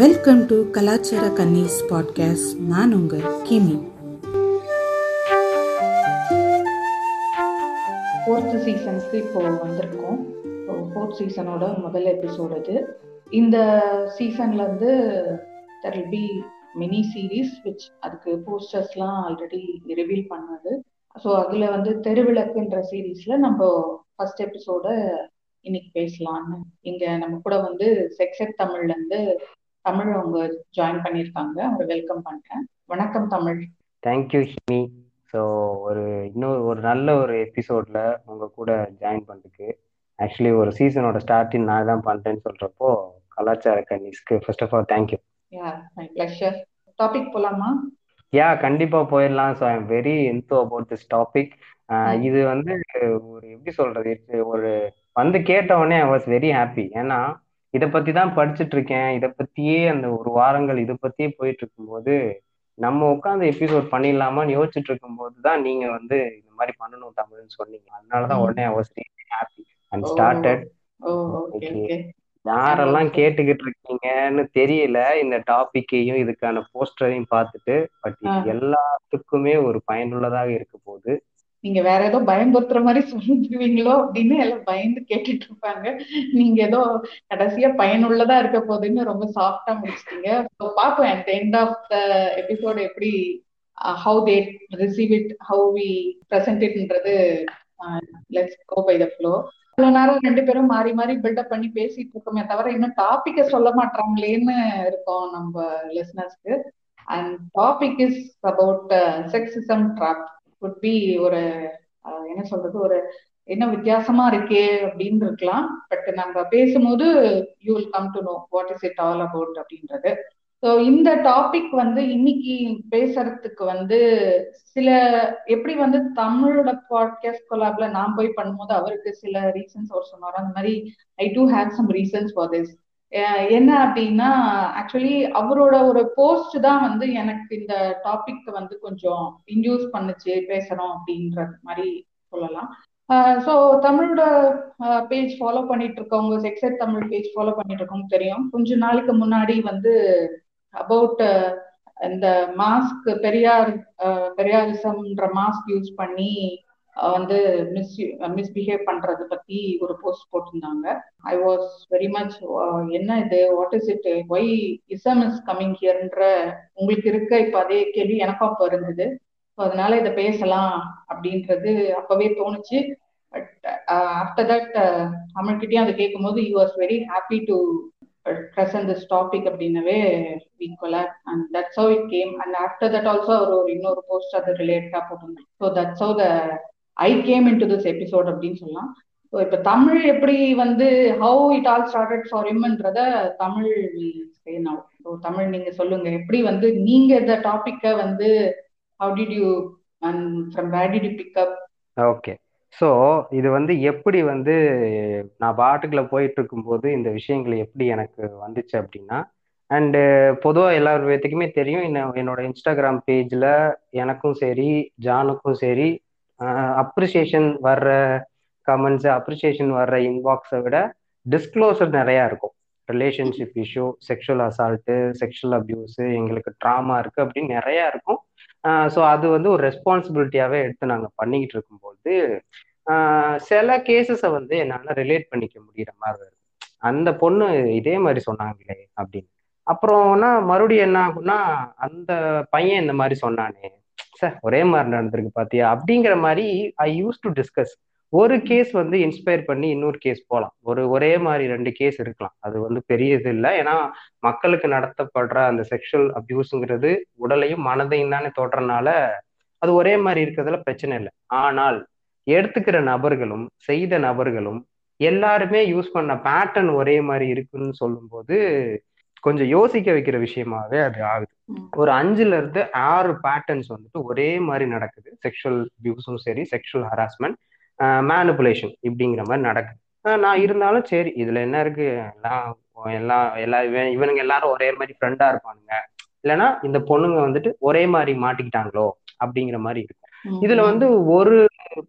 Welcome to கலாச்சார கன்னிஸ் podcast நான் உங்கள் கிமி. ஃபோர்த் சீசனுக்கு இப்போ வந்திருக்கோம். ஃபோர்த் சீசனோட முதல் எபிசோட் இது இந்த சீசன்ல இருந்து there will be mini series which அதுக்கு போஸ்டர்ஸ்லாம் ஆல்ரெடி ரிவீல் பண்ணது ஸோ அதுல வந்து தெருவிளக்குன்ற சீரீஸ்ல நம்ம ஃபர்ஸ்ட் எபிசோட இன்னைக்கு பேசலாம்னு. இங்க நம்ம கூட வந்து செக்ஸெட் தமிழ்ல இருந்து தமிழ் அவங்க ஜாயின் பண்ணியிருக்காங்க. அவங்க வெல்கம் பண்றேன். வணக்கம் தமிழ். தேங்க்யூ ஹிமி ஸோ ஒரு இன்னொரு ஒரு நல்ல ஒரு எபிசோட்ல உங்க கூட ஜாயின் பண்ணதுக்கு ஆக்சுவலி ஒரு சீசனோட ஸ்டார்டிங் நான் தான் பண்றேன்னு சொல்றப்போ கலாச்சார கன்னிஸ்க்கு first of all thank you yeah my pleasure topic போலாமா? யா கண்டிப்பா போயிடலாம். So I'm very enthu about this topic இது வந்து ஒரு எப்படி சொல்றது? ஒரு வந்து கேட்ட உடனே ஐ வாஸ் வெரி ஹாப்பி ஏன்னா இதை பத்தி தான் படிச்சுட்டு இருக்கேன். இதை பத்தியே அந்த ஒரு வாரங்கள் இதை பத்தியே போயிட்டு இருக்கும்போது நம்ம உட்காந்து எபிசோட் பண்ணிடலாமான்னு யோசிச்சுட்டு இருக்கும்போது தான் நீங்க வந்து இந்த மாதிரி பண்ணணும் தமிழ்னு சொன்னீங்க. அதனாலதான் உடனே ரியலி ஹாப்பி அண்ட் ஸ்டார்டட் யாரெல்லாம் கேட்டுக்கிட்டு இருக்கீங்கன்னு தெரியல. இந்த டாபிக்கையும் இதுக்கான போஸ்டரையும் பார்த்துட்டு பட் எல்லாத்துக்குமே ஒரு பயனுள்ளதாக இருக்க போகுது. நீங்க வேற ஏதோ பயன்படுத்துற மாதிரி சொல்லிடுவீங்களோ அப்படின்னு எல்லாம் பயந்து கேட்டுட்டு இருப்பாங்க. நீங்க ஏதோ கடைசியா பயனுள்ளதா இருக்க போகுதுன்னு ரொம்ப சாஃப்டா முடிச்சிட்டீங்க. பார்ப்போம் at end of the episode எப்படி how they receive it how we present இட்ன்றது let's go by the flow இவ்வளவு நேரம் ரெண்டு பேரும் மாறி மாறி பில்டப் பண்ணி பேசிட்டு இருக்கோமே தவிர இன்னும் டாபிக்க சொல்ல மாட்டாங்களேன்னு இருக்கோம் நம்ம லிசனர்ஸ்க்கு and topic is about sexism drop could be ஒரு என்ன சொல்றது ஒரு என்ன வித்தியாசமா இருக்கே அப்படின்னு இருக்கலாம் பட் நம்ம பேசும்போது you will come to know what is it all about அப்படின்றது. ஸோ இந்த டாபிக் வந்து இன்னைக்கு பேசுறதுக்கு வந்து சில எப்படி வந்து தமிழோட பாட்காஸ்ட் கொலாப்ல நான் போய் பண்ணும்போது அவருக்கு சில ரீசன்ஸ் அவர் சொன்னார். அந்த மாதிரி I too have some reasons for this என்ன அப்படின்னா ஆக்சுவலி அவரோட ஒரு போஸ்ட் தான் வந்து எனக்கு இந்த டாபிக் வந்து கொஞ்சம் இன்டியூஸ் பண்ணுச்சு பேசுறோம் அப்படின்றது மாதிரி சொல்லலாம். ஸோ தமிழோட பேஜ் ஃபாலோ பண்ணிட்டு இருக்கவங்க செக்ஸட் தமிழ் பேஜ் ஃபாலோ பண்ணிட்டு இருக்கவங்க தெரியும். கொஞ்ச நாளைக்கு முன்னாடி வந்து அபவுட் இந்த மாஸ்க் பெரியார் பெரியாரிசம்ன்ற மாஸ்க் யூஸ் பண்ணி வந்து மிஸ் மிஸ்பிஹேவ் பண்றது பத்தி ஒரு போஸ்ட் போட்டிருந்தாங்க. ஐ வாஸ் வெரி மச் என்ன இது? What is it why ism is coming ஹியர்ன்ற உங்களுக்கு இருக்க இப்ப அதே கேள்வி எனக்கும் அப்ப இருந்தது. ஸோ அதனால இதை பேசலாம் அப்படின்றது அப்பவே தோணுச்சு. பட் ஆஃப்டர் தட் தமிழ்கிட்டயும் அதை கேட்கும் போது you was very happy to present this topic அப்படின்னவே ஈக்குவலா and that's how it came and after that also அவர் ஒரு இன்னொரு போஸ்ட் அது ரிலேட்டடா போட்டிருந்தேன் so that's how the I came in to this episode அப்படின்னு சொல்லலாம். ஸோ இப்போ தமிழ் எப்படி வந்து how it all started for இம்ன்றத Tamil so Tamil நீங்க சொல்லுங்க. எப்படி வந்து நீங்க இந்த டாபிக்கை வந்து how did you and from where did you pick up okay so இது வந்து எப்படி வந்து நான் பாட்டுக்குள்ள போயிட்டு இருக்கும்போது இந்த விஷயங்கள் எப்படி எனக்கு வந்துச்சு அப்படின்னா அண்டு பொதுவாக எல்லார் பேத்துக்குமே தெரியும். என்னோட இன்ஸ்டாகிராம் பேஜில் எனக்கும் சரி ஜானுக்கும் சரி அப்ரிசியேஷன் வர்ற கமெண்ட்ஸ் அப்ரிசியேஷன் வர்ற இன்பாக்ஸை விட டிஸ்க்ளோசர் நிறையா இருக்கும். Relationship issue sexual assault sexual abuse எங்களுக்கு ட்ராமா இருக்குது அப்படின்னு நிறையா இருக்கும். ஸோ அது வந்து ஒரு ரெஸ்பான்சிபிலிட்டியாகவே எடுத்து நாங்கள் பண்ணிக்கிட்டு இருக்கும்போது சில கேசஸை வந்து என்னால் ரிலேட் பண்ணிக்க முடிகிற மாதிரி இருக்கும். அந்த பொண்ணு இதே மாதிரி சொன்னாங்களே அப்படின்னு. அப்புறம்னா மறுபடியும் என்ன ஆகும்னா அந்த பையன் இந்த மாதிரி சொன்னானே சார் ஒரே மாதிரி நடந்திருக்கு பாத்தியா? அப்படிங்கிற மாதிரி ஐ யூஸ் டு டிஸ்கஸ் ஒரு கேஸ் வந்து இன்ஸ்பயர் பண்ணி இன்னொரு கேஸ் போகலாம் ஒரு ஒரே மாதிரி ரெண்டு கேஸ் இருக்கலாம். அது வந்து பெரிய இது இல்லை. ஏன்னா மக்களுக்கு நடத்தப்படுற அந்த செக்ஷுவல் அபியூஸுங்கிறது உடலையும் மனதையும் தானே தொடுறனால அது ஒரே மாதிரி இருக்கிறதுல பிரச்சனை இல்லை. ஆனால் எடுத்துக்கிற நபர்களும் செய்த நபர்களும் எல்லாருமே யூஸ் பண்ண பேட்டர்ன் ஒரே மாதிரி இருக்குன்னு சொல்லும்போது கொஞ்சம் யோசிக்க வைக்கிற விஷயமாவே அது ஆகுது. ஒரு அஞ்சுல இருந்து ஆறு பேட்டர்ன்ஸ் வந்துட்டு ஒரே மாதிரி நடக்குது. செக்ஷுவல் அபியூஸும் சரி செக்ஷுவல் ஹராஸ்மெண்ட் மேனுப்புலேஷன் இப்படிங்கிற மாதிரி நடக்குது. நான் இருந்தாலும் சரி இதுல என்ன இருக்கு? எல்லாம் எல்லாம் எல்லா இவனுங்க எல்லாரும் ஒரே மாதிரி ஃப்ரெண்டா இருப்பானுங்க. இல்லைன்னா இந்த பொண்ணுங்க வந்துட்டு ஒரே மாதிரி மாட்டிக்கிட்டாங்களோ அப்படிங்கிற மாதிரி இருக்கும் இதுல வந்து ஒரு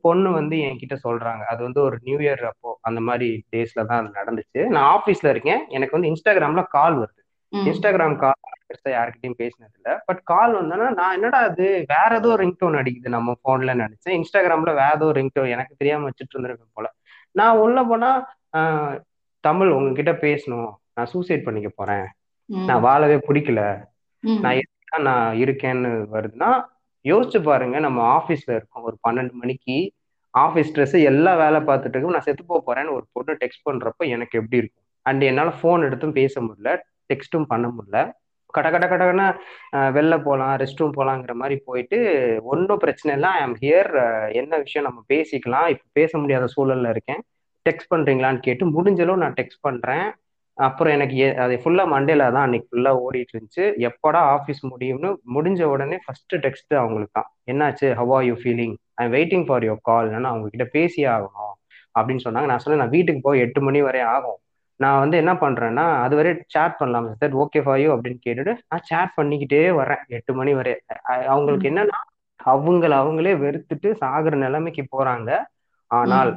பொண்ணு வந்து என்கிட்ட சொல்றாங்க. அது வந்து ஒரு நியூ இயர் அப்போ அந்த மாதிரி டேஸ்ல தான் அது நடந்துச்சு. நான் ஆஃபீஸ்ல இருக்கேன். எனக்கு வந்து இன்ஸ்டாகிராம்ல கால் வருது. இன்ஸ்டாகிராம் கால் பெருசா யார்கிட்டயும் பேசினது இல்ல பட் கால் வந்தோன்னா நான் என்னடா அது வேற ஏதோ ரிங்டோன் அடிக்குது நம்ம போன்ல நினைச்சேன். இன்ஸ்டாகிராம்ல வேற ஏதோ ரிங்டோன் எனக்கு தெரியாம வச்சுட்டு இருந்திருப்பேன் போல. நான் உள்ள போனா தமிழ் உங்ககிட்ட பேசணும். நான் சூசைட் பண்ணிக்க போறேன். நான் வாழவே பிடிக்கல. நான் எதுக்கா நான் இருக்கேன்னு வருதுன்னா யோசிச்சு பாருங்க. நம்ம ஆபீஸ்ல இருக்கோம். ஒரு பன்னெண்டு மணிக்கு ஆபீஸ் ஸ்ட்ரெஸ் எல்லா வேலை பார்த்துட்டு இருக்கும் நான் செத்து போக போறேன்னு ஒரு பொண்ணு டெக்ஸ்ட் பண்றப்ப எனக்கு எப்படி இருக்கும்? அண்ட் என்னால ஃபோன் எடுத்தும் பேச முடியல. டெக்ஸ்ட்டும் பண்ண முடியல. கட கட கடகடனா வெளில போகலாம் ரெஸ்ட் ரூம் போகலாங்கிற மாதிரி போயிட்டு ஒன்றும் பிரச்சனை இல்லை. ஐ ஆம் ஹியர் என்ன விஷயம் நம்ம பேசிக்கலாம். இப்போ பேச முடியாத சூழல்ல இருக்கேன். டெக்ஸ்ட் பண்றீங்களான்னு கேட்டு முடிஞ்சளவு நான் டெக்ஸ்ட் பண்றேன். அப்புறம் எனக்கு அது ஃபுல்லா மண்டேல தான் அன்னைக்கு ஃபுல்லா ஓடிட்டு இருந்துச்சு. எப்படா ஆஃபீஸ் முடியும்னு முடிஞ்ச உடனே ஃபர்ஸ்ட் டெக்ஸ்ட் அவங்களுக்கு தான். என்னாச்சு? How are you feeling I waiting for your call நான் அவங்க கிட்ட பேசி ஆகணும். அப்படின்னு சொன்னாங்க. நான் சொன்னேன் நான் வீட்டுக்கு போய் எட்டு மணி வரை ஆகும். நான் வந்து என்ன பண்றேன்னா அது வரை சேட் பண்ணலாம் சார் ஓகே ஃபார் யூ அப்படின்னு கேட்டுட்டு நான் சேட் பண்ணிக்கிட்டே வரேன் எட்டு மணி வரை. அவங்களுக்கு என்னன்னா அவங்கள அவங்களே வெறுத்துட்டு சாகுற நிலைமைக்கு போறாங்க. ஆனால்.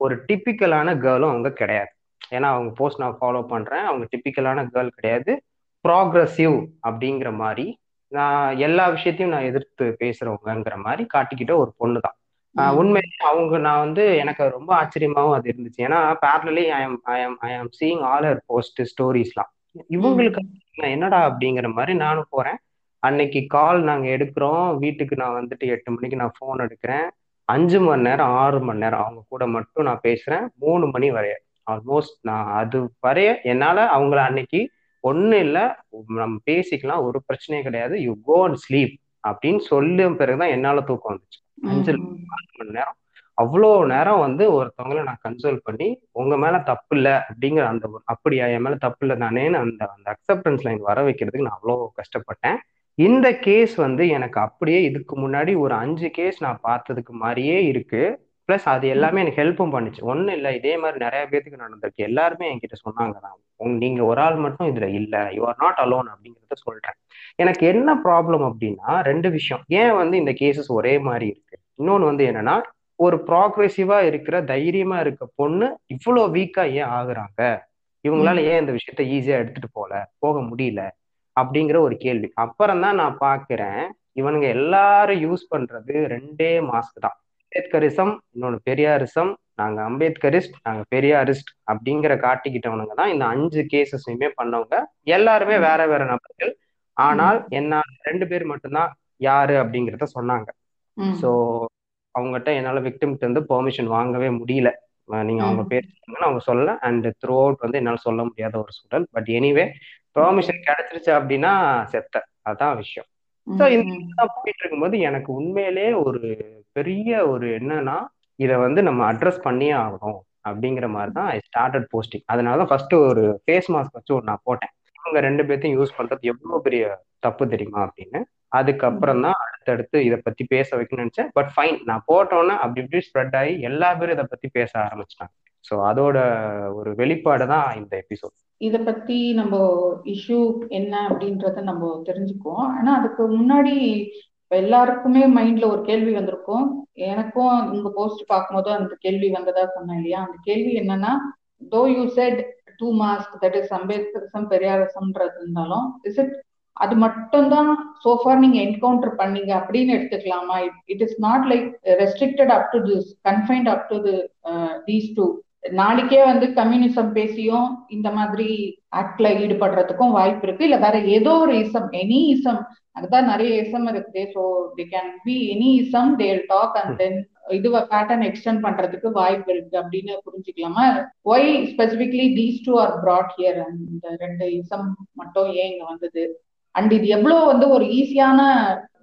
ஒரு டிப்பிக்கலான கேர்ளும் அவங்க கிடையாது. ஏன்னா அவங்க போஸ்ட் நான் ஃபாலோ பண்றேன். அவங்க டிப்பிக்கலான கேர்ள் கிடையாது. ப்ராக்ரஸிவ் அப்படிங்கிற மாதிரி நான் எல்லா விஷயத்தையும் நான் எதிர்த்து பேசுறவங்கங்கிற மாதிரி காட்டிக்கிட்ட ஒரு பொண்ணு தான் ஆஹ் ம். உண்மையிலே அவங்க நான் வந்து எனக்கு ரொம்ப ஆச்சரியமாவும் அது இருந்துச்சு. ஏன்னா parallelly I am I am I am seeing all her post ஸ்டோரிஸ்லாம் இவங்களுக்கு என்னடா அப்படிங்கிற மாதிரி நானும் போறேன். அன்னைக்கு கால் நாங்க எடுக்கிறோம். வீட்டுக்கு நான் வந்துட்டு எட்டு மணிக்கு நான் ஃபோன் எடுக்கிறேன். அஞ்சு மணி நேரம் ஆறு மணி நேரம் அவங்க கூட மட்டும் நான் பேசுறேன். மூணு மணி வரைய ஆல்மோஸ்ட் நான் அது வரைய என்னால அவங்கள அன்னைக்கு ஒன்றும் இல்லை நம்ம பேசிக்கலாம். ஒரு பிரச்சனையும் கிடையாது. யூ கோ அண்ட் ஸ்லீப் அப்படின்னு சொல்லும் பிறகுதான் என்னால தூக்கம் வந்துச்சு. அஞ்சு ம். மணி நேரம். அவ்வளோ நேரம் வந்து ஒருத்தவங்கள நான் கன்சோல் பண்ணி உங்க மேல தப்பு இல்லை அப்படிங்கிற அந்த அப்படியா என் மேல தப்பு இல்லை தானேன்னு அந்த அந்த அக்செப்டன்ஸ் லைன் வர வைக்கிறதுக்கு நான் அவ்வளோ கஷ்டப்பட்டேன். இந்த கேஸ் வந்து எனக்கு அப்படியே இதுக்கு முன்னாடி ஒரு அஞ்சு கேஸ் நான் பார்த்ததுக்கு மாதிரியே இருக்கு. ப்ளஸ் அது எல்லாமே எனக்கு ஹெல்ப்பும் பண்ணுச்சு. ஒன்றும் இல்லை இதே மாதிரி நிறைய பேத்துக்கு நடந்திருக்கு. எல்லாருமே என்கிட்ட சொன்னாங்க தான். உங்க நீங்க ஒரு ஆள் மட்டும் இதுல இல்ல. யூ ஆர் நாட் அலோன் அப்படிங்கிறத சொல்றேன். எனக்கு என்ன ப்ராப்ளம் அப்படின்னா ரெண்டு விஷயம். ஏன் வந்து இந்த கேசஸ் ஒரே மாதிரி இருக்கு? இன்னொன்னு வந்து என்னன்னா ஒரு ப்ராக்ரெசிவா இருக்கிற தைரியமா இருக்க பொண்ணு இவ்வளோ வீக்கா ஏன் ஆகுறாங்க? இவங்களால ஏன் இந்த விஷயத்த ஈஸியா எடுத்துட்டு போல? போக முடியல? அப்படிங்கிற ஒரு கேள்வி. அப்புறம் தான் நான் பாக்குறேன் இவனுங்க எல்லாரும் யூஸ் பண்றது ரெண்டே மாஸ்க் தான். அம்பேத்கரிசம் இன்னொன்னு பெரியாரிசம் நாங்க அம்பேத்கரிஸ்ட் நாங்க பெரியாரிஸ்ட் அப்படிங்கிற காட்டிக்கிட்டவனுங்க தான் இந்த அஞ்சு கேசஸையுமே பண்ணவங்க. எல்லாருமே வேற வேற நபர்கள். ஆனால் என்ன ரெண்டு பேர் மட்டும்தான் யாரு அப்படிங்கிறத சொன்னாங்க. ஸோ அவங்ககிட்ட என்னால விக்டிம்கிட்ட இருந்து பெர்மிஷன் வாங்கவே முடியல. நீங்க அவங்க. பேர் சொல்லுங்கன்னு அவங்க சொல்லல. அண்ட் த்ரூ அவுட் வந்து என்னால சொல்ல முடியாத ஒரு சூழல். பட் எனிவே பெர்மிஷன் கிடைச்சிருச்சு அப்படின்னா செத்த. அதான் விஷயம். ஸோ. இந்த போயிட்டு இருக்கும்போது எனக்கு உண்மையிலே ஒரு பெரிய ஒரு என்னன்னா இதை வந்து நம்ம அட்ரஸ் பண்ணியே ஆகணும் அப்படிங்கிற மாதிரி தான் ஐ ஸ்டார்டட் போஸ்டிங் அதனால தான் ஃபர்ஸ்ட் ஒரு ஃபேஸ் மாஸ்க் வச்சு ஒரு நான் போட்டேன். இவங்க ரெண்டு பேர்த்தையும் யூஸ் பண்றது எவ்வளவு பெரிய தப்பு தெரியுமா அப்படின்னு. அதுக்கப்புறம் தான் அடுத்தடுத்து இதை பத்தி பேச வைக்கணும்னு நினைச்சேன். பட் ஃபைன் நான் போட்டோன்னே அப்படி இப்படி ஸ்ப்ரெட் ஆகி எல்லா பேரும் இதை பத்தி பேச ஆரம்பிச்சிட்டாங்க. ஸோ அதோட ஒரு வெளிப்பாடு தான் இந்த எபிசோட் இதை பத்தி நம்ம இஷ்யூ என்ன அப்படின்றத நம்ம தெரிஞ்சுக்குவோம். ஆனா அதுக்கு முன்னாடி இப்போ எல்லாருக்குமே மைண்ட்ல ஒரு கேள்வி வந்திருக்கும். எனக்கும் உங்க போஸ்ட் பார்க்கும்போது அந்த கேள்வி வந்ததா சொன்னேன் இல்லையா? அந்த கேள்வி என்னன்னா though you said two mask that is Ambedkarism பெரியாரசம்ன்றது இருந்தாலும் இஸ் இட் அது மட்டும்தான் சோஃபார் நீங்க என்கவுண்டர் பண்ணீங்க அப்படின்னு எடுத்துக்கலாமா? It is not like restricted up to this confined up to these two நாளைக்கே வந்து கம்யூனிசம் பேசியும் இந்த மாதிரி ஆக்ட்ல ஈடுபடுறதுக்கும் வாய்ப்பு இருக்கு. இல்ல வேற ஏதோ ஒரு இசம் எனி இசம் அதுதான் நிறைய இசம் இருக்குது. So they can be any ism they'll talk and then இதுவ பேட்டர்ன் எக்ஸ்டெண்ட் பண்றதுக்கு வாய்ப்பு இருக்கு அப்படின்னு புரிஞ்சுக்கலாமா? Why specifically these two are brought here அந்த ரெண்டு இசம் மட்டும் ஏன் இங்க வந்தது? அண்ட் இது எவ்வளவு வந்து ஒரு ஈஸியான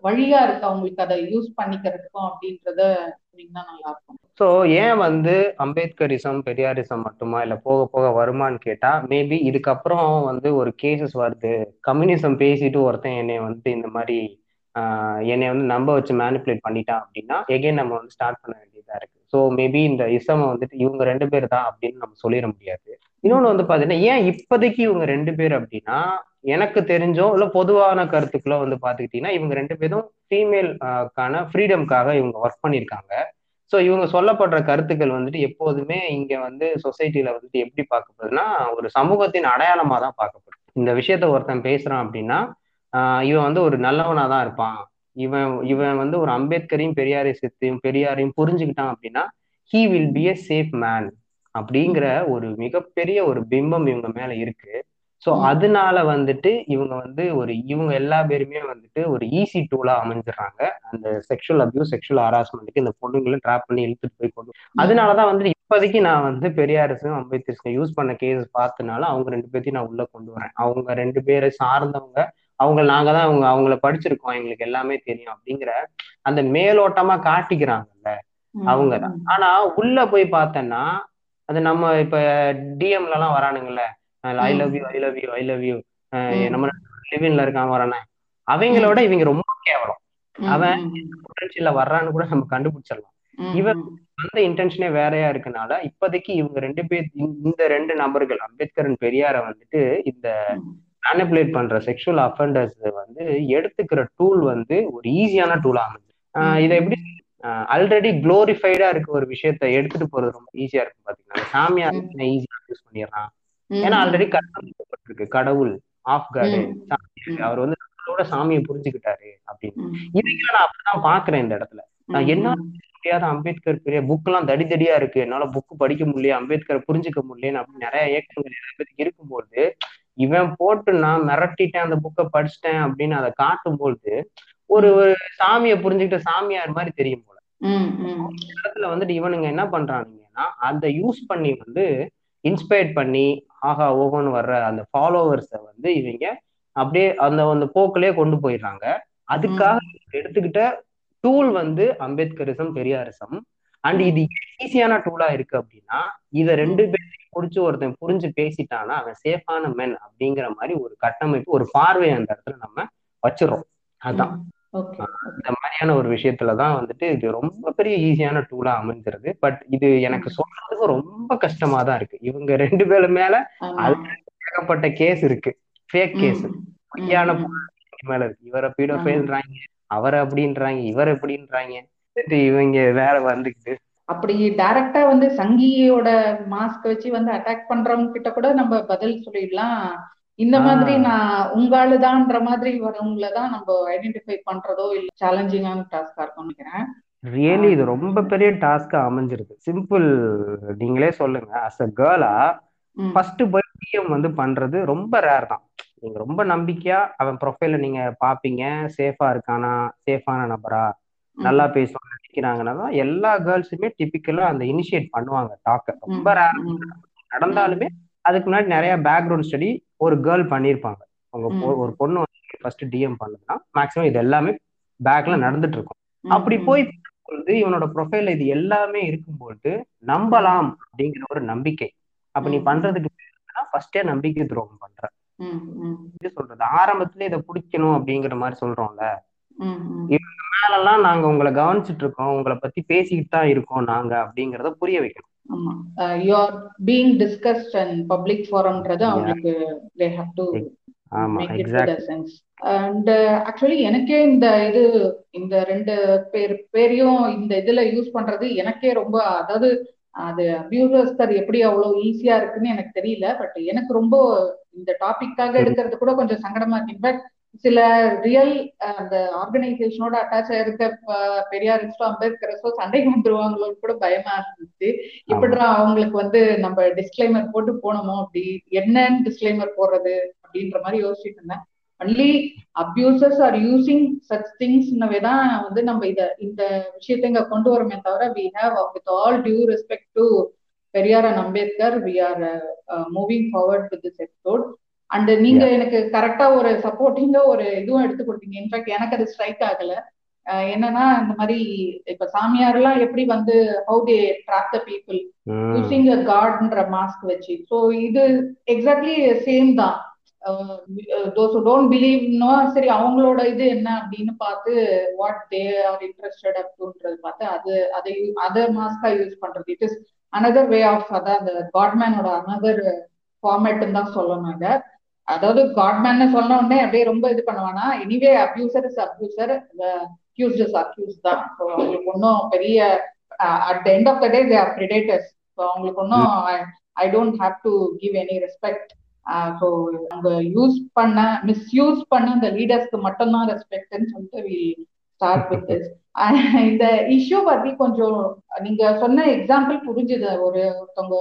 வழியா இருக்கு அவங்களுக்கு அதை யூஸ் பண்ணிக்கிறதுக்கும் அப்படின்றத சொன்னீங்கன்னா நல்லா இருக்கும். ஸோ ஏன் வந்து அம்பேத்கரிசம் பெரியாரிசம் மட்டுமா? இல்லை போக போக வருமான்னு கேட்டா மேபி இதுக்கப்புறம் வந்து ஒரு கேசஸ் வருது. கம்யூனிசம் பேசிட்டு ஒருத்தன் என்னை வந்து இந்த மாதிரி என்னை வந்து நம்ப வச்சு மேனிப்புலேட் பண்ணிட்டான் அப்படின்னா எகைன் நம்ம வந்து ஸ்டார்ட் பண்ண வேண்டியதா இருக்கு. ஸோ மேபி இந்த இசமை வந்துட்டு இவங்க ரெண்டு பேர் தான் அப்படின்னு நம்ம சொல்லிட முடியாது. இன்னொன்று வந்து பார்த்தீங்கன்னா ஏன் இப்போதைக்கு இவங்க ரெண்டு பேர் அப்படின்னா எனக்கு தெரிஞ்சோ இல்லை பொதுவான கருத்துக்களோ வந்து பார்த்துக்கிட்டிங்கன்னா இவங்க ரெண்டு பேரும் ஃபீமேல்கான ஃப்ரீடம்காக இவங்க ஒர்க் பண்ணியிருக்காங்க. ஸோ இவங்க சொல்லப்படுற கருத்துக்கள் வந்துட்டு எப்போதுமே இங்க வந்து சொசைட்டில வந்துட்டு எப்படி பார்க்கப்படுதுன்னா ஒரு சமூகத்தின் அடையாளமா தான் பார்க்கப்படுது. இந்த விஷயத்த ஒருத்தன் பேசுறான் அப்படின்னா இவன் வந்து ஒரு நல்லவனா தான் இருப்பான். இவன் இவன் வந்து ஒரு அம்பேத்கரையும் பெரியாரிசத்தையும் பெரியாரையும் புரிஞ்சுக்கிட்டான் அப்படின்னா he will be a safe man அப்படிங்கிற ஒரு மிகப்பெரிய ஒரு பிம்பம் இவங்க மேல இருக்கு. ஸோ. அதனால வந்துட்டு இவங்க வந்து ஒரு இவங்க எல்லா பேருமே வந்துட்டு ஒரு ஈஸி டூலா அமைஞ்சிடுறாங்க அந்த செக்ஷுவல் அபியூஸ் செக்ஷுவல் ஹராஸ்மெண்ட்டுக்கு இந்த பொண்ணுங்களை ட்ராப் பண்ணி இழுத்துட்டு போய் கொண்டு அதனாலதான் வந்து இப்போதைக்கு நான் வந்து பெரியாரிசும் அம்பேத்கர்ஸும் யூஸ் பண்ண கேஸ் பார்த்தனால அவங்க ரெண்டு பேர்த்தையும் நான் உள்ள கொண்டு வரேன். அவங்க ரெண்டு பேரை சார்ந்தவங்க அவங்க நாங்க தான் அவங்க அவங்கள படிச்சிருக்கோம். எங்களுக்கு எல்லாமே தெரியும் அப்படிங்கிற அந்த மேலோட்டமா காட்டிக்கிறாங்கல்ல அவங்க தான். ஆனா உள்ள போய் பார்த்தேன்னா அது நம்ம இப்ப டிஎம்ல எல்லாம் வரானுங்கல்ல I love you I love you I love you நம்ம லிவின்ல இருக்கான் வரானே. அவங்களோட இவங்க ரொம்ப கேவலம். அவன் பொட்டன்ஷியல்ல வர்றான்னு கூட நம்ம கண்டுபிடிச்சிடலாம். இவன் அந்த இன்டென்ஷனே வேறையா இருக்கனால இப்போதைக்கு இவங்க ரெண்டு பேர் இந்த ரெண்டு நபர்கள் அம்பேத்கர் பெரியார வந்துட்டு இந்த மேனிபுலேட் பண்ற செக்ஷுவல் அஃபண்டர்ஸ் வந்து எடுத்துக்கிற டூல் வந்து ஒரு ஈஸியான டூலா அமைஞ்சு இதை எப்படி ஆல்ரெடி குளோரிஃபைடா இருக்க ஒரு விஷயத்த எடுத்துட்டு போறது ரொம்ப ஈஸியா இருக்கு பாத்தீங்கன்னா சாமியார் ஈஸியா யூஸ் பண்ணிடுறான் ஏன்னா ஆல்ரெடி கடவுள் கடவுள் ஆஃப் காடு அவர் வந்து நம்மளோட சாமியை புரிஞ்சுக்கிட்டாரு அப்படின்னு. இதையும் நான் அப்படிதான் பாக்குறேன் இந்த இடத்துல. நான் என்ன முடியாத அம்பேத்கர் பெரிய புக் எல்லாம் தடி தடியா இருக்கு. என்னால புக் படிக்க முடியல அம்பேத்கர் புரிஞ்சுக்க முடியலன்னு அப்படின்னு நிறைய இயக்கங்கள் நிறைய பேருக்கு இருக்கும்போது இவன் போட்டு நான் மிரட்டிட்டேன் அந்த புக்கை படிச்சுட்டேன் அப்படின்னு அதை காட்டும்போது ஒரு ஒரு சாமியை புரிஞ்சுக்கிட்ட சாமியார் மாதிரி தெரியும் போல. இடத்துல வந்துட்டு இவனுங்க என்ன பண்றானுங்கன்னா அதை யூஸ் பண்ணி வந்து இன்ஸ்பயர் பண்ணி ஆஹா ஓஹோன்னு வர்ற அந்த ஃபாலோவர்ஸை வந்து இவங்க அப்படியே அந்த அந்த போக்கிலே கொண்டு போயிடுறாங்க. அதுக்காக எடுத்துக்கிட்ட டூல் வந்து அம்பேத்கரிசம் பெரியாரிசம். அண்ட் இது ஈஸியான டூலா இருக்கு அப்படின்னா இத ரெண்டு பேர்த்தையும் புடிச்சு ஒருத்தன் புரிஞ்சு பேசிட்டானா அவன் சேஃபான மென் அப்படிங்கிற மாதிரி ஒரு கட்டமைப்பு ஒரு பார்வை அந்த இடத்துல நம்ம வச்சிடறோம். அதான். இந்த மாதிரியான ஒரு விஷயத்துலதான் வந்துட்டு இது ரொம்ப பெரிய ஈஸியான டூலா அமைஞ்சிருது. பட் இது எனக்கு சொல்றதுக்கு ரொம்ப கஷ்டமா தான் இருக்கு. இவங்க ரெண்டு பேரும் மேல ஏகப்பட்ட கேஸ் இருக்கு. ஃபேக் கேஸ் பொய்யான மேல இருக்கு. இவரை பீடோஃபைல்ன்றாங்க அவரை அப்படின்றாங்க இவர் எப்படின்றாங்க இவங்க வேற வந்துக்குது அப்படி டைரக்டா வந்து சங்கியோட மாஸ்க் வச்சு வந்து அட்டாக் பண்றவங்க கிட்ட கூட நம்ம பதில் சொல்லிடலாம். இந்த மாதிரி நான் உங்காளுதான்ற மாதிரி வரவங்கள தான் நம்ம ஐடென்டிஃபை பண்றதோ இல்ல சேலஞ்சிங்கான டாஸ்கா இருக்கும்னு நினைக்கிறேன். ரியலி இது ரொம்ப பெரிய டாஸ்கா அமைஞ்சிருக்கு சிம்பிள் நீங்களே சொல்லுங்க. அஸ் அ கேர்ளா ஃபர்ஸ்ட் போய் பிஎம் வந்து பண்றது ரொம்ப ரேர் தான். நீங்க ரொம்ப நம்பிக்கையா அவன் ப்ரொஃபைல நீங்க பாப்பீங்க. சேஃபா இருக்கானா? சேஃபான நபரா? நல்லா பேசுவாங்க நினைக்கிறாங்கன்னா தான் எல்லா கேர்ள்ஸுமே டிபிக்கலா அந்த இனிஷியேட் பண்ணுவாங்க. டாக்க ரொம்ப ரேர் நடந்தாலுமே அதுக்கு முன்னாடி நிறைய பேக்ரவுண்ட் ஸ்டடி ஒரு கேர்ள் பண்ணியிருப்பாங்க அவங்க ஒரு பொண்ணு வந்து ஃபர்ஸ்ட் டிஎம் பண்ணுதுன்னா மேக்ஸிமம் இது எல்லாமே பேக்ல நடந்துட்டு இருக்கும் அப்படி போய் பொழுது இவனோட ப்ரொஃபைல இது எல்லாமே இருக்கும்போது நம்பலாம் அப்படிங்கிற ஒரு நம்பிக்கை. அப்ப நீ பண்றதுக்கு ஃபர்ஸ்டே நம்பிக்கை துரோகம் பண்ற. இது சொல்றது. ஆரம்பத்துல இதை பிடிக்கணும் அப்படிங்கிற மாதிரி சொல்றோம்ல. இவங்க மேலெல்லாம் நாங்க உங்களை கவனிச்சுட்டு இருக்கோம். உங்களை பத்தி பேசிக்கிட்டு தான் இருக்கோம் நாங்க அப்படிங்கறத புரிய வைக்கணும். ஆமா. You're being discussed and public ஃபாரம்ன்றது அவங்களுக்கு they have to and actually எனக்கே இந்த இது இந்த ரெண்டு பேர் பேரையும் இந்த இதுல யூஸ் பண்றது எனக்கே ரொம்ப அதாவது அது அபியூசர் எப்படி அவ்வளவு ஈஸியா இருக்குன்னு எனக்கு தெரியல. பட் எனக்கு ரொம்ப இந்த டாபிக்காக எடுக்கிறது கூட கொஞ்சம் சங்கடமா இருக்கு. இன்ஃபேக்ட் சில ரியல் அந்த ஆர்கனைசேஷனோட அட்டாச் ஆயிருக்க பெரியாரிஸ்டோ அம்பேத்கரஸோ சண்டைக்கு வந்துருவாங்களோன்னு கூட பயமா இருந்துச்சு. இப்படிதான் அவங்களுக்கு வந்து நம்ம டிஸ்கிளைமர் போட்டு போனோமோ அப்படி என்னன்னு டிஸ்கிளைமர் போடுறது அப்படின்ற மாதிரி யோசிச்சுட்டு இருந்தேன். Only abusers are using such திங்ஸ்னவே தான் வந்து நம்ம இத இந்த விஷயத்த இங்க கொண்டு வரோமே தவிர we have with all due respect to Periyar and Ambedkar we are moving forward with this episode and நீங்க எனக்கு கரெக்டா ஒரு சப்போர்ட்டிங்கா ஒரு இதுவும் எடுத்து கொடுத்தீங்க. இன்ஃபேக்ட் எனக்கு அது ஸ்ட்ரைக் ஆகல. என்னன்னா இந்த மாதிரி இப்ப சாமியார் எல்லாம் எப்படி வந்து how they trap the people using a காட்ன்ற mask வச்சு. ஸோ இது எக்ஸாக்ட்லி சேம் தான். தோஸ் டோன்ட் பிலீவ்னோ சரி அவங்களோட இது என்ன அப்படின்னு பார்த்து வாட் தே ஆர் இன்ட்ரெஸ்டட் அப்படின்றது பார்த்து அது அதை அதை மாஸ்கா யூஸ் பண்றது. It is another way of அதான் அந்த காட்மேனோட அனதர் ஃபார்மேட்னு தான் சொல்லணும் இதை. அதாவது காட்மேன் சொன்ன உடனே அப்படியே ரொம்ப இது பண்ணுவானா? Anyway abuser is abuser accused is accuse தான். அவங்களுக்கு ஒன்றும் பெரிய at the end of the day they are predators so அவங்களுக்கு ஒன்றும் I don't have to give any respect so அவங்க யூஸ் பண்ண மிஸ்யூஸ் பண்ண அந்த லீடர்ஸ்க்கு மட்டும்தான் ரெஸ்பெக்ட்னு சொல்லிட்டு வி ஸ்டார்ட் வித் திஸ் இந்த இஷ்யூ பத்தி கொஞ்சம் நீங்க சொன்ன எக்ஸாம்பிள் புரிஞ்சுது. ஒரு ஒருத்தவங்க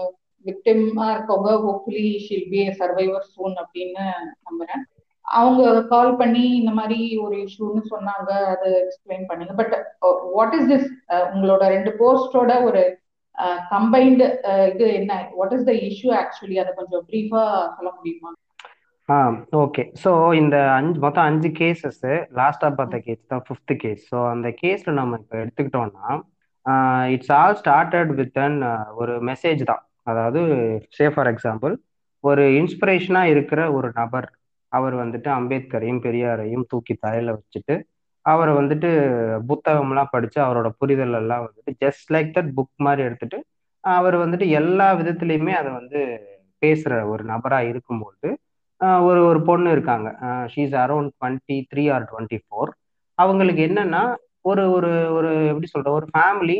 விக்டிமா இருக்கவங்க hopefully she'll be survivor soon அப்படின்னு நம்புறேன். அவங்க கால் பண்ணி இந்த மாதிரி ஒரு இஷ்யூன்னு சொன்னாங்க அதை எக்ஸ்பிளைன் பண்ணுங்க. பட் வாட் இஸ் திஸ் உங்களோட ரெண்டு போஸ்டோட ஒரு uh, கம்பைன்டு uh, இது என்ன? What is the issue actually அதை கொஞ்சம் ப்ரீஃபா சொல்ல முடியுமா? ஆ ஓகே ஸோ இந்த அஞ்சு மொத்தம் அஞ்சு கேசஸ் லாஸ்டாக பார்த்த கேஸ் தான் ஃபிஃப்த் கேஸ் ஸோ அந்த கேஸில் நம்ம இப்போ எடுத்துக்கிட்டோம்னா it's all started with an ஒரு மெசேஜ் தான். அதாவது சே ஃபார் எக்ஸாம்பிள் ஒரு இன்ஸ்பிரேஷனாக இருக்கிற ஒரு நபர் அவர் வந்துட்டு அம்பேத்கரையும் பெரியாரையும் தூக்கி தலையில வச்சுட்டு அவரை வந்துட்டு புத்தகம்லாம் படித்து அவரோட புரிதல் எல்லாம் வந்துட்டு ஜஸ்ட் லைக் தட் புக் மாதிரி எடுத்துட்டு அவர் வந்துட்டு எல்லா விதத்துலையுமே அதை வந்து பேசுகிற ஒரு நபராக இருக்கும்போது ஒரு ஒரு பொண்ணு இருக்காங்க. She's around twenty three or twenty four அவங்களுக்கு என்னன்னா ஒரு ஒரு ஒரு எப்படி சொல்ற ஒரு ஃபேமிலி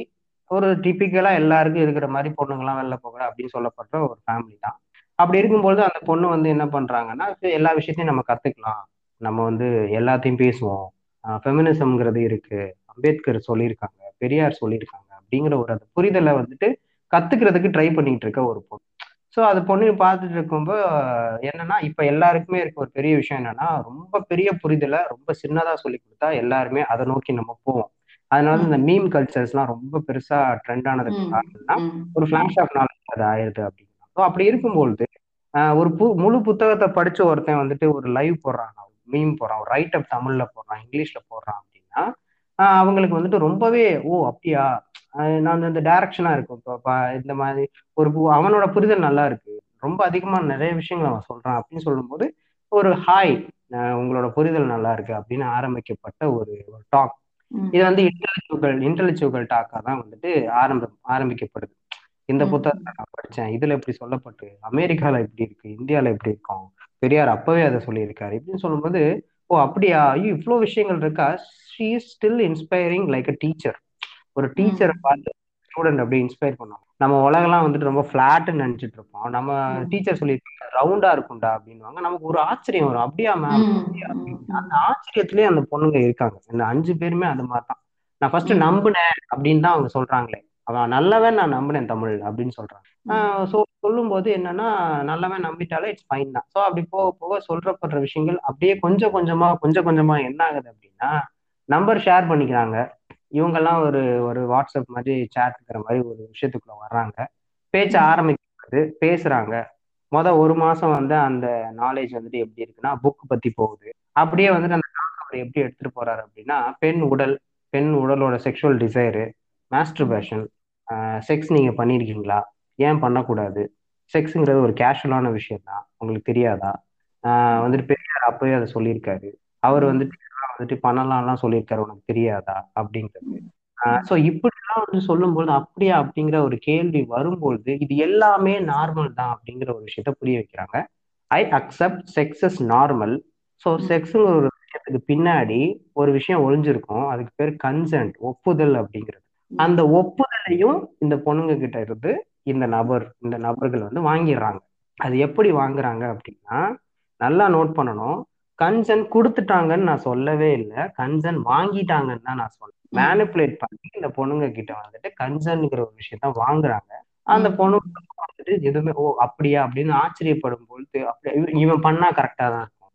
ஒரு டிப்பிக்கலா எல்லாருக்கும் இருக்கிற மாதிரி பொண்ணுங்களாம் வெளில போகிற அப்படின்னு சொல்லப்படுற ஒரு ஃபேமிலி தான். அப்படி இருக்கும்போது அந்த பொண்ணு வந்து என்ன பண்றாங்கன்னா எல்லா விஷயத்தையும் நம்ம கத்துக்கலாம். நம்ம வந்து எல்லாத்தையும் பேசுவோம். ஃபெமினிசம்ங்கிறது இருக்கு. அம்பேத்கர் சொல்லியிருக்காங்க பெரியார் சொல்லியிருக்காங்க அப்படிங்கிற ஒரு அந்த புரிதலை வந்துட்டு கத்துக்கிறதுக்கு ட்ரை பண்ணிட்டு இருக்க ஒரு பொண்ணு. ஸோ அது பொண்ணு பார்த்துட்டு இருக்கும்போது என்னன்னா இப்போ எல்லாருக்குமே இருக்க ஒரு பெரிய விஷயம் என்னன்னா ரொம்ப பெரிய புரிதலை ரொம்ப சின்னதாக சொல்லி கொடுத்தா எல்லாருமே அதை நோக்கி நம்ம போவோம். அதனால இந்த மீம் கல்ச்சர்ஸ்லாம் ரொம்ப பெருசா ட்ரெண்ட் ஆனதுக்கு காரணம்னா ஒரு ஃபிளாஷ் ஆஃப் நாலேஜ் அது ஆயிருது அப்படின்னு. ஸோ அப்படி இருக்கும்பொழுது ஒரு பு முழு புத்தகத்தை படிச்ச ஒருத்தன் வந்துட்டு ஒரு லைவ் போடுறான் மீம் போடுறான் ஒரு ரைட் அப் தமிழ்ல போடுறான் இங்கிலீஷ்ல போடுறான் அப்படின்னா அவங்களுக்கு வந்துட்டு ரொம்பவே ஓ அப்படியா? நான் இந்த டைரக்ஷனா இருக்கும் இப்போ இந்த மாதிரி ஒரு அவனோட புரிதல் நல்லா இருக்கு. ரொம்ப அதிகமா நிறைய விஷயங்கள் அவன் சொல்றான் அப்படின்னு சொல்லும்போது ஒரு ஹாய் உங்களோட புரிதல் நல்லா இருக்கு அப்படின்னு ஆரம்பிக்கப்பட்ட ஒரு டாக் இது வந்து இன்டெலெக்சுவல் இன்டெலெக்சுவல் டாக்கா தான் வந்துட்டு ஆரம்ப ஆரம்பிக்கப்படுது. இந்த புத்தகத்தை நான் படிச்சேன். இதுல இப்படி சொல்லப்பட்டு அமெரிக்கால இப்படி இருக்கு இந்தியால இப்படி இருக்கும். பெரியார் அப்பவே அதை சொல்லியிருக்காரு. இப்படின்னு சொல்லும்போது ஓ அப்படியா? ஐயோ இவ்வளவு விஷயங்கள் இருக்கா? She still inspiring like a teacher ஒரு டீச்சரை பார்த்து ஸ்டூடெண்ட் அப்படி இன்ஸ்பயர் பண்ணுவோம் நம்ம உலகெல்லாம் வந்துட்டு ரொம்ப ஃபிளாட்னு நினைச்சிட்டு இருப்போம். நம்ம டீச்சர் சொல்லியிருக்காங்க ரவுண்டா இருக்கும்டா அப்படின்வாங்க நமக்கு ஒரு ஆச்சரியம் வரும். அப்படியா மேம் அந்த ஆச்சரியத்திலேயே அந்த பொண்ணுங்க இருக்காங்க. இந்த அஞ்சு பேருமே அந்த மாதிரி தான் நான் ஃபர்ஸ்ட் நம்பினேன் அப்படின்னு தான் அவங்க சொல்றாங்களே. அவன் நல்லவன் நான் நம்பினேன் தமிழ் அப்படின்னு சொல்றான் ஸோ சொல்லும் போது என்னன்னா நல்லவன் நம்பிட்டாலே இட்ஸ் ஃபைன் தான். ஸோ அப்படி போக போக சொல்றப்படுற விஷயங்கள் அப்படியே கொஞ்சம் கொஞ்சமா கொஞ்சம் கொஞ்சமா என்ன ஆகுது அப்படின்னா நம்பர் ஷேர் பண்ணிக்கிறாங்க. இவங்கெல்லாம் ஒரு ஒரு வாட்ஸ்அப் மாதிரி சேட்டுக்கிற மாதிரி ஒரு விஷயத்துக்குள்ள வர்றாங்க. பேச்ச ஆரம்பிக்கிறது பேசுறாங்க. மொதல் ஒரு மாசம் வந்து அந்த நாலேஜ் வந்துட்டு எப்படி இருக்குன்னா புக் பத்தி போகுது. அப்படியே வந்துட்டு அந்த அவர் எப்படி எடுத்துட்டு போறாரு அப்படின்னா பெண் உடல் பெண் உடலோட செக்ஷுவல் டிசைரு மாஸ்டர்பேஷன் செக்ஸ் நீங்க பண்ணிருக்கீங்களா? ஏன் பண்ணக்கூடாது? செக்ஸுங்கிறது ஒரு கேஷுவலான விஷயம் தான் உங்களுக்கு தெரியாதா? வந்துட்டு பெரியார் அப்பவே அதை சொல்லியிருக்காரு. அவர் வந்துட்டு வந்துட்டு பண்ணலாம்லாம் சொல்லியிருக்காரு உனக்கு தெரியாதா? அப்படிங்கிறது ஸோ இப்படிலாம் வந்து சொல்லும்போது அப்படியா அப்படிங்கிற ஒரு கேள்வி வரும்பொழுது இது எல்லாமே நார்மல் தான் அப்படிங்கிற ஒரு விஷயத்த புரிய வைக்கிறாங்க. I accept sex is normal so செக்ஸுங்கிற ஒரு விஷயத்துக்கு பின்னாடி ஒரு விஷயம் ஒளிஞ்சிருக்கும் அதுக்கு பேர் கன்சென்ட் ஒப்புதல் அப்படிங்கிறது. அந்த ஒப்புதலையும் இந்த பொண்ணுங்க கிட்ட இருந்து இந்த நபர் இந்த நபர்கள் வந்து வாங்கிடுறாங்க. அது எப்படி வாங்குறாங்க அப்படின்னா நல்லா நோட் பண்ணணும். கன்சன் கொடுத்துட்டாங்கன்னு நான் சொல்லவே இல்லை. கன்சன் வாங்கிட்டாங்கன்னு தான் நான் சொன்னேன். மேனிப்புலேட் பண்ணி இந்த பொண்ணுங்க கிட்ட வந்துட்டு கன்சன்ங்கிற ஒரு விஷயத்த வாங்குறாங்க. அந்த பொண்ணு வந்துட்டு எதுவுமே ஓ அப்படியா? அப்படின்னு ஆச்சரியப்படும் பொழுது அப்படி இவன் பண்ணா கரெக்டா தான் இருக்கும்.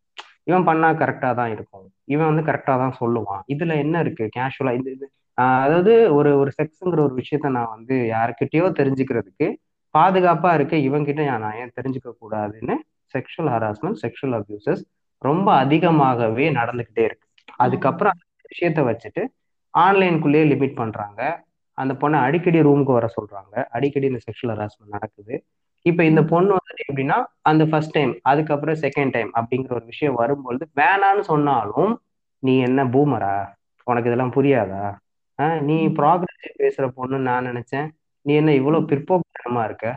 இவன் பண்ணா கரெக்டா தான் இருக்கும். இவன் வந்து கரெக்டா தான் சொல்லுவான். இதுல என்ன இருக்கு? கேஷுவலா இது இது அதாவது ஒரு ஒரு செக்ஸுங்கிற ஒரு விஷயத்த நான் வந்து யாருக்கிட்டயோ தெரிஞ்சுக்கிறதுக்கு பாதுகாப்பா இருக்க இவங்கிட்ட நான் ஏன் தெரிஞ்சுக்க கூடாதுன்னு? செக்ஷுவல் ஹராஸ்மெண்ட் செக்ஷுவல் அபியூசஸ் ரொம்ப அதிகமாகவே நடந்துகிட்டே இருக்கு. அதுக்கப்புறம் அந்த விஷயத்த வச்சுட்டு ஆன்லைனுக்குள்ளேயே லிமிட் பண்றாங்க. அந்த பொண்ணை அடிக்கடி ரூமுக்கு வர சொல்றாங்க. அடிக்கடி இந்த செக்ஷுவல் ஹராஸ்மெண்ட் நடக்குது. இப்ப இந்த பொண்ணு வந்துட்டு எப்படின்னா அந்த ஃபர்ஸ்ட் டைம் அதுக்கப்புறம் செகண்ட் டைம் அப்படிங்கிற ஒரு விஷயம் வரும்பொழுது வேணான்னு சொன்னாலும் நீ என்ன பூமரா உனக்கு இதெல்லாம் புரியாதா? நீ ப்ராக்ரஸ் பேசுற பொண்ணுன்னு நான் நினைச்சேன். நீ என்ன இவ்வளவு பிற்போக்குத்தனமா இருக்க?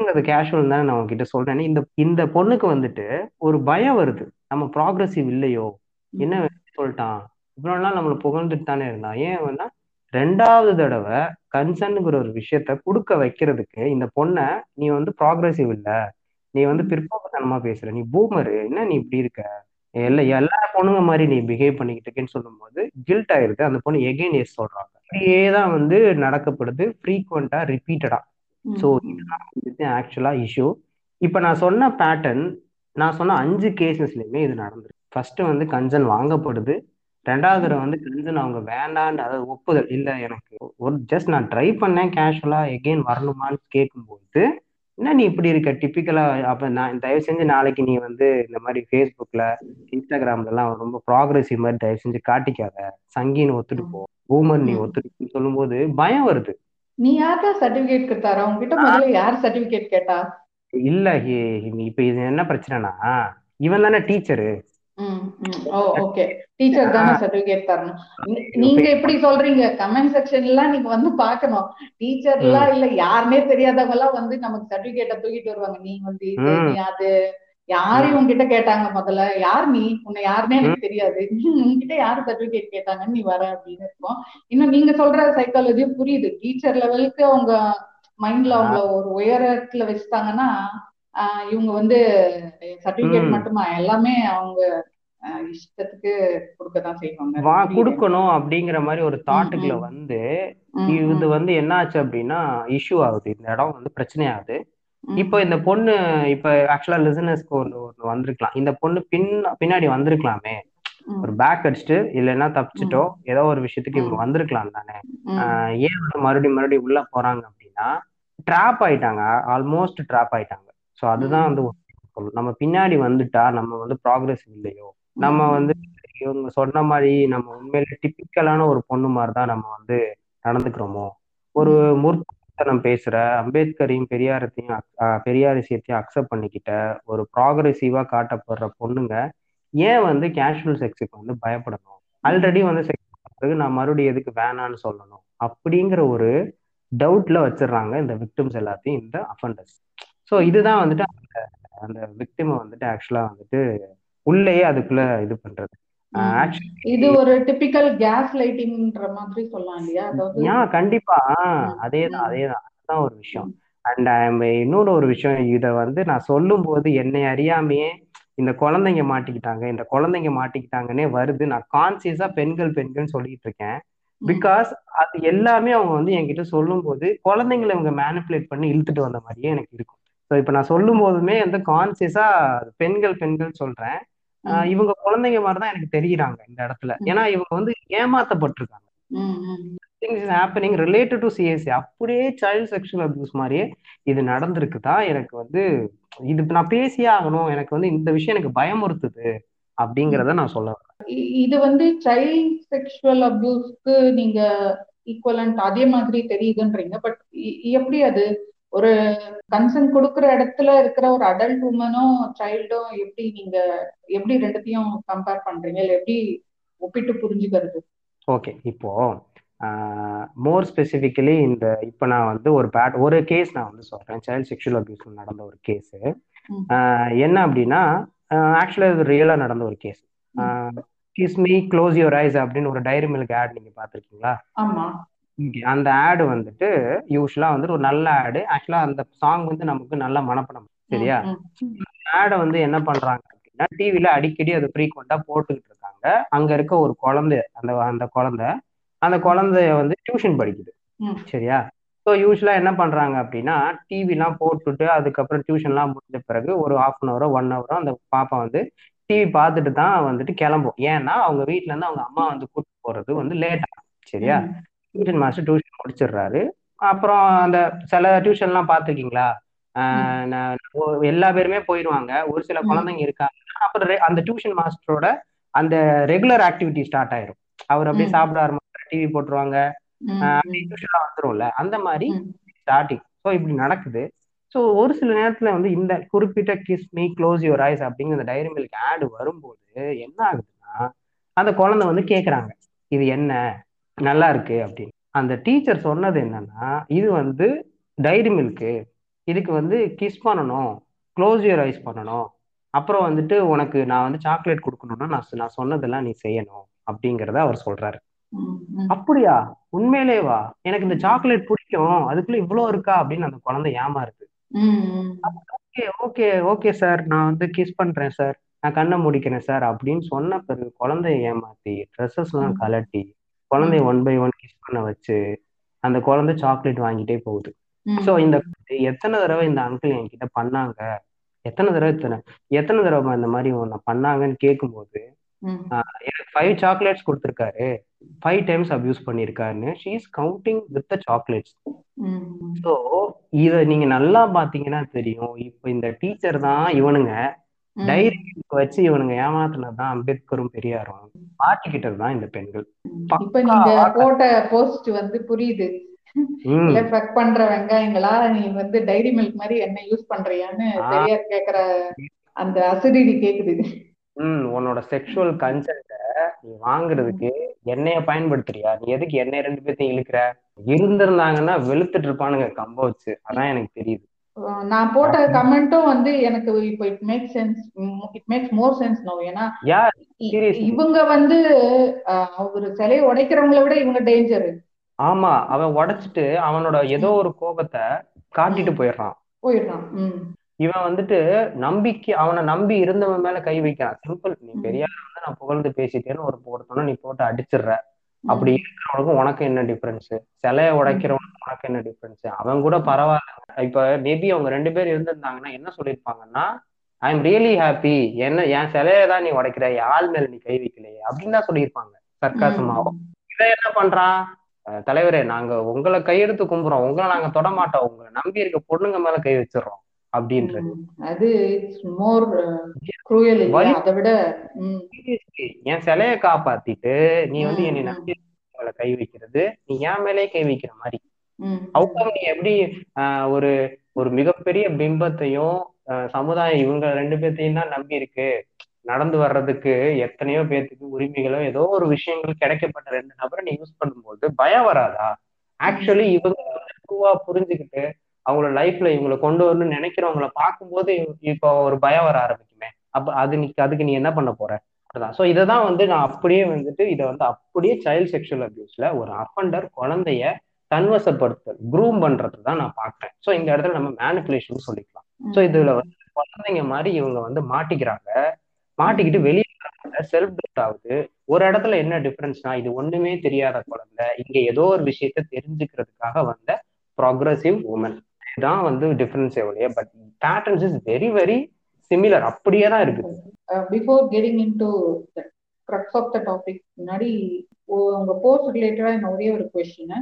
செக்ஸுங்கிறது கேஷுவல் தான் நான் உங்ககிட்ட சொல்றேன். இந்த இந்த பொண்ணுக்கு வந்துட்டு ஒரு பயம் வருது. நம்ம ப்ராக்ரஸிவ் இல்லையோ? என்ன சொல்லிட்டான்? இவ்வளவு நாள் நம்மளை புகழ்ந்துட்டு தானே இருந்தான். ஏன் வேணா ரெண்டாவது தடவை கன்சர்னுங்கிற ஒரு விஷயத்த கொடுக்க வைக்கிறதுக்கு இந்த பொண்ணை நீ வந்து ப்ராக்ரஸிவ் இல்ல. நீ வந்து பிற்போக்குத்தனமா பேசுற. நீ பூமரு. என்ன நீ இப்படி இருக்க? எல்லா எல்லா பொண்ணுங்க மாதிரி நீ பிஹேவ் பண்ணிக்கிட்டு இருக்கேன்னு சொல்லும்போது கில்ட் ஆயிருது. அந்த பொண்ணு எகெயின் எஸ் சொல்றாங்க. இப்படியே தான் வந்து நடக்கப்படுது. ஃப்ரீக்வெண்டா ரிப்பீட்டடா ஸோ இதுதான் வந்துட்டு ஆக்சுவலா இஷ்யூ இப்போ நான் சொன்ன பேட்டர்ன் நான் சொன்ன அஞ்சு கேசஸ்லயுமே இது நடந்திருக்கு. ஃபர்ஸ்ட் வந்து கஞ்சன் வாங்கப்படுது. ரெண்டாவது தடவை வந்து கஞ்சன் அவங்க வேண்டான்னு அதாவது ஒப்புதல். இல்லை எனக்கு ஒரு ஜஸ்ட் நான் ட்ரை பண்ணேன் கேஷுவலா எகெயின் வரணுமான்னு கேட்கும்போது என்ன நீ இப்படி இருக்க? டிப்பிக்கலா அப்ப நான் தயவு செஞ்சு நாளைக்கு நீ வந்து இந்த மாதிரி ஃபேஸ்புக்ல இன்ஸ்டாகிராம்ல எல்லாம் ரொம்ப ப்ராக்ரஸிவ் மாதிரி தயவு செஞ்சு காட்டிக்காத. சங்கின்னு ஒத்துட்டு போ. பூமர் நீ ஒத்துட்டு சொல்லும்போது பயம் வருது. நீ யார்டா சர்டிபிகேட் கொடுத்தாரா? உங்ககிட்ட முதல்ல யார் சர்டிபிகேட் கேட்டா? இல்ல இப்ப இது என்ன பிரச்சனைனா இவன் தானே டீச்சரு. Oh okay. டீச்சர் தானே சர்டிபிகேட் தரணும். நீங்க எப்படி சொல்றீங்க? கமெண்ட் செக்ஷன்ல நீங்க வந்து பாக்கணும் டீச்சர் எல்லாம் இல்ல யாருன்னே தெரியாதவங்க எல்லாம் வந்து நமக்கு சர்டிபிகேட்ட தூக்கிட்டு வருவாங்க. நீ வந்து அது. யாரு உங்ககிட்ட கேட்டாங்க முதல்ல? யார் நீ? உன்னை யாருன்னே எனக்கு தெரியாது. உங்ககிட்ட யாரு சர்டிபிகேட் கேட்டாங்கன்னு நீ வர அப்படின்னு இருக்கும். இன்னும் நீங்க சொல்ற சைக்காலஜி புரியுது. டீச்சர் லெவலுக்கு அவங்க மைண்ட்ல அவங்கள ஒரு உயரத்துல வச்சுட்டாங்கன்னா இவங்க வந்து சர்டிபிகேட் மட்டுமா? எல்லாமே அவங்க இஷ்டத்துக்கு கொடுக்கதான் செய்வாங்க. கொடுக்கணும் அப்படிங்கிற மாதிரி ஒரு தாட்டுக்குள்ள வந்து இது வந்து என்ன ஆச்சு அப்படின்னா இஷ்யூ ஆகுது. இந்த இடம் வந்து பிரச்சனை ஆகுது இப்போ இந்த பொண்ணு இப்ப ஆக்சுவலா லிசனர்ஸ்க்கு ஒன்று ஒன்று வந்திருக்கலாம். இந்த பொண்ணு பின் பின்னாடி வந்திருக்கலாமே. ஒரு பேக் அடிச்சுட்டு இல்லைன்னா தப்பிச்சிட்டோ ஏதோ ஒரு விஷயத்துக்கு இவங்க வந்திருக்கலாம் தானே. ஏன் வந்து மறுபடியும் மறுபடியும் உள்ள போறாங்க அப்படின்னா ட்ராப் ஆயிட்டாங்க. ஆல்மோஸ்ட் ட்ராப் ஆயிட்டாங்க. ஸோ அதுதான் வந்து நம்ம பின்னாடி வந்துட்டா நம்ம வந்து ப்ராக்ரஸ் இல்லையோ? நம்ம வந்து இவங்க சொன்ன மாதிரி நம்ம உண்மையில டிப்பிக்கலான ஒரு பொண்ணு மாதிரி தான் நம்ம வந்து நடந்துக்கிறோமோ? ஒரு நான் பேசுற அம்பேத்கரையும் பெரியாரத்தையும் பெரியார் விஷயத்தையும் அக்செப்ட் பண்ணிக்கிட்ட ஒரு ப்ராக்ரெசிவா காட்டப்படுற பொண்ணுங்க ஏன் வந்து கேஷுவல் செக்ஸுக்கு வந்து பயப்படணும்? ஆல்ரெடி வந்து செக்ஸ் நான் மறுபடியும் எதுக்கு வேணான்னு சொல்லணும்? அப்படிங்கிற ஒரு டவுட்ல வச்சிடுறாங்க இந்த விக்டிம்ஸ் எல்லாத்தையும் இந்த அஃபண்டர்ஸ் ஸோ இதுதான் வந்துட்டு அந்த அந்த விக்டிமை வந்துட்டு ஆக்சுவலா வந்துட்டு உள்ளேயே அதுக்குள்ள இது பண்றது. இது ஒரு டிபிக்கல் கேஸ் லைட்டிங்ன்ற மாதிரி சொல்லலாம் இல்லையா? கண்டிப்பா. அதேதான் அதேதான். அதுதான் ஒரு விஷயம். அண்ட் இன்னொரு ஒரு விஷயம். இத வந்து நான் சொல்லும் போது என்னை அறியாமையே இந்த குழந்தைங்க மாட்டிக்கிட்டாங்க இந்த குழந்தைங்க மாட்டிக்கிட்டாங்கன்னே வருது. நான் கான்சியஸா பெண்கள் பெண்கள் சொல்லிட்டு இருக்கேன். பிகாஸ் அது எல்லாமே அவங்க வந்து என்கிட்ட சொல்லும் போது குழந்தைங்களை இவங்க மேனிப்புலேட் பண்ணி இழுத்துட்டு வந்த மாதிரியே எனக்கு இருக்கும். ஸோ இப்போ நான் சொல்லும் போதுமே வந்து கான்சியஸா பெண்கள் பெண்கள் சொல்றேன். இவங்க குழந்தைங்க மாதிரி தான் எனக்கு தெரியுறாங்க இந்த இடத்துல. ஏன்னா இவங்க வந்து ஏமாத்தப்பட்டிருக்காங்க. Things happening related to CSC அப்படியே சைல்ட் செக்ஷுவல் அபியூஸ் மாதிரியே இது நடந்திருக்கு தான் எனக்கு வந்து இது நான் பேசியே ஆகணும். எனக்கு வந்து இந்த விஷயம் எனக்கு பயமுறுத்துது அப்படிங்கிறத நான் சொல்ல இது வந்து சைல்ட் செக்ஷுவல் அபியூஸ்க்கு நீங்க ஈக்குவலண்ட் அதே மாதிரி தெரியுதுன்றீங்க. பட் எப்படி அது ஒரு கன்சர்ன் கொடுக்குற இடத்துல இருக்கிற ஒரு அடல்ட் உமனும் சைல்டும் எப்படி நீங்க எப்படி ரெண்டுத்தையும் கம்பேர் பண்றீங்க? இல்லை எப்படி ஒப்பிட்டு புரிஞ்சுக்கிறது? ஓகே இப்போ மோர் ஸ்பெசிஃபிக்கலி இந்த இப்போ நான் வந்து ஒரு பேட் ஒரு கேஸ் நான் வந்து சொல்றேன். சைல்ட் செக்ஷுவல் அபியூஸ் நடந்த ஒரு கேஸ் என்ன அப்படின்னா ஆக்சுவலாக இது ரியலாக நடந்த ஒரு case kiss me. Close your eyes அப்படின்னு ஒரு டைரி மில்க் ஆட் நீங்க பாத்திருக்கீங்களா ஆமா. அந்த ஆடு வந்துட்டு யூஸ்வலா வந்துட்டு ஒரு நல்ல ஆடு ஆக்சுவலா அந்த சாங் வந்து நமக்கு நல்ல மனப்படம் சரியா? ஆடை வந்து என்ன பண்றாங்க அப்படின்னா டிவில அடிக்கடி அது ஃப்ரீக்வெண்டா போட்டுக்கிட்டு இருக்காங்க. அங்க இருக்க ஒரு குழந்தை அந்த அந்த குழந்தை அந்த குழந்தைய வந்து டியூஷன் படிக்குது சரியா? ஸோ யூஸ்வலா என்ன பண்றாங்க அப்படின்னா டிவிலாம் போட்டுட்டு அதுக்கப்புறம் டியூஷன்லாம் முடிஞ்ச பிறகு ஒரு ஹாஃப் அன் ஹவரோ ஒன் ஹவரோ அந்த பாப்பா வந்து டிவி பார்த்துட்டு தான் வந்துட்டு கிளம்பும். ஏன்னா அவங்க வீட்டுல இருந்து அவங்க அம்மா வந்து கூட்டு போறது வந்து லேட் ஆகும் சரியா? டியூஷன் மாஸ்டர் டியூஷன் முடிச்சிடுறாரு. அப்புறம் அந்த சில டியூஷன்லாம் பார்த்துருக்கீங்களா? எல்லா பேருமே போயிடுவாங்க ஒரு சில குழந்தைங்க இருக்காங்க அப்புறம் அந்த டியூஷன் மாஸ்டரோட அந்த ரெகுலர் ஆக்டிவிட்டி ஸ்டார்ட் ஆயிரும். அவர் அப்படியே சாப்பிட ஆரம்பிச்சு டிவி போட்டுருவாங்க. டியூஷன்லாம் வந்துரும்ல. அந்த மாதிரி ஸ்டார்டிங் ஸோ இப்படி நடக்குது. ஸோ ஒரு சில நேரத்துல வந்து இந்த குறிப்பிட்ட kiss me close your eyes அப்படிங்கிற அந்த டைரி மில்க் ஆடு வரும்போது என்ன ஆகுதுன்னா அந்த குழந்தை வந்து கேட்குறாங்க இது என்ன? நல்லா இருக்கு அப்படின்னு. அந்த டீச்சர் சொன்னது என்னன்னா இது வந்து டைரி மில்க்கு இதுக்கு வந்து கிஸ் பண்ணணும் க்ளோஸ் யுவர் ஐஸ் பண்ணணும். அப்புறம் வந்துட்டு உனக்கு நான் வந்து சாக்லேட் கொடுக்கணும்னா நான் நான் சொன்னதெல்லாம் நீ செய்யணும் அப்படிங்கிறத அவர் சொல்றாரு. அப்படியா? உண்மையிலேவா? எனக்கு இந்த சாக்லேட் பிடிக்கும் அதுக்குள்ள இவ்வளவு இருக்கா அப்படின்னு அந்த குழந்தை ஏமாறுது. ஓகே ஓகே ஓகே சார் நான் வந்து கிஸ் பண்றேன் சார். நான் கண்ணை முடிக்கிறேன் சார் அப்படின்னு சொன்ன பிறகு குழந்தைய ஏமாத்தி ட்ரெஸ்ஸஸ் எல்லாம். கலட்டி குழந்தைய. ஒன் பை ஒன் கிஸ் பண்ண வச்சு அந்த குழந்தை சாக்லேட் வாங்கிட்டே போகுது. ஸோ இந்த எத்தனை தடவை இந்த அங்கிள் என்கிட்ட பண்ணாங்க எத்தனை தடவை இத்தனை எத்தனை தடவை இந்த மாதிரி ஒன்று பண்ணாங்கன்னு கேட்கும்போது ம். எனக்கு ஃபைவ் சாக்லேட்ஸ் கொடுத்துருக்காரு ஃபைவ் டைம்ஸ் அபியூஸ் பண்ணியிருக்காருன்னு she is counting with the chocolates. So இதை நீங்க நல்லா பார்த்தீங்கன்னா தெரியும் இப்போ இந்த டீச்சர் தான் இவனுங்க. டைரி வச்சு இவனுங்க ஏமாத்துனது தான் அம்பேத்கரும் பெரியாரும். மாட்டிக்கிட்டது தான் இந்த பெண்கள். இப்ப நீங்க போட்ட போஸ்ட் வந்து புரியுது. பண்ற வெங்காயங்களா நீ வந்து டைரி மில்க் மாதிரி என்ன யூஸ் பண்றியான்னு. பெரியார் கேக்குற அந்த அசிடிட்டி கேக்குது. ம். உன்னோட செக்ஷுவல் கன்சென்ட்டை நீ வாங்குறதுக்கு எண்ணெய பயன்படுத்துறியா? நீ எதுக்கு எண்ணெய் ரெண்டு பேர்த்தையும் இழுக்கிற? இருந்திருந்தாங்கன்னா வெளுத்துட்டு இருப்பானுங்க கம்ப வச்சு அதான் எனக்கு தெரியுது. நான் போட்ட கமெண்ட்டும் வந்து எனக்கு இப்போ it make sense it makes more sense no ஏன்னா. இவங்க வந்து ஒரு சிலையை உடைக்கிறவங்கள விட இவங்க டேஞ்சர் ஆமா அவன் உடைச்சிட்டு அவனோட ஏதோ ஒரு கோபத்தை காட்டிட்டு போயிடுறான். போயிடுறான். இவன் வந்துட்டு நம்பிக்கை அவனை நம்பி இருந்தவன் மேல கை வைக்கிறான். சிம்பிள் நீ. பெரியார் வந்து நான் புகழ்ந்து பேசிட்டேன்னு ஒரு ஒருத்தனை நீ போட்டு அடிச்சிடுற. அப்படி இருக்கிறவனுக்கும் உனக்கு என்ன டிஃபரன்ஸ் சிலைய உடைக்கிறவனுக்கு உனக்கு என்ன டிஃபரன்ஸ் அவன் கூட பரவாயில்ல. இப்ப மேபி அவங்க ரெண்டு பேர் இருந்திருந்தாங்கன்னா என்ன சொல்லியிருப்பாங்கன்னா ஐ எம் ரியலி ஹாப்பி என்ன என் சிலையை தான் நீ உடைக்கிற. ஆள் மேல நீ கை வைக்கலையே. அப்படின்னு தான் சொல்லியிருப்பாங்க. சர்க்காசமாவும். இவன் என்ன பண்றான்? தலைவரே நாங்க உங்களை கையெடுத்து கும்புறோம். உங்களை நாங்க தொட மாட்டோம். உங்களை நம்பி இருக்க பொண்ணுங்க மேல கை வச்சிடுறோம். அப்படின்றது. அது மோர் குரூயல் அதை விட Seriously, என் சிலைய காப்பாத்திட்டு நீ வந்து என்னை. நம்பி கை வைக்கிறது நீ என் மேலே கை வைக்கிற மாதிரி. அவுட்கம் நீ எப்படி ஒரு ஒரு மிகப்பெரிய பிம்பத்தையும் சமுதாயம் இவங்க ரெண்டு பேர்த்தையும் தான் நம்பி இருக்கு நடந்து வர்றதுக்கு எத்தனையோ பேர்த்துக்கு உரிமைகளோ ஏதோ ஒரு விஷயங்கள் கிடைக்கப்பட்ட ரெண்டு நபரை நீ யூஸ் பண்ணும்போது பயம் வராதா? ஆக்சுவலி இவங்க வந்து புரிஞ்சுக்கிட்டு அவங்களோட லைஃப்ல இவங்களை கொண்டு வரணும்னு நினைக்கிறவங்கள பார்க்கும்போது இப்போ ஒரு பயம் வர ஆரம்பிக்குமே. அப்ப அது நீ அதுக்கு நீ என்ன பண்ண போற? அதுதான் ஸோ இதை தான் வந்து நான் அப்படியே வந்துட்டு இதை வந்து அப்படியே சைல்ட் செக்ஷுவல் அபியூஸ்ல ஒரு அஃபண்டர் குழந்தைய தன்வசப்படுத்தல் க்ரூம் பண்றது தான் நான் பார்க்குறேன். ஸோ இந்த இடத்துல நம்ம மேனிப்புலேஷன் சொல்லிக்கலாம். ஸோ இதுல வந்து குழந்தைங்க மாதிரி இவங்க வந்து மாட்டிக்கிறாங்க. மாட்டிக்கிட்டு வெளியே செல்ஃப் டவுட் ஆகுது. ஒரு இடத்துல என்ன டிஃபரன்ஸ்னா இது ஒண்ணுமே தெரியாத குழந்தை. இங்க ஏதோ ஒரு விஷயத்த தெரிஞ்சுக்கிறதுக்காக வந்த ப்ராக்ரஸிவ் உமன் இதுதான் வந்து டிஃபரன்ஸ் எவ்வளோ but patterns is very very similar அப்படியே தான் இருக்குது. Before getting in to crux of the topic முன்னாடி உங்க போஸ்ட் ரிலேட்டடா என்ன ஒரே ஒரு கொஸ்டின்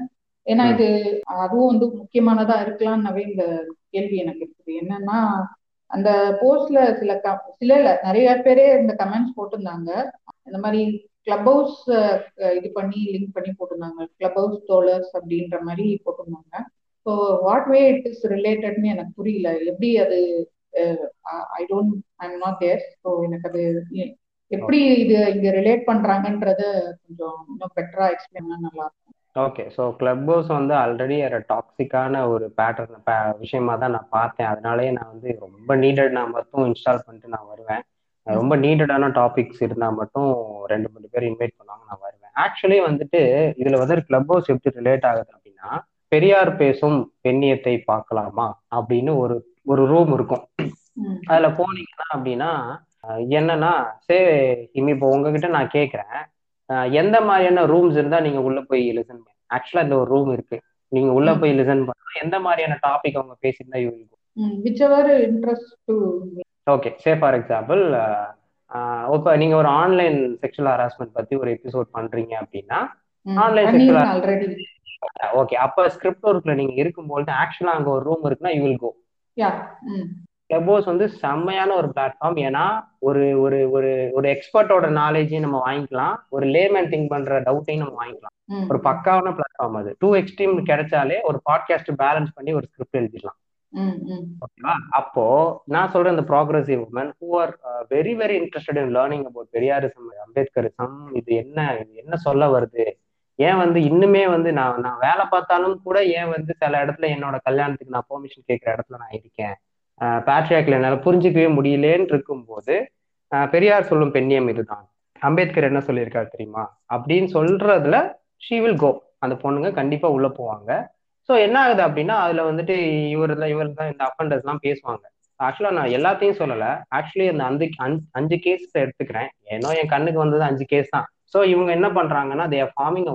ஏன்னா. இது அதுவும் வந்து முக்கியமானதா இருக்கலாம்னாவே இந்த கேள்வி எனக்கு இருக்குது. என்னன்னா அந்த போஸ்ட்ல சில க- சில இல்ல நிறைய பேரே இந்த கமெண்ட்ஸ் போட்டிருந்தாங்க. இந்த மாதிரி கிளப் ஹவுஸ் இது பண்ணி லிங்க் பண்ணி போட்டிருந்தாங்க. கிளப் ஹவுஸ் தோழர்ஸ் அப்படின்ற மாதிரி போட்டிருந்தாங்க. So what way it is ரிலேட்டட்னு எனக்கு புரியல. எப்படி அது I don't I am not there so எனக்கு அது எப்படி இது இங்க ரிலேட் பண்றாங்கன்றத கொஞ்சம் இன்னும் பெட்டரா எக்ஸ்பிளைன் நல்லா இருக்கும். ஓகே ஸோ கிளப் ஹவுஸ் வந்து ஆல்ரெடி ஒரு டாக்ஸிக்கான ஒரு பேட்டர்ன் விஷயமா தான் நான் பார்த்தேன். அதனாலேயே நான் வந்து ரொம்ப நீடட் நான் மட்டும் இன்ஸ்டால் பண்ணிட்டு நான் வருவேன். ரொம்ப நீடடான டாபிக்ஸ் இருந்தால் மட்டும் ரெண்டு மூணு பேர் இன்வைட் பண்ணுவாங்க நான் வருவேன். ஆக்சுவலி வந்துட்டு இதுல வந்து கிளப் ஹவுஸ் எப்படி ரிலேட் ஆகுது அப்படின்னா பெரியார் பேசும் பெண்ணியத்தை பார்க்கலாமா? அப்படின்னு ஒரு ஒரு ரூம் இருக்கும். அதுல போனீங்கன்னா அப்படின்னா என்னன்னா சே இனி இப்போ உங்ககிட்ட நான் கேட்குறேன் எந்த மாதிரியான ரூம்ஸ் இருந்தா நீங்க உள்ள போய் லிசன் பண்ண. ஆக்சுவலா இந்த ஒரு ரூம் இருக்கு. நீங்க உள்ள போய் லிசன் பண்ணா எந்த மாதிரியான டாபிக் அவங்க பேசியிருந்தா you okay say for example இப்போ நீங்க ஒரு ஆன்லைன் செக்ஷுவல் ஹராஸ்மெண்ட் பத்தி ஒரு எபிசோட் பண்றீங்க அப்படின்னா sexual- ஆல்ரெடி ஓகே அப்ப ஸ்கிரிப்ட் ஒர்க்ல நீங்க இருக்கும்போது ஆக்சுவலா அங்க ஒரு ரூம் இருக்குன்னா யூ வில் கோ கிளப்ஹவுஸ் வந்து செம்மையான ஒரு பிளாட்ஃபார்ம் ஏன்னா ஒரு ஒரு ஒரு ஒரு எக்ஸ்பர்ட்டோட நாலேஜையும் நம்ம வாங்கிக்கலாம். ஒரு லேமேன் திங்க் பண்ற டவுட்டையும் நம்ம வாங்கிக்கலாம். ம் ஒரு பக்காவான பிளாட்ஃபார்ம் அது. டூ எக்ஸ்ட்ரீம் கிடைச்சாலே ஒரு பாட்காஸ்ட் பேலன்ஸ் பண்ணி ஒரு ஸ்கிரிப்ட் எழுதிடலாம். ஓகேவா அப்போ நான் சொல்ற இந்த progressive woman who are very very interested in learning about Periyarism Ambedkarism இது என்ன இது என்ன சொல்ல வருது? ஏன் வந்து இன்னுமே வந்து நான் நான் வேலை பார்த்தாலும் கூட ஏன் வந்து சில இடத்துல என்னோட கல்யாணத்துக்கு நான் பெர்மிஷன் கேட்குற இடத்துல நான் இருக்கேன். பேட்ரியாக்கில் என்னால் புரிஞ்சிக்கவே முடியலேன்னு இருக்கும்போது பெரியார் சொல்லும் பெண்ணியம் இதுதான். அம்பேத்கர் என்ன சொல்லியிருக்காரு தெரியுமா? அப்படின்னு சொல்றதுல ஷீ வில் கோ அந்த பொண்ணுங்க கண்டிப்பா உள்ள போவாங்க. ஸோ என்ன ஆகுது அப்படின்னா அதுல வந்துட்டு இவர் தான் இவர் தான் இந்த அஃபண்டர்ஸ் எல்லாம் பேசுவாங்க. ஆக்சுவலா நான் எல்லாத்தையும் சொல்லல. ஆக்சுவலி அந்த அஞ்சு அஞ்சு- அஞ்சு கேஸ் எடுத்துக்கிறேன். ஏன்னோ என் கண்ணுக்கு வந்தது அஞ்சு கேஸ் தான். ஸோ இவங்க என்ன பண்றாங்கன்னா தே ஃபார்மிங்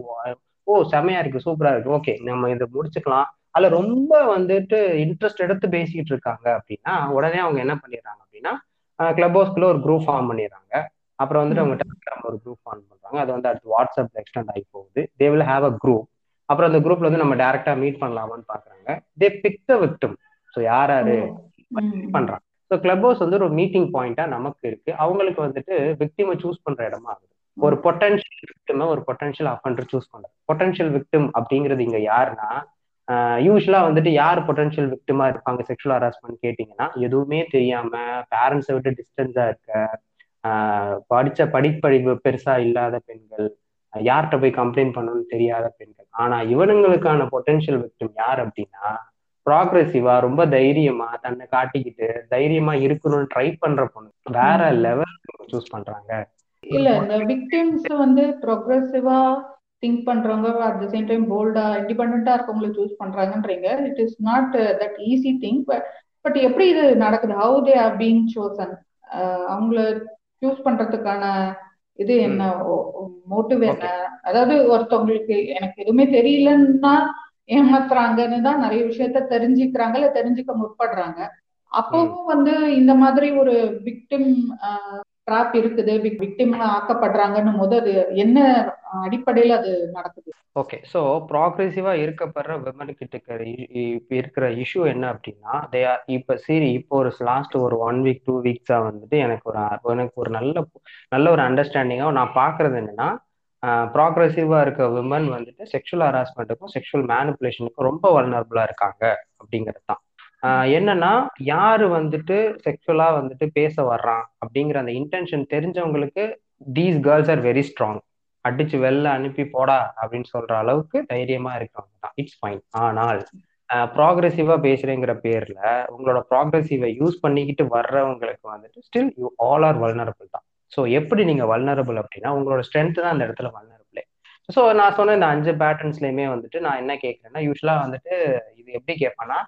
ஓ செமையா இருக்கு சூப்பரா இருக்கு. ஓகே நம்ம இதை முடிச்சுக்கலாம். அதுல ரொம்ப வந்துட்டு இன்ட்ரெஸ்ட் எடுத்து பேசிக்கிட்டு இருக்காங்க அப்படின்னா உடனே அவங்க என்ன பண்ணிடுறாங்க அப்படின்னா கிளப் ஹவுஸ்க்குள்ள ஒரு குரூப் ஃபார்ம் பண்ணிடுறாங்க. அப்புறம் வந்துட்டு அவங்க டெலிகிராம் ஒரு குரூப் ஃபார்ம் பண்றாங்க. அது வந்து அடுத்து வாட்ஸ்அப்ல எக்ஸ்டெண்ட் ஆகி போகுது. They will have a group அப்புறம் அந்த குரூப்ல வந்து நம்ம டேரக்டா மீட் பண்ணலாமான்னு பாக்குறாங்க. They pick the victim so யார் யாரு? பண்றாங்க. ஸோ கிளப் ஹவுஸ் வந்து ஒரு மீட்டிங் பாயிண்டா நமக்கு இருக்கு. அவங்களுக்கு வந்துட்டு விக்டிமை சூஸ் பண்ற இடமா ஆகுது. ஒரு பொட்டன்ஷியல் விக்டிமை ஒரு பொட்டன்ஷியல் அஃபண்டர் சூஸ் பண்றது பொட்டன்ஷியல் விக்டிம் அப்படிங்கிறது இங்க யாருன்னா யூஸ்வலா வந்துட்டு யார் பொட்டன்ஷியல் விக்டிமா இருப்பாங்க? செக்ஷுவல் ஹராஸ்மெண்ட் கேட்டீங்கன்னா எதுவுமே தெரியாம பேரண்ட்ஸை விட்டு டிஸ்டன்ஸா இருக்க படிச்ச படிப்பறிவு பெருசா இல்லாத பெண்கள் யார்கிட்ட போய் கம்ப்ளைண்ட் பண்ணணும்னு தெரியாத பெண்கள். ஆனா இவனுங்களுக்கான பொட்டன்ஷியல் விக்டிம் யார் அப்படின்னா ப்ராக்ரெசிவா ரொம்ப தைரியமா தன்னை காட்டிக்கிட்டு தைரியமா இருக்கணும்னு ட்ரை பண்ற பொண்ணு வேற லெவல் சூஸ் பண்றாங்க. இல்ல இந்த விக்டிம்ஸ் வந்து ப்ரோக்ரஸிவா திங்க் பண்றவங்க அட் த சேம் டைம் போல்டா இண்டிபெண்டா இருக்கவங்களை choose பண்றாங்கன்றீங்க. It is not that easy thing but எப்படி இது நடக்குது? How they are being chosen அவங்கள சூஸ் பண்றதுக்கான இது என்ன? மோட்டிவ் என்ன? அதாவது ஒருத்தவங்களுக்கு எனக்கு எதுவுமே தெரியலன்னா ஏமாத்துறாங்கன்னு தான் நிறைய விஷயத்த தெரிஞ்சுக்கிறாங்க இல்ல தெரிஞ்சுக்க முற்படுறாங்க. அப்பவும் வந்து இந்த மாதிரி ஒரு விக்டிம் ட்ராப் இருக்குது விக்டிம் ஆக்கப்படுறாங்கன்னு போது அது என்ன அடிப்படையில் அது நடக்குது? ஓகே ஸோ ப்ராக்ரெசிவா இருக்கப்படுற விமன் கிட்ட இருக்கிற இஷ்யூ என்ன அப்படின்னா தே ஆர் இப்போ சரி இப்போ ஒரு லாஸ்ட் ஒரு ஒன் வீக் டூ வீக்ஸா வந்துட்டு எனக்கு ஒரு எனக்கு ஒரு நல்ல நல்ல ஒரு அண்டர்ஸ்டாண்டிங்காக நான் பார்க்கறது என்னன்னா ப்ராக்ரெசிவா இருக்க விமன் வந்துட்டு செக்ஷுவல் ஹராஸ்மெண்ட்டுக்கும் செக்ஷுவல் மேனிப்புலேஷனுக்கும் ரொம்ப வல்னரபுளா இருக்காங்க அப்படிங்கிறது தான் என்னன்னா யாரு வந்துட்டு செக்ஷுவலா வந்துட்டு பேச வர்றான் அப்படிங்கிற அந்த இன்டென்ஷன் தெரிஞ்சவங்களுக்கு these girls are very strong அடிச்சு வெளில அனுப்பி போடா அப்படின்னு சொல்ற அளவுக்கு தைரியமா இருக்கிறவங்க தான். இட்ஸ் ஃபைன் ஆனால் ப்ராக்ரெசிவா பேசுறேங்கிற பேர்ல உங்களோட ப்ராக்ரெசிவை யூஸ் பண்ணிக்கிட்டு வர்றவங்களுக்கு வந்துட்டு still you all are vulnerable தான். ஸோ எப்படி நீங்க வல்னரபிள் அப்படின்னா உங்களோட ஸ்ட்ரென்த் தான் அந்த இடத்துல வல்னரபிளே ஸோ நான் சொன்ன இந்த அஞ்சு பேட்டர்ன்ஸ்லயுமே வந்துட்டு நான் என்ன கேட்கறேன்னா யூஸ்வலா வந்துட்டு இது எப்படி கேட்பேன்னா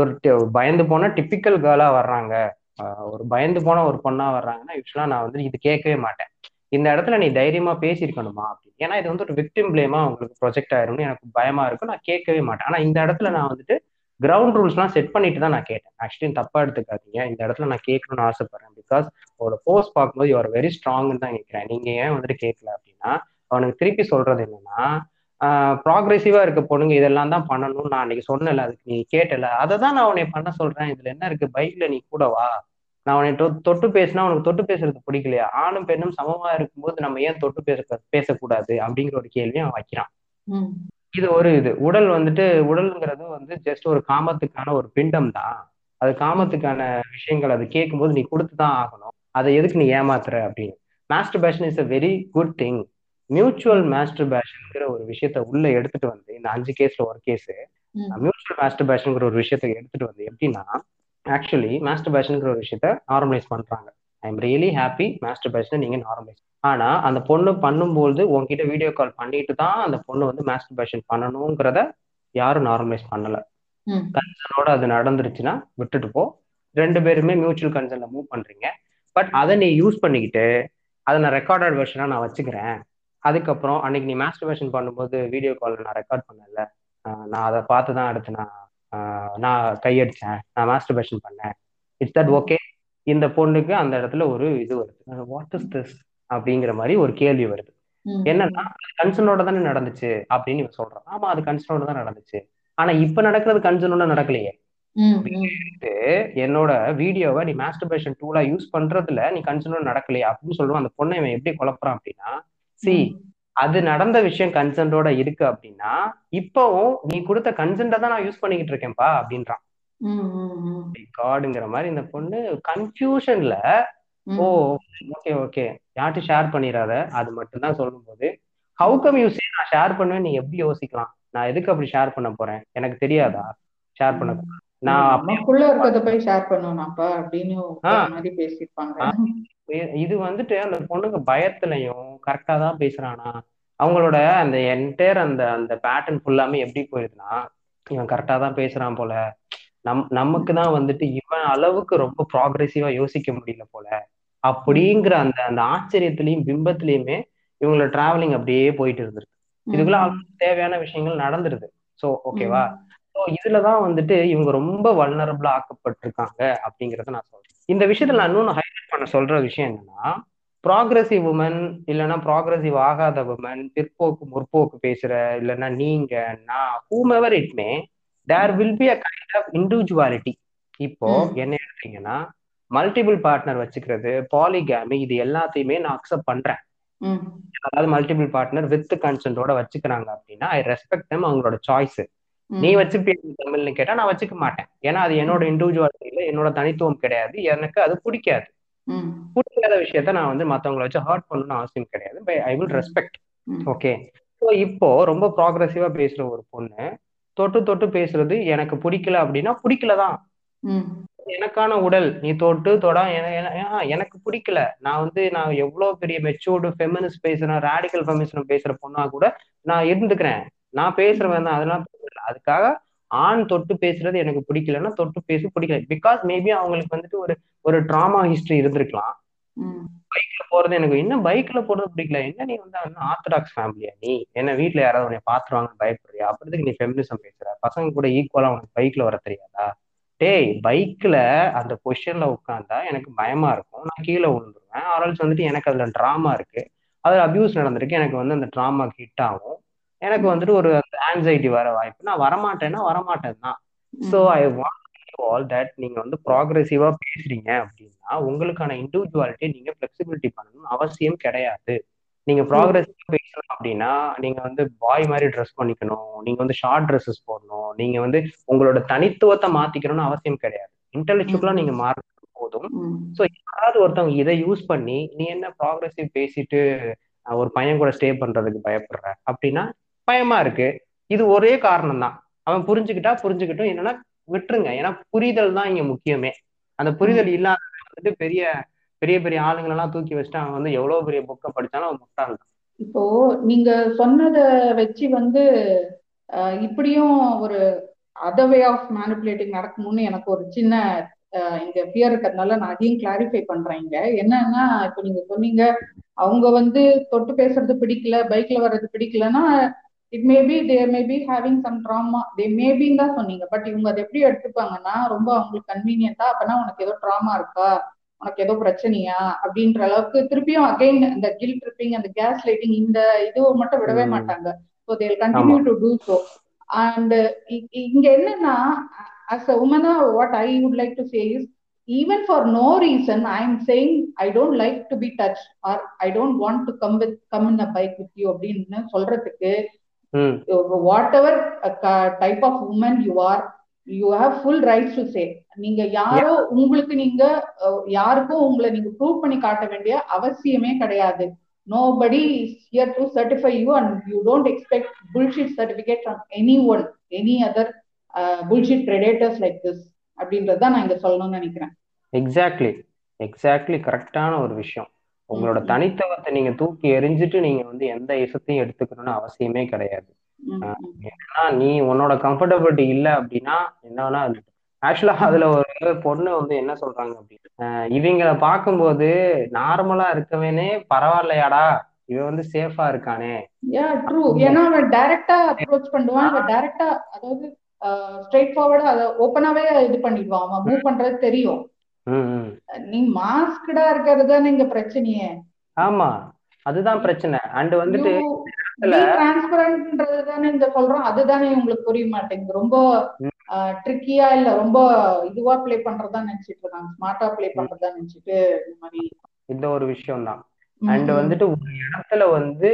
ஒரு பயந்து போன டிப்பிக்கல் கேர்ளா வர்றாங்க. ஒரு பயந்து போன ஒரு பொண்ணா வர்றாங்கன்னா யூஸ்வலா நான் வந்து இது கேட்கவே மாட்டேன். இந்த இடத்துல நீ தைரியமா பேசியிருக்கணுமா அப்படின்னு. ஏன்னா இது வந்து ஒரு விக்டிம் பிளேமா உங்களுக்கு ப்ரொஜெக்ட் ஆயிரும்னு எனக்கு பயமா இருக்கும். நான் கேட்கவே மாட்டேன். ஆனா இந்த இடத்துல நான் வந்துட்டு கிரவுண்ட் ரூல்ஸ்லாம் செட் பண்ணிட்டு தான் நான் கேட்டேன். ஆக்சுவலி தப்பா எடுத்துக்காதீங்க. இந்த இடத்துல நான் கேட்கணும்னு ஆசைப்படுறேன். பிகாஸ் அவரோட போஸ்ட் பார்க்கும்போது யுவர் வெரி ஸ்ட்ராங்னு தான் நினைக்கிறேன் நீங்க ஏன் வந்துட்டு கேட்கல அப்படின்னா அவனுக்கு திருப்பி சொல்றது என்னன்னா ப்ராக்ரெசிவா இருக்க பொண்ணுங்க இதெல்லாம் தான் பண்ணணும்னு நான் அன்னைக்கு சொன்னல அதுக்கு நீ கேட்டல அதை தான் நான் உன்னை பண்ண சொல்றேன். இதுல என்ன இருக்கு? பைக்ல நீ கூட வா. நான் உன்னை தொட்டு பேசினா உனக்கு தொட்டு பேசுறது பிடிக்கலையா? ஆணும் பெண்ணும் சமமா இருக்கும்போது நம்ம ஏன் தொட்டு பேச பேசக்கூடாது? அப்படிங்கிற ஒரு கேள்வியும் அவன் வைக்கிறான். இது ஒரு இது. உடல் வந்துட்டு உடல்ங்கிறது வந்து ஜஸ்ட் ஒரு காமத்துக்கான ஒரு பிண்டம் தான். அது காமத்துக்கான விஷயங்கள் அது கேட்கும்போது நீ கொடுத்து தான் ஆகணும். அதை எதுக்கு நீ ஏமாத்துற அப்படின்னு. Masturbation is a very good thing mutual master பேஷன்ங்கிற ஒரு விஷயத்த உள்ள எடுத்துட்டு வந்து இந்த அஞ்சு கேஸ்ல ஒரு கேஸ் மியூச்சுவல் மாஸ்டர் பேஷன்ங்கிற ஒரு விஷயத்த எடுத்துட்டு வந்து எப்படின்னா ஆக்சுவலி மாஸ்டர் பேஷனுங்கிற ஒரு விஷயத்த நார்மலைஸ் பண்றாங்க. ஐ எம் ரியலி ஹாப்பி மாஸ்டர் பேஷனை நீங்க நார்மலைஸ் ஆனா அந்த பொண்ணு பண்ணும்போது உங்ககிட்ட வீடியோ கால் பண்ணிட்டு தான் அந்த பொண்ணு வந்து மாஸ்டர் பேஷன் பண்ணணுங்கிறத யாரும் நார்மலைஸ் பண்ணல. கன்சர்னோட அது நடந்துருச்சுன்னா விட்டுட்டு போ. ரெண்டு பேருமே மியூச்சுவல் கன்சர்ன்ல மூவ் பண்றீங்க. பட் அதை நீ யூஸ் பண்ணிக்கிட்டு அதை நான் ரெக்கார்டட் வெர்ஷனா நான் வச்சுக்கிறேன். அதுக்கப்புறம் அன்னைக்கு நீ மாஸ்டர் பேஷன் பண்ணும்போது வீடியோ கால் நான் ரெக்கார்ட் பண்ணல நான் அதை பார்த்து தான் அடுத்து நான் நான் கையடிச்சேன். நான் மாஸ்டர் பேஷன் பண்ணேன். இட்ஸ் தட் ஓகே இந்த பொண்ணுக்கு அந்த இடத்துல ஒரு இது வருது. வாட் இஸ் திஸ் அப்படிங்கிற மாதிரி ஒரு கேள்வி வருது. என்னன்னா கன்சர்னோட தானே நடந்துச்சு அப்படின்னு இவன் சொல்றான். ஆமா அது கன்சர்னோட தான் நடந்துச்சு. ஆனா இப்ப நடக்கிறது கன்சர்னோட நடக்கலையே. என்னோட வீடியோவை நீ மாஸ்டர்பேஷன் டூலா யூஸ் பண்றதுல நீ கன்சர்னோட நடக்கலையே அப்படின்னு சொல்லுவான். அந்த பொண்ணை இவன் எப்படி குழப்பறான் அப்படின்னா சி அது நடந்த விஷயம் கன்சென்டோட இருக்கு அப்படின்னா இப்பவும் நீ கொடுத்த கன்சென்ட தான் நான் யூஸ் பண்ணிக்கிட்டு இருக்கேன்ப்பா அப்படின்றான். காடுங்கிற மாதிரி இந்த பொண்ணு கன்ஃபியூஷன்ல ஓ ஓகே ஓகே யார்ட்டும் ஷேர் பண்ணிடாத? அது மட்டும் தான் சொல்லும் போது ஹவு கம் யூ சே நான் ஷேர் பண்ணுவேன் நீ எப்படி யோசிக்கலாம்? நான் எதுக்கு அப்படி ஷேர் பண்ண போறேன்? எனக்கு தெரியாதா? ஷேர் பண்ண நான் நமக்குள்ள இருக்கிறத போய் ஷேர் பண்ணுவேனாப்பா அப்படின்னு மாதிரி இது வந்துட்டு அந்த பொண்ணுங்க பயத்துலயும் கரெக்டா தான் பேசுறானா? அவங்களோட அந்த என்டையர் அந்த அந்த பேட்டர்ன் ஃபுல்லாமே எப்படி போயிருதுன்னா இவன் கரெக்டா தான் பேசுறான் போல. நம் நமக்கு தான் வந்துட்டு இவன் அளவுக்கு ரொம்ப ப்ராக்ரெசிவா யோசிக்க முடியல போல. அப்படிங்கிற அந்த அந்த ஆச்சரியத்திலையும் பிம்பத்திலையுமே இவங்களோட டிராவலிங் அப்படியே போயிட்டு இருந்திருக்கு. இதுக்குள்ள தேவையான விஷயங்கள் நடந்துருது. சோ ஓகேவா இதுலதான் வந்துட்டு இவங்க ரொம்ப வல்னரபிளா ஆக்கப்பட்டிருக்காங்க அப்படிங்கறத நான் சொல்றேன். இந்த விஷயத்துல நான் இன்னொன்னு ஹைலைட் பண்ண சொல்ற விஷயம் என்னன்னா ப்ராக்ரஸிவ் உமன் இல்லைன்னா ப்ராக்ரஸிவ் ஆகாத உமன் பிற்போக்கு முற்போக்கு பேசுற இல்லைன்னா நீங்க நான் however it may there will be a kind of individuality இப்போ என்ன எடுத்தீங்கன்னா மல்டிபிள் பார்ட்னர் வச்சுக்கிறது பாலிகேமி இது எல்லாத்தையுமே நான் அக்செப்ட் பண்றேன். அதாவது மல்டிபிள் பார்ட்னர் வித் கன்சென்டோட வச்சுக்கிறாங்க அப்படின்னா ஐ ரெஸ்பெக்ட் தம் அவங்களோட சாய்ஸ் நீ வச்சுப்பிய தமிழ்னு கேட்டா நான் வச்சுக்க மாட்டேன். ஏன்னா அது என்னோட இண்டிவிஜுவாலிட்டியில என்னோட தனித்துவம் கிடையாது. எனக்கு அது பிடிக்காது. பிடிக்காத விஷயத்த நான் வந்து மத்தவங்களை வச்சு ஹர்ட் பண்ணணும்னு அவசியம் கிடையாது. By I will respect okay so இப்போ ரொம்ப ப்ராக்ரஸிவா பேசுற ஒரு பொண்ணு தொட்டு தொட்டு பேசுறது எனக்கு பிடிக்கல அப்படின்னா பிடிக்கலதான். எனக்கான உடல் நீ தொட்டு தொட எனக்கு பிடிக்கல. நான் வந்து நான் எவ்வளவு பெரிய மெச்சூர்டு ஃபெமினிஸ்ட் பேசுறேன் ரேடிக்கல் ஃபெமினிஸ்ட் பேசுற பொண்ணா கூட நான் இருந்துக்கிறேன். நான் பேசுறவன் தான். அதெல்லாம் அதுக்காக ஆண் தொட்டு பேசுறது எனக்கு பிடிக்கலன்னா தொட்டு பேச பிடிக்கல. பிகாஸ் மேபி அவங்களுக்கு வந்துட்டு ஒரு ஒரு ட்ராமா ஹிஸ்டரி இருந்திருக்கலாம். பைக்ல போறது எனக்கு என்ன பைக்ல போறது பிடிக்கல. என்ன நீ வந்து ஆர்த்தடாக்ஸ் ஃபேமிலியா நீ? என்ன வீட்டுல யாராவது உன்னை பாத்துருவாங்கன்னு பயப்படுறியா? அப்படிதுக்கு நீ ஃபெமினிசம் பேசுற. பசங்க கூட ஈக்குவலா உனக்கு பைக்ல வர தெரியாதா? டேய் பைக்ல அந்த பொசிஷன்ல உட்காந்தா எனக்கு பயமா இருக்கும். நான் கீழே விழுந்துருவேன். ஆரல்ஸ் வந்துட்டு எனக்கு அதுல ட்ராமா இருக்கு. அதுல அபியூஸ் நடந்திருக்கு. எனக்கு வந்து அந்த ட்ராமா ஹிட் ஆகும். எனக்கு வந்துட்டு ஒரு ஆன்சைட்டி வர வாய்ப்பு. நான் வரமாட்டேன்னா வரமாட்டேன் தான் so I want all that நீங்க வந்து ப்ராக்ரெசிவா பேசுறீங்க அப்படின்னா உங்களுக்கான இண்டிவிஜுவாலிட்டி நீங்க ஃபிளெக்சிபிலிட்டி பண்ணணும் அவசியம் கிடையாது. நீங்க ப்ராக்ரெசிவா பேசணும் அப்படின்னா நீங்க வந்து பாய் மாதிரி ட்ரெஸ் பண்ணிக்கணும் நீங்க வந்து ஷார்ட் ட்ரெஸ்ஸஸ் போடணும் நீங்க வந்து உங்களோட தனித்துவத்தை மாத்திக்கணும்னு அவசியம் கிடையாது. இன்டெலெக்சுவலா நீங்க மாற போதும். ஸோ யாராவது ஒருத்தவங்க இதை யூஸ் பண்ணி நீ என்ன ப்ராக்ரெசிவ் பேசிட்டு ஒரு பையன் கூட ஸ்டே பண்றதுக்கு பயப்படுற அப்படின்னா பயமா இருக்கு. இது ஒரே காரணம் தான் அவன் புரிஞ்சுக்கிட்டா புரிஞ்சுக்கிட்டும். என்னன்னா விட்டுருங்க. ஏன்னா புரிதல் தான் இங்க முக்கியமே. அந்த புரிதல் இல்லாத வந்துட்டு பெரிய பெரிய பெரிய ஆளுங்களெல்லாம் தூக்கி வச்சுட்டு அவன் வந்து எவ்வளவு பெரிய புக்கை படிச்சாலும் அவன் முட்டாள் இப்போ நீங்க சொன்னதை வச்சு வந்து இப்படியும் ஒரு அதர் வே ஆஃப் மேனிப்புலேட்டிங் நடக்கணும்னு எனக்கு ஒரு சின்ன இங்க ஃபியர் இருக்கிறதுனால நான் அதையும் கிளாரிஃபை பண்றேன் இங்க. என்னன்னா இப்போ நீங்க சொன்னீங்க அவங்க வந்து தொட்டு பேசுறது பிடிக்கல பைக்ல வர்றது பிடிக்கலன்னா it maybe there maybe having some trauma they மேபின்னு தான் சொன்னீங்க. பட் இவங்க அதை எப்படி எடுத்துப்பாங்கன்னா ரொம்ப அவங்களுக்கு கன்வீனியன்ட்டா அப்பனா உனக்கு ஏதோ ட்ராமா இருக்கா? உனக்கு ஏதோ பிரச்சனையா? அப்படின்ற அளவுக்கு திருப்பியும் அகைன் இந்த கில் ட்ரிப்பிங் அந்த கேஸ் லைட்டிங் இந்த இது மட்டும் விடவே மாட்டாங்க. So they'll continue to do so and இங்க என்னன்னா as a உமனா what I would like to say is even for no reason i am saying i don't like to be touched or i don't want to come with come in a bike with you அப்படின்னு சொல்றதுக்கு whatever type of woman you are you have full rights to say நீங்க யாரோ உங்களுக்கு நீங்க யாருக்கும் உங்களை நீங்க prove பண்ணி காட்ட வேண்டிய அவசியமே கிடையாது. Is here to certify you and you don't expect bullshit certificate from anyone any other uh, bullshit predators like this அப்படின்றது தான் நான் இங்க சொல்லணும்னு நினைக்கிறேன். எக்ஸாக்ட்லி எக்ஸாக்ட்லி கரெக்டான ஒரு விஷயம். உங்களோட தனித்துவத்தை நீங்க தூக்கி எரிஞ்சிட்டு நீங்க வந்து எந்த இசத்தையும் எடுத்துக்கணும்னு அவசியமே கிடையாது. ஏன்னா நீ உன்னோட கம்ஃபர்டபிலிட்டி இல்லை அப்படின்னா என்னன்னா ஆக்சுவலா அதுல ஒரு பொண்ணு வந்து என்ன சொல்றாங்க அப்படின்னா இவங்களை பார்க்கும்போது நார்மலா இருக்கவேனே பரவாயில்லையாடா இவன் வந்து சேஃபா இருக்கானே. யா ட்ரூ ஏன்னா அவன் டைரக்டா அப்ரோச் பண்ணுவான். அவன் டைரக்டா அதாவது ஸ்ட்ரெயிட் ஃபார்வர்டா அதை ஓப்பனாவே இது பண்ணிடுவான். அவன் மூவ் பண்றது தெரியும். நீ மாஸ்கடா இருக்கிறது தானே இங்க பிரச்சனையே. ஆமா அதுதான் பிரச்சனை. அண்ட் வந்துட்டு டிரான்ஸ்பரண்ட்ன்றது தானே இந்த சொல்றோம். அதுதானே உங்களுக்கு புரிய மாட்டேங்குது. ரொம்ப ட்ரிக்கியா இல்ல ரொம்ப இதுவா பிளே பண்றதா நினைச்சிட்டு இருக்காங்க. ஸ்மார்ட்டா பிளே பண்றதா நினைச்சிட்டு இந்த மாதிரி. இந்த ஒரு விஷயம் தான் அண்ட் வந்துட்டு ஒரு இடத்துல வந்து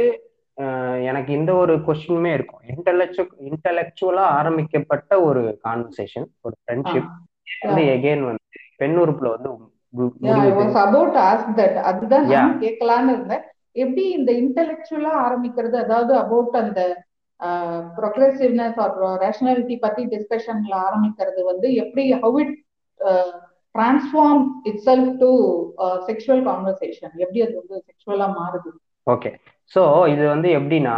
எனக்கு இந்த ஒரு கொஸ்டினுமே இருக்கும். இன்டலெக்சு இன்டலெக்சுவலா ஆரம்பிக்கப்பட்ட ஒரு கான்வர்சேஷன் ஒரு ஃப்ரெண்ட்ஷிப் வந்து எகெயின் வந்து பெண் உறுப்புல வந்து அதுதான் நான் கேட்கலான்னு இருந்தேன். எப்படி இந்த இன்டெலெக்சுவலா ஆரம்பிக்கிறது? அதாவது அபவுட் அந்த ப்ரொக்ரெசிவ்னஸ் ஆர் ரேஷனாலிட்டி பத்தி டிஸ்கஷன்ல ஆரம்பிக்கிறது வந்து எப்படி how it transform itself to sexual conversation எப்படி அது வந்து செக்ஷுவலா மாறுது? ஓகே ஸோ இது வந்து எப்படின்னா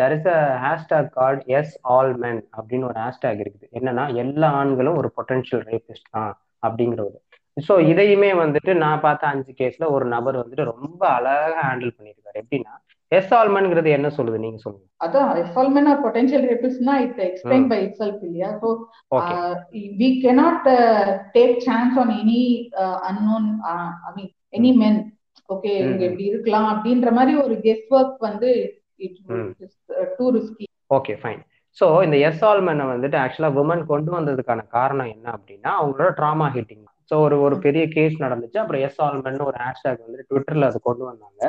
there is a hashtag card yes all men அப்படின்னு ஒரு ஹேஷ்டாக் இருக்குது. என்னன்னா எல்லா ஆண்களும் ஒரு பொட்டன்ஷியல் ரேபிஸ்ட் தான். அப்படிங்கிறது ஸோ இதையுமே வந்துட்டு நான் பார்த்த அஞ்சு கேஸ்ல ஒரு நபர் வந்துட்டு ரொம்ப அழகா ஹேண்டில் பண்ணியிருக்காரு எப்படின்னா எஸ் ஆல்மன்ங்கிறது என்ன சொல்லுது? நீங்க சொல்லுங்க. அதான் yes all men are potential ரேபிஸ்ட்னா it explain. By itself இல்லையா? So take chance on any uh, unknown uh, i mean any men. Okay இவங்க. இப்படி இருக்கலாம் அப்படின்ற மாதிரி ஒரு கெஸ் ஒர்க் வந்து it. Too risky okay fine so இந்த yes ஆல்மனை வந்துட்டு ஆக்சுவலாக உமன் கொண்டு வந்ததுக்கான காரணம் என்ன அப்படின்னா அவங்களோட ட்ராமா ஹிட்டிங் ஸோ ஒரு ஒரு பெரிய கேஸ் நடந்துச்சு. அப்புறம் எஸ் ஆல்மன் ஒரு ஹேஷ்டாக் வந்துட்டு ட்விட்டர்ல அது கொண்டு வந்தாங்க.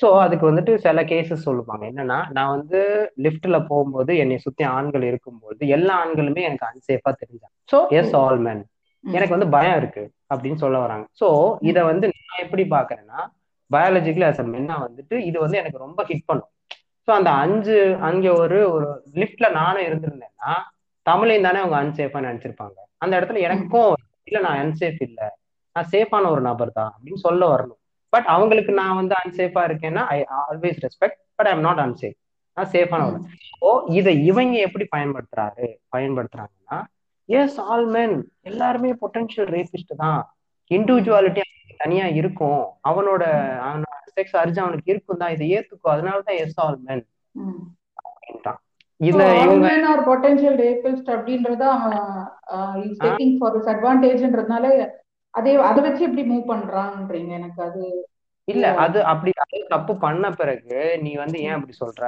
ஸோ அதுக்கு வந்துட்டு சில கேசஸ் சொல்லுவாங்க. என்னன்னா நான் வந்து லிஃப்ட்ல போகும்போது என்னை சுத்தி ஆண்கள் இருக்கும்போது எல்லா ஆண்களுமே எனக்கு அன்சேஃபா தெரிஞ்சாங்க. ஸோ எஸ் ஆல்மென் எனக்கு வந்து பயம் இருக்கு அப்படின்னு சொல்ல வராங்க. ஸோ இதை வந்து நான் எப்படி பாக்குறேன்னா பயாலஜிக்கலி அஸ் அ மென்னா வந்துட்டு இது வந்து எனக்கு ரொம்ப ஹிட் பண்ணும். ஸோ அந்த அஞ்சு அங்கே ஒரு ஒரு லிஃப்ட்ல நானும் இருந்திருந்தேன்னா தமிழையும் தானே அவங்க அன்சேஃபா நினைச்சிருப்பாங்க. அந்த இடத்துல எனக்கும் இல்லை நான் அன்சேஃப் இல்லை. நான் சேஃபான ஒரு நபர் தான் அப்படின்னு சொல்ல வரணும். பட் அவங்களுக்கு நான் வந்து அன்சேஃபா இருக்கேன்னா I always respect but I'm not unsafe நான் சேஃபான ஒரு ஓ இதை இவங்க எப்படி பயன்படுத்துறாரு பயன்படுத்துறாங்கன்னா எஸ் ஆல் மென் எல்லாருமே பொட்டன்ஷியல் ரேபிஸ்ட் தான். இண்டிவிஜுவாலிட்டி தனியா இருக்கும். அவனோட செக்ஸ் அர்ஜ் அவனுக்கு இருக்கும் தான் இதை ஏத்துக்கோ. அதனாலதான் எஸ் ஆல் மென் அப்படின்ட்டான். இத இவங்க ஆர் பொட்டன்ஷியல் ரேபிஸ்ட் அப்படின்றத அவன் இஸ் டேக்கிங் ஃபார் திஸ் அட்வான்டேஜ்ன்றதுனால அதே அதை வச்சு எப்படி மூவ் பண்றான்றீங்க எனக்கு அது. இல்ல அது அப்படி அது தப்பு பண்ண பிறகு நீ வந்து ஏன் அப்படி சொல்ற?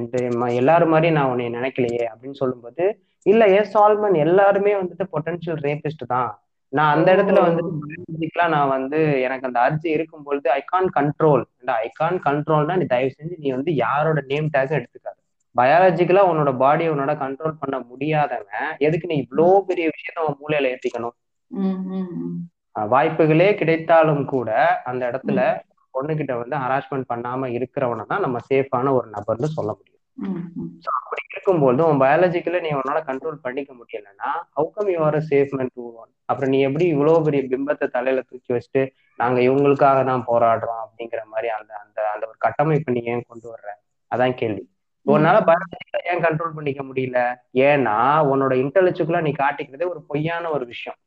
இந்த எல்லாரும் மாதிரி நான் உன்னை நினைக்கலையே அப்படின்னு சொல்லும்போது இல்ல எஸ் ஆல்மன் எல்லாருமே வந்துட்டு பொட்டன்ஷியல் ரேபிஸ்ட் தான். நான் அந்த இடத்துல biologically நான் வந்து எனக்கு அந்த அர்ஜி இருக்கும் பொழுது I can't control I can't கண்ட்ரோல்னா நீ தயவு செஞ்சு நீ வந்து யாரோட நேம் டேக் எடுத்துக்காத. பயாலஜிக்கலா உன்னோட பாடியை உன்னோட கண்ட்ரோல் பண்ண முடியாதவன் எதுக்கு நீ இவ்வளோ பெரிய விஷயத்த உன் மூளையில ஏத்திக்கணும்? ம், ம், ம். அஹ் வாய்ப்புகளே கிடைத்தாலும் கூட அந்த இடத்துல பொண்ணுகிட்ட வந்து ஹராஸ்மெண்ட் பண்ணாம இருக்கிறவனை தான் நம்ம சேஃபான ஒரு நபர்னு சொல்ல முடியும். அப்படி இருக்கும்போது உன் பயாலஜிக்கல நீ உன்னால கண்ட்ரோல் பண்ணிக்க முடியலன்னா how come you are safe men to one அப்புறம் நீ எப்படி இவ்வளவு பெரிய பிம்பத்தை தலையில தூக்கி வச்சுட்டு நாங்க இவங்களுக்காக தான் போராடுறோம் அப்படிங்கிற மாதிரி அந்த அந்த அந்த ஒரு கட்டமைப்பு நீ ஏன் கொண்டு வர்ற? அதான் கேள்வி. உன்னால பயாலஜிக்கல ஏன் கண்ட்ரோல் பண்ணிக்க முடியல? ஏன்னா உன்னோட இன்டெலெக்சுவலா நீ காட்டிக்கிறதே ஒரு பொய்யான ஒரு விஷயம்.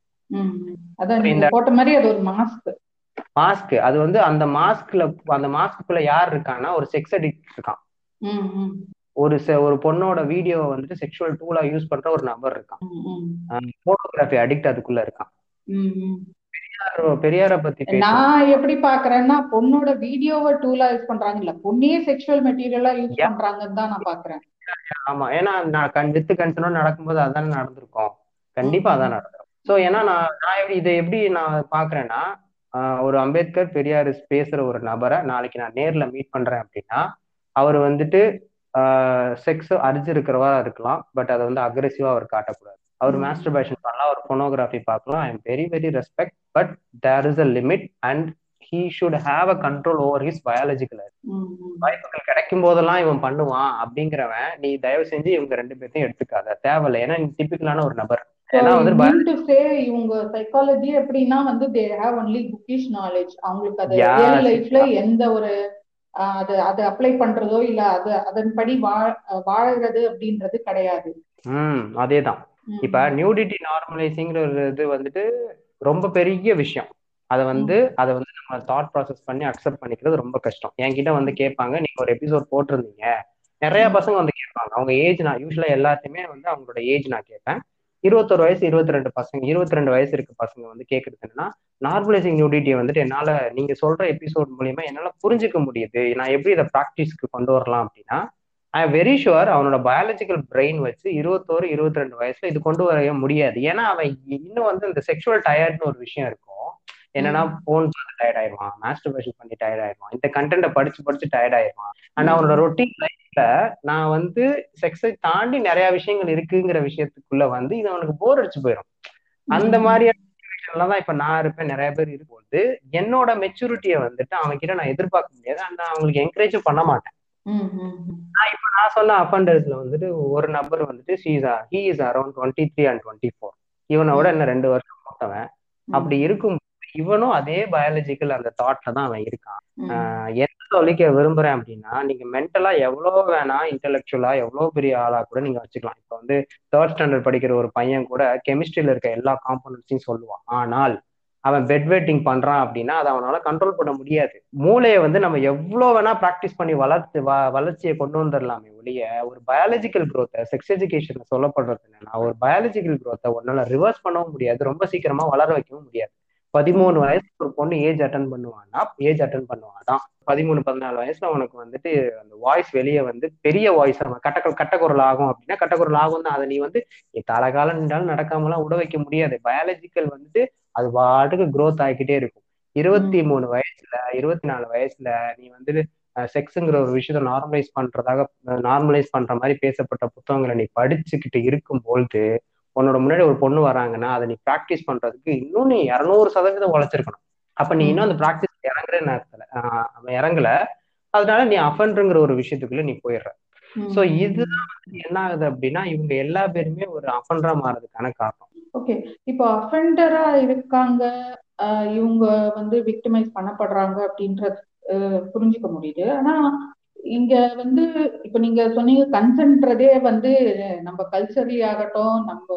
போட்ட மாதிரி அது ஒரு மாஸ்க் மாஸ்க் அது வந்து அந்த மாஸ்க்ல அந்த மாஸ்க்குள்ள யார் இருக்கான்னா ஒரு செக்ஸ் அடிக்ட் இருக்கான். ஒரு செ- ஒரு பொண்ணோட வீடியோ வந்துட்டு செக்ஷுவல் டூலா யூஸ் பண்ற ஒரு நபர் இருக்கான். போட்டோகிராஃபி அடிக்ட் அதுக்குள்ள இருக்கான். பெரியார் பெரியார பத்தி நான் எப்படி பாக்குறேன்னா பொண்ணோட வீடியோவை டூலா யூஸ் பண்றாங்கல்ல பொண்ணையே செக்ஷுவல் மெட்டீரியலா யூஸ். பண்றாங்கன்னு தான் நான் பாக்குறேன். ஆமா ஏன்னா நான் கண் வித்து கன்சர்னோட நடக்கும்போது அதானே நடந்திருக்கும். கண்டிப்பா அதான் நடந்திருக்கும். சோ ஏன்னா நான் நான் இதை எப்படி நான் பாக்குறேன்னா ஒரு அம்பேத்கர் பெரியார் பேசுற ஒரு நபரை நாளைக்கு நான் நேர்ல மீட் பண்றேன் அப்படின்னா அவர் வந்துட்டு செக்ஸ் அரிஞ்சு இருக்கிறவா இருக்கலாம் பட் அதை வந்து அக்ரெசிவா அவர் காட்டக்கூடாது. அவர். மாஸ்டர்பேஷன் பண்ணலாம் அவர் பொனோகிராஃபி பார்க்கலாம். I am very very respect but there is a limit and he should have a control over his biological. வாய்ப்புகள் கிடைக்கும் போதெல்லாம் இவன் பண்ணுவான் அப்படிங்கிறவன் நீ தயவு செஞ்சு இவங்க ரெண்டு பேர்த்தையும் எடுத்துக்காத. தேவையில்லை. ஏன்னா நீ டிபிக்கலான ஒரு நபர். இவங்க சைக்காலஜி எப்படின்னா வந்து they have only bookish knowledge அவங்களுக்கு அது லைஃப்ல. எந்த ஒரு அது அது அப்ளை பண்றதோ இல்ல அது அதன்படி வாழ் வாழறது அப்படின்றது கிடையாது. ம் அதேதான். இப்ப நியூடிட்டி நார்மலைசிங்கிற ஒரு இது வந்துட்டு ரொம்ப பெரிய விஷயம். அதை வந்து அதை வந்து நம்ம தாட் ப்ராசஸ் பண்ணி அக்செப்ட் பண்ணிக்கிறது ரொம்ப கஷ்டம். என்கிட்ட வந்து கேட்பாங்க நீங்க ஒரு எபிசோட் போட்டிருந்தீங்க. நிறைய பசங்க வந்து கேட்பாங்க. அவங்க ஏஜ் நான் யூஸ்வலா எல்லாத்தையுமே வந்து அவங்களோட ஏஜ் நான் கேட்பேன். இருபத்தொரு வயசு இருபத்தி ரெண்டு பசங்க இருபத்தி ரெண்டு வயசு இருக்க பசங்க வந்து கேட்கறது என்னன்னா நார்மலைசிங் நியூடிட்டியை வந்துட்டு என்னால நீங்க சொல்ற எபிசோட் மூலியமா என்னால புரிஞ்சுக்க முடியுது. நான் எப்படி இதை ப்ராக்டிஸ்க்கு கொண்டு வரலாம் அப்படின்னா ஐ வெரி ஷுவர் அவனோட பயாலஜிக்கல் பிரெயின் வச்சு இருபத்தோரு இருபத்தி ரெண்டு வயசுல இது கொண்டு வர முடியாது. ஏன்னா அவன் இன்னும் வந்து இந்த செக்ஷுவல் டயர்ட்னு ஒரு விஷயம் இருக்கும். என்னன்னா போன் பார்த்து டயர்ட் ஆயிடுவான் மாஸ்டர்பேஷன் பண்ணி டயர்ட் ஆயிடுவான் இந்த கண்டென்ட்டை படிச்சு படிச்சு டயர்ட் ஆயிடுவான் அண்ட் அவனோட ரொட்டீன் லைஃப்ல நான் வந்து செக்ஸை தாண்டி நிறைய விஷயங்கள் இருக்குங்கிற விஷயத்துக்குள்ள வந்து இது அவனுக்கு போர் அடிச்சு போயிடும் அந்த மாதிரியான தான் இப்ப நான் இருப்பேன் நிறைய பேர் இருக்கும்போது. என்னோட மெச்சூரிட்டியை வந்துட்டு அவன் கிட்ட நான் எதிர்பார்க்க முடியாது. நான் அவங்களுக்கு என்கரேஜும் பண்ண மாட்டேன். ம், ம். நான் சொன்ன அஃபண்டர்ஸ்ல வந்துட்டு ஒரு நபர் வந்துட்டு she's he is around twenty three and twenty four இவனோட என்ன ரெண்டு வருஷம் மூத்தவன். அப்படி இருக்கும் இவனும் அதே பயாலஜிக்கல் அந்த தாட்ல தான் அவன் இருக்கான். என்ன சொல்லிக்க விரும்புறேன் அப்படின்னா நீங்க மென்டலா எவ்வளவு வேணா இன்டெலெக்சுவலா எவ்வளவு பெரிய ஆளா கூட நீங்க வச்சுக்கலாம். இப்போ வந்து தேர்ட் ஸ்டாண்டர்ட் படிக்கிற ஒரு பையன் கூட கெமிஸ்ட்ரியில இருக்க எல்லா காம்பனன்ட்ஸையும் சொல்லுவான். ஆனால் அவன் பெட் வெயிட்டிங் பண்றான் அப்படின்னா அதை அவனால கண்ட்ரோல் பண்ண முடியாது. மூளையை வந்து நம்ம எவ்வளவு வேணா ப்ராக்டிஸ் பண்ணி வளர்த்து வ- வளர்ச்சியை கொண்டு வந்துடலாமே ஒழிய ஒரு பயாலஜிக்கல் growth செக்ஸ் எஜுகேஷன்ல சொல்லப்படுறது என்னன்னா ஒரு பயாலஜிக்கல் growth ஒன்னால ரிவர்ஸ் பண்ணவும் முடியாது. ரொம்ப சீக்கிரமா வளர வைக்கவும் முடியாது. பதிமூணு வயசு ஒரு பொண்ணு ஏஜ் அட்டன் பண்ணுவான்னா ஏஜ் அட்டன் பண்ணுவாதான். பதிமூணு பதினாலு வயசுல உனக்கு வந்துட்டு அந்த வாய்ஸ் வெளியே வந்து பெரிய வாய்ஸ் கட்ட கட்டக்குரல் ஆகும் அப்படின்னா கட்டக்குரல் ஆகும் தான். அதை நீ வந்து தலகாலம் நின்றாலும் நடக்காமலாம் விட வைக்க முடியாது. பயாலஜிக்கல் வந்துட்டு அது பாட்டுக்கு growth ஆகிக்கிட்டே இருக்கும். இருபத்தி மூணு வயசுல இருபத்தி நாலு வயசுல நீ வந்துட்டு செக்ஸுங்கிற ஒரு விஷயத்த நார்மலைஸ் பண்றதாக நார்மலைஸ் பண்ற மாதிரி பேசப்பட்ட புத்தகங்களை நீ படிச்சுக்கிட்டு இருக்கும்பொழுது உன்னோட முன்னாடி ஒரு பொண்ணு வராங்கன்னா அதை நீ ப்ராக்டிஸ் பண்றதுக்கு இன்னும் நீ இரநூறு சதவீதம் உழைச்சிருக்கணும். அப்ப நீ இன்னும் அந்த ப்ராக்டிஸ் இறங்குற நேரத்துல இறங்கல. அதனால நீ அஃபன்றுங்கிற ஒரு விஷயத்துக்குள்ள நீ போயிடுற. சோ இதுதான் வந்து என்ன ஆகுது அப்படின்னா இவங்க எல்லா பேருமே ஒரு அஃபன்றா மாறதுக்கான காரணம். ஓகே. இப்போ அஃபெண்டரா இருக்காங்க இவங்க வந்து விக்டிமைஸ் பண்ணப்படுறாங்க அப்படின்றது புரிஞ்சுக்க முடியுது. ஆனா இங்க வந்து இப்ப நீங்க சொன்னீங்க கன்சென்ட்றதே வந்து நம்ம கல்ச்சர்லி ஆகட்டும் நம்ம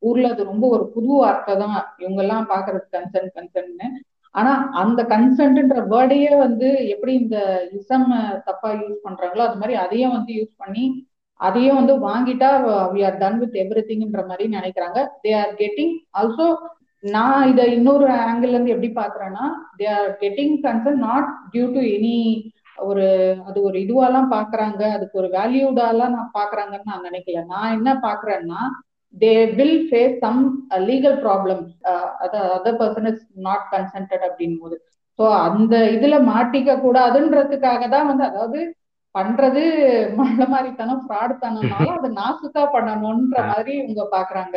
ஊர்ல அது ரொம்ப ஒரு புது வார்த்தை தான். இவங்க எல்லாம் பாக்குறது கன்சென்ட் கன்சென்ட்னு ஆனா அந்த கன்சென்ட்ன்ற வேர்டையே வந்து எப்படி இந்த இசம் தப்பா யூஸ் பண்றாங்களோ அது மாதிரி அதையும் வந்து யூஸ் பண்ணி அதையும் வந்து வாங்கிட்டா we are done with every திங்ன்ற மாதிரி நினைக்கிறாங்க. தே ஆர் கெட்டிங் ஆல்சோ நான் இதை இன்னொரு ஆங்கிள் இருந்து எப்படி பாக்குறேன்னா they are getting concern not due to any ஒரு அது ஒரு இதுவாலாம் பாக்குறாங்க அதுக்கு ஒரு வேல்யூடாலாம் நான் பாக்குறாங்கன்னு நான் நினைக்கல. நான் என்ன பாக்குறேன்னா they will face some legal problem other person is not consented அப்படின் போது ஸோ அந்த இதுல மாட்டிக்க கூடாதுன்றதுக்காக தான் வந்து அதாவது பண்றது மழ மாதிரித்தனம் ஃப்ராட் தனம்னால அதை நாசுக்கா பண்ணணும்ன்ற மாதிரி இவங்க பாக்குறாங்க.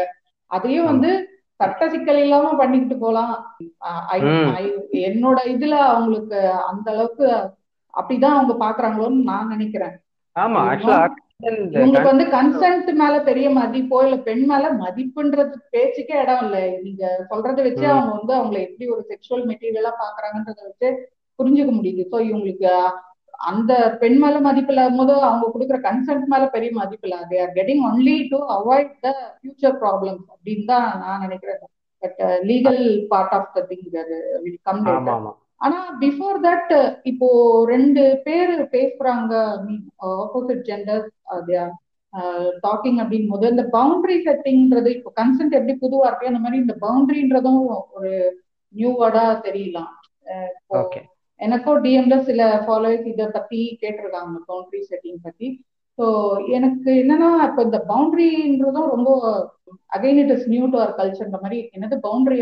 அதையும் வந்து சட்ட சிக்கல் இல்லாம பண்ணிக்கிட்டு போலாம். என்னோட இதுல அவங்களுக்கு அந்த அளவுக்கு அப்படிதான் அவங்க பாக்குறாங்களோன்னு நான் நினைக்கிறேன். ஆமா ஆக்சுவலா இவங்களுக்கு வந்து கன்சென்ட் மேல பெரிய மதிப்போ இல்ல பெண் மேல மதிப்புன்றது பேச்சுக்கே இடம் இல்ல. நீங்க சொல்றதை வச்சு. அவங்க வந்து அவங்களை எப்படி ஒரு செக்ஷுவல் மெட்டீரியலா பாக்குறாங்கன்றத வச்சு புரிஞ்சுக்க முடியுது. ஸோ இவங்களுக்கு அந்த பெண் மேல மதிப்பு இல்லாத போது அவங்க கொடுக்குற கன்சென்ட் மேல பெரிய மதிப்பு இல்ல. They are getting only to avoid the future problems அப்படின்னு தான் நான் நினைக்கிறேன். But legal part of the thing will come ஆனா பிஃபோர் தட் இப்போ ரெண்டு பேர் பேசுறாங்க. ஆப்போசிட் ஜெண்டர் டாக்கிங் அப்படின் போது இந்த பவுண்டரி செட்டிங்ன்றது இப்போ கன்சென்ட் எப்படி புது வார்த்தையோ அந்த மாதிரி இந்த பவுண்டரின்றதும் ஒரு நியூ வேர்டா தெரியலாம். ஓகே எனக்கும் டிஎம்ல சில ஃபாலோவர்ஸ் இதை பத்தி கேட்டிருக்காங்க பவுண்டரி செட்டிங் பத்தி. ஸோ எனக்கு என்னன்னா இப்போ இந்த பவுண்டரின்றதும் ரொம்ப again it is new to our கல்ச்சர்ன்ற மாதிரி என்னது பவுண்டரி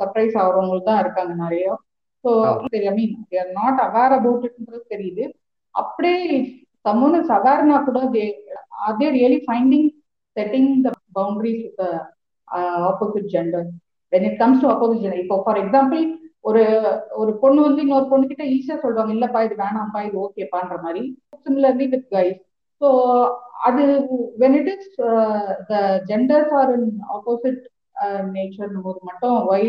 சர்ப்ரைஸ் ஆகிறவங்களுக்கு தான் இருக்காங்க நிறைய. ஸோ. சரி I mean they're not aware about இட்ன்றது தெரியுது. அப்படியே சம்மன் இஸ் அவேர்னா கூட they are they really finding setting the boundaries with opposite gender when it comes to opposite gender இப்போ ஃபார் எக்ஸாம்பிள் ஒரு ஒரு பொண்ணு வந்து இன்னொரு பொண்ணு கிட்ட ஈஸியா சொல்லுவாங்க இல்லப்பா இது வேணாம்ப்பா இது ஓகேப்பான்ற மாதிரி. சிமிலர்லி வித் கைஸ் ஸோ அது when it is the genders are in opposite nature போது மட்டும் ஒய்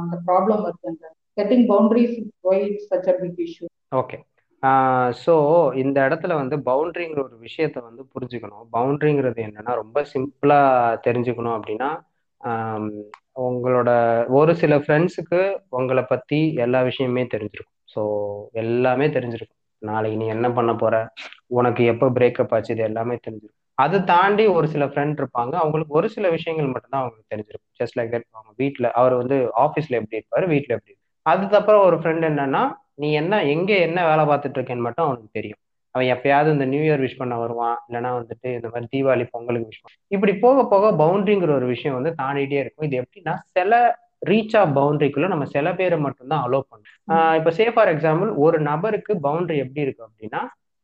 அந்த ப்ராப்ளம் வருது அந்த setting boundaries why such a big issue okay so இந்த இடத்துல வந்து பவுண்டரிங்கிற ஒரு விஷயத்த வந்து புரிஞ்சுக்கணும். பவுண்டரிங்கிறது என்னன்னா ரொம்ப சிம்பிளா தெரிஞ்சுக்கணும் அப்படின்னா உங்களோட ஒரு சில ஃப்ரெண்ட்ஸுக்கு உங்களை பத்தி எல்லா விஷயமே தெரிஞ்சிருக்கும். ஸோ எல்லாமே தெரிஞ்சிருக்கும். நாளைக்கு நீ என்ன பண்ண போற? உனக்கு எப்போ பிரேக்கப் ஆச்சு? இது எல்லாமே தெரிஞ்சிருக்கும். அதை தாண்டி ஒரு சில ஃப்ரெண்ட் இருப்பாங்க. அவங்களுக்கு ஒரு சில விஷயங்கள் மட்டும்தான் அவங்களுக்கு தெரிஞ்சிருக்கும். ஜஸ்ட் லைக் தட் அவங்க வீட்டில் அவர் வந்து ஆஃபீஸில் எப்படி இருப்பாரு? வீட்டில் எப்படி இருப்பார்? அதுக்கப்புறம் ஒரு ஃப்ரெண்ட் என்னன்னா நீ என்ன எங்க என்ன வேலை பார்த்துட்டு இருக்கேன்னு மட்டும் அவனுக்கு தெரியும். அவன் எப்பயாவது இந்த நியூ இயர் விஷ் பண்ண வருவான். இல்லைன்னா வந்துட்டு இந்த மாதிரி தீபாவளி பொங்கலுக்கு விஷ் பண்ண இப்படி போக போக பவுண்டரிங்கிற ஒரு விஷயம் வந்து தாண்டிட்டே இருக்கும். இது எப்படின்னா சில ரீச் ஆஃப் பவுண்டரிக்குள்ள நம்ம சில பேரை மட்டும்தான் அலோவ் பண்ணணும் இப்போ சே ஃபார் எக்ஸாம்பிள் ஒரு நபருக்கு பவுண்டரி எப்படி இருக்கு அப்படின்னா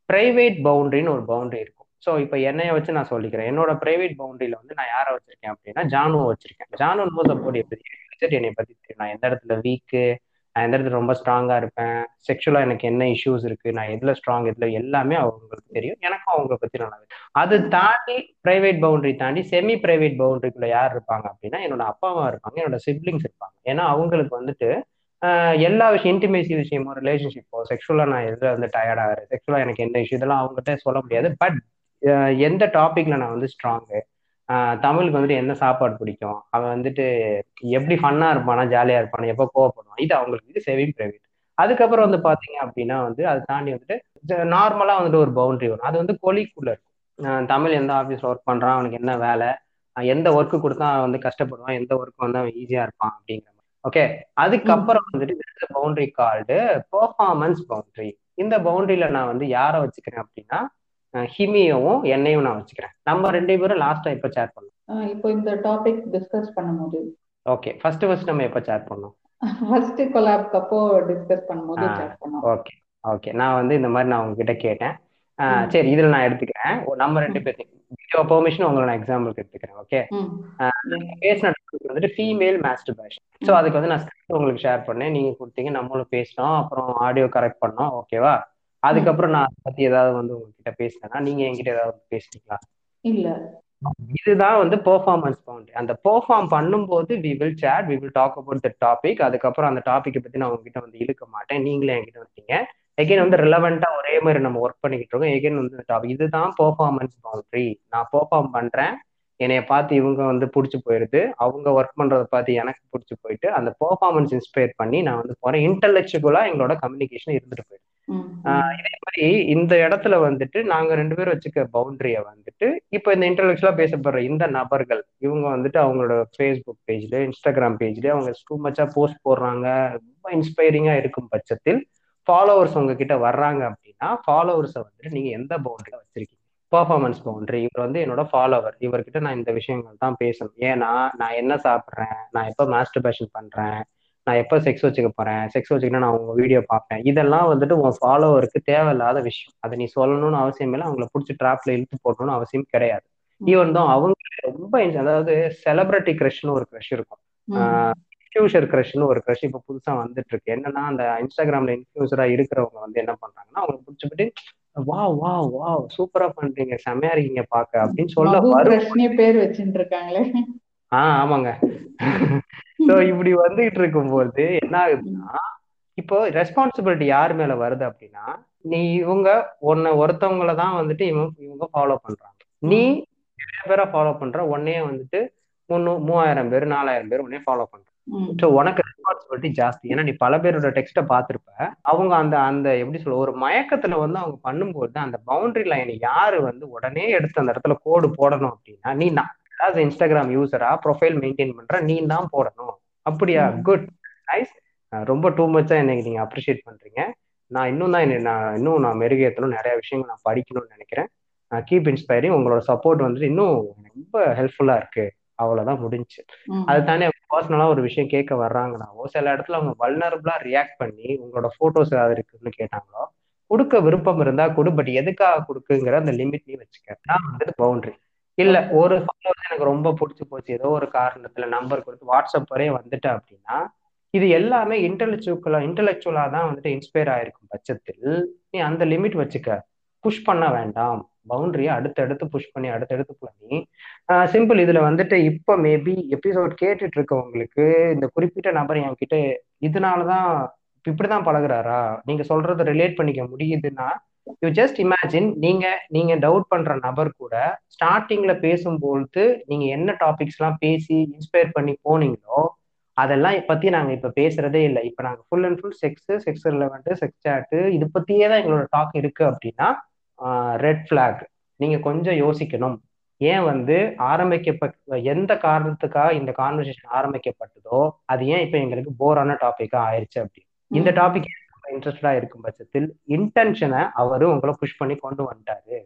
பிரைவேட் பவுண்டரின்னு ஒரு பவுண்டரி இருக்கும். ஸோ இப்போ என்னைய வச்சு நான் சொல்லிக்கிறேன். என்னோட பிரைவேட் பவுண்டரியில வந்து நான் யாரை வச்சிருக்கேன் அப்படின்னா ஜானுவை வச்சிருக்கேன். ஜானு நோஸ் அப்போடி எப்படி என்னை பத்தி தெரியும். நான் எந்த இடத்துல வீக்கு நான் எந்த இடத்துல ரொம்ப ஸ்ட்ராங்கா இருப்பேன். செக்ஷுவலா எனக்கு என்ன இஷ்யூஸ் இருக்கு? நான் எதுல ஸ்ட்ராங் எதுல எல்லாமே அவங்களுக்கு தெரியும். எனக்கும் அவங்கள பத்தி நல்லா அது தாண்டி பிரைவேட் பவுண்டரி தாண்டி செமி பிரைவேட் பவுண்டரிக்குள்ள யார் இருப்பாங்க அப்படின்னா என்னோட அப்பா அம்மா இருப்பாங்க என்னோட சிப்ளிங்ஸ் இருப்பாங்க. ஏன்னா அவங்களுக்கு வந்துட்டு எல்லா விஷயம் இன்டிமேசி விஷயமோ ரிலேஷன்ஷிப்போ செக்ஷுவலா நான் எதுல வந்து டயர்ட் ஆகிறேன் செக்ஷுவலா எனக்கு எந்த இஷ்யூ இதெல்லாம் அவங்ககிட்ட சொல்ல முடியாது. பட் எந்த டாபிக்ல நான் வந்து ஸ்ட்ராங்கு தமிழுக்கு வந்துட்டு என்ன சாப்பாடு பிடிக்கும்? அவன் வந்துட்டு எப்படி ஃபன்னா இருப்பானா ஜாலியா இருப்பானா எப்போ கோவப்படுவான்? இது அவங்களுக்கு இது சேவிங் பிரைவேட் அதுக்கப்புறம் வந்து பாத்தீங்க அப்படின்னா வந்து அதை தாண்டி வந்துட்டு நார்மலா வந்துட்டு ஒரு பவுண்டரி வரும். அது வந்து கொலிக்குள்ள இருக்கும். தமிழ் எந்த ஆஃபீஸ்ல ஒர்க் பண்றான் அவனுக்கு என்ன வேலை எந்த ஒர்க்கு கொடுத்தா அவன் வந்து கஷ்டப்படுவான் எந்த ஒர்க் வந்து அவன் ஈஸியா இருப்பான் அப்படிங்கிற மாதிரி. ஓகே அதுக்கப்புறம் வந்துட்டு பவுண்டரி கால்டு பெர்ஃபார்மன்ஸ் பவுண்டரி இந்த பவுண்டரியில நான் வந்து யாரை வச்சுக்கிறேன் அப்படின்னா ஹிமியவும் என்னையும் நான் வச்சுக்கிறேன். நம்ம ரெண்டு பேரும் லாஸ்டா எப்போ சேட் பண்ணோம் இப்போ இந்த டாபிக் டிஸ்கஸ் பண்ணும்போது ஓகே ஃபர்ஸ்ட் ஃபர்ஸ்ட் நம்ம எப்போ சேட் பண்ணோம் ஃபர்ஸ்ட் கொலாப்க்கு அப்போ டிஸ்கஸ் பண்ணும்போது சேட் பண்ணோம் ஓகே ஓகே நான் வந்து இந்த மாதிரி நான் உங்ககிட்ட கேட்டேன். சரி இதுல நான் எடுத்துக்கிறேன். நம்ம ரெண்டு பேர்த்தையும் வீடியோ பெர்மிஷன் உங்களை நான் எக்ஸாம்பிளுக்கு எடுத்துக்கிறேன் ஓகே பேசின வந்துட்டு ஃபீமேல் மாஸ்டர்பேஷன் ஸோ அதுக்கு வந்து நான் ஸ்கிரிப்ட் உங்களுக்கு ஷேர் பண்ணேன். நீங்க கொடுத்தீங்க நம்மளும் பேசினோம். அப்புறம் ஆடியோ கரெக்ட் பண்ணோம் ஓகேவா அதுக்கப்புறம் நான் அதை பத்தி ஏதாவது வந்து உங்ககிட்ட பேசினேன்னா நீங்க என்கிட்ட ஏதாவது பேசுனீங்களா இல்ல. இதுதான் வந்து பெர்ஃபார்மன்ஸ் பவுண்டரி அந்த பெர்ஃபார்ம் பண்ணும்போது we will chat we will talk about the topic அதுக்கப்புறம் அந்த டாபிக்கை பத்தி நான் உங்ககிட்ட வந்து இழுக்க மாட்டேன். நீங்களே என்கிட்ட வந்தீங்க. எகைன் வந்து ரிலவெண்டா ஒரே மாதிரி நம்ம ஒர்க் பண்ணிக்கிட்டு இருக்கோம். எகைன் வந்து டாபிக் இதுதான் பெர்ஃபார்மன்ஸ் பவுண்டரி நான் பெர்ஃபார்ம் பண்றேன். என்னைய பார்த்து இவங்க வந்து பிடிச்சி போயிருது. அவங்க ஒர்க் பண்றதை பார்த்து எனக்கு பிடிச்சி போயிட்டு அந்த பெர்ஃபார்மன்ஸ் இன்ஸ்பயர் பண்ணி நான் வந்து போறேன். இன்டலெக்சுவலா எங்களோட கம்யூனிகேஷன் இருந்துட்டு போயிட்டு இதே மாதிரி இந்த இடத்துல வந்துட்டு நாங்க ரெண்டு பேரும் வச்சுக்க பவுண்டரிய வந்துட்டு இப்போ இந்த இன்டலெக்சுவலா பேசப்படுற இந்த நபர்கள் இவங்க வந்துட்டு அவங்களோட ஃபேஸ்புக் பேஜ்ல இன்ஸ்டாகிராம் பேஜ்ல அவங்க டூ மச்சா போஸ்ட் போடுறாங்க ரொம்ப இன்ஸ்பைரிங்கா இருக்கும் பட்சத்தில் ஃபாலோவர்ஸ் உங்ககிட்ட வர்றாங்க அப்படின்னா ஃபாலோவர்ஸை வந்துட்டு நீங்க எந்த பவுண்டரியில வச்சிருக்கீங்க? பர்ஃபார்மன்ஸ் பவுண்டரி இவர் வந்து என்னோட ஃபாலோவர் இவர்கிட்ட நான் இந்த விஷயங்கள் தான் பேசணும். ஏன்னா நான் என்ன சாப்பிட்றேன்? நான் எப்போ மாஸ்டர்பேஷன் பண்றேன்? நான் எப்போ செக்ஸ் வச்சுக்க போறேன்? செக்ஸ் வச்சுக்கிட்டா நான் உங்க வீடியோ பார்ப்பேன். இதெல்லாம் வந்துட்டு உன் ஃபாலோவருக்கு தேவையில்லாத விஷயம். அதை நீ சொல்லணும்னு அவசியம் இல்லை. அவங்கள பிடிச்சி ட்ராப்ல இழுத்து போடணும்னு அவசியம் கிடையாது. ஈவன் தான் அவங்க ரொம்ப அதாவது செலிபிரிட்டி க்ரஷ்னு ஒரு க்ரஷ் இருக்கும். இன்ஃபியூசர் க்ரஷ்னு ஒரு க்ரஷ் இப்போ புதுசா வந்துட்டு இருக்கு என்னன்னா அந்த இன்ஸ்டாகிராம்ல இன்ஃபியூசரா இருக்கிறவங்க வந்து என்ன பண்றாங்கன்னா அவங்களுக்கு பிடிச்சிக்கிட்டு வா வா வா சூப்பரா பண்றீங்க. செமையா இருக்கீங்க பாக்க. அப்படின்னு சொல்ல பேர் வச்சுட்டு இருக்காங்களே. ஆஹ் ஆமாங்க. சோ இப்படி வந்துகிட்டு இருக்கும்போது என்ன ஆகுதுன்னா இப்போ ரெஸ்பான்சிபிலிட்டி யார் மேல வருது அப்படின்னா நீ இவங்க உன்னை ஒருத்தவங்கள தான் வந்துட்டு இவங்க இவங்க ஃபாலோ பண்றாங்க. நீ நிறைய பேரை ஃபாலோ பண்ற உன்னையே வந்துட்டு முன்னூ மூவாயிரம் பேர் நாலாயிரம் பேர் உடனே ஃபாலோ பண்ற. ஸோ உனக்கு ரெஸ்பான்சிபிலிட்டி ஜாஸ்தி. ஏன்னா நீ பல பேரோட டெக்ஸ்ட்டை பார்த்துருப்ப. அவங்க அந்த அந்த எப்படி சொல்ல ஒரு மயக்கத்துல வந்து அவங்க பண்ணும்போது அந்த பவுண்டரி லைன் யாரு வந்து உடனே எடுத்து அந்த இடத்துல கோடு போடணும் அப்படின்னா நீ நான் அதாவது இன்ஸ்டாகிராம் யூசரா ப்ரொஃபைல் மெயின்டைன் பண்ற நீ தான் போடணும். அப்படியா? குட் நைஸ் ரொம்ப டூ மச்சா எனக்கு நீங்க அப்ரிஷியேட் பண்றீங்க. நான் இன்னும் தான் நான் இன்னும் நான் மெருகேற்றணும் நிறைய விஷயங்கள் நான் படிக்கணும்னு நினைக்கிறேன். கீப் இன்ஸ்பைரிங் உங்களோட சப்போர்ட் வந்துட்டு இன்னும் ரொம்ப ஹெல்ப்ஃபுல்லா இருக்கு. அவ்வளவுதான் முடிஞ்சு. அது தானே பர்சனலா ஒரு விஷயம் கேட்க வர்றாங்கனாவோ சில இடத்துல அவங்க வல்னரபிளா ரியாக்ட் பண்ணி உங்களோட போட்டோஸ் ஏதாவது இருக்குன்னு கேட்டாங்களோ கொடுக்க விருப்பம் இருந்தா கொடு. பட் எதுக்காக கொடுக்குங்கிற அந்த லிமிட் நீ வச்சுக்க. நான் வந்துட்டு பவுண்டரி இல்ல ஒரு ஃபாலோவர்ஸ் எனக்கு ரொம்ப பிடிச்சி போச்சு. ஏதோ ஒரு காரணத்துல நம்பர் கொடுத்து வாட்ஸ்அப் வரைய வந்துட்டு அப்படின்னா இது எல்லாமே இன்டெலெக்சுவலா இன்டெலெக்சுவலா தான் வந்துட்டு இன்ஸ்பயர் ஆயிருக்கும் பட்சத்தில். நீ அந்த லிமிட் வச்சுக்க. புஷ் பண்ண வேண்டாம். பவுண்டரியை அடுத்தடுத்து புஷ் பண்ணி அடுத்தடுத்து பண்ணி. சிம்பிள் இதுல வந்துட்டு இப்போ மேபி எபிசோட் கேட்டுட்டு இருக்கவங்களுக்கு இந்த குறிப்பிட்ட நபர் என்கிட்ட இதனாலதான் இப்படிதான் பழகுறாரா? நீங்க சொல்றத ரிலேட் பண்ணிக்க முடியுதுன்னா யூ ஜஸ்ட் இமேஜின் நீங்க நீங்க டவுட் பண்ற நபர் கூட ஸ்டார்டிங்ல பேசும்பொழுது நீங்க என்ன டாபிக்ஸ் எல்லாம் பேசி இன்ஸ்பயர் பண்ணி போனீங்களோ அதெல்லாம் பத்தி நாங்க இப்ப பேசுறதே இல்லை. இப்ப நாங்க full and full sex sex relevant sex chat இது பத்தியே தான் எங்களோட டாக் இருக்கு அப்படின்னா ரெட் ஃபிளாக் நீங்க கொஞ்சம் யோசிக்கணும். ஏன் வந்து ஆரம்பிக்கப்பட்ட எந்த காரணத்துக்காக இந்த கான்வர்சேஷன் ஆரம்பிக்கப்பட்டதோ அது ஏன் இப்ப எங்களுக்கு போரான டாபிக்கா ஆயிடுச்சு அப்படி இந்த டாபிக் இன்ட்ரெஸ்டடா இருக்கும் பட்சத்தில் இன்டென்ஷனை அவரு உங்களை புஷ் பண்ணி கொண்டு வந்துட்டாரு.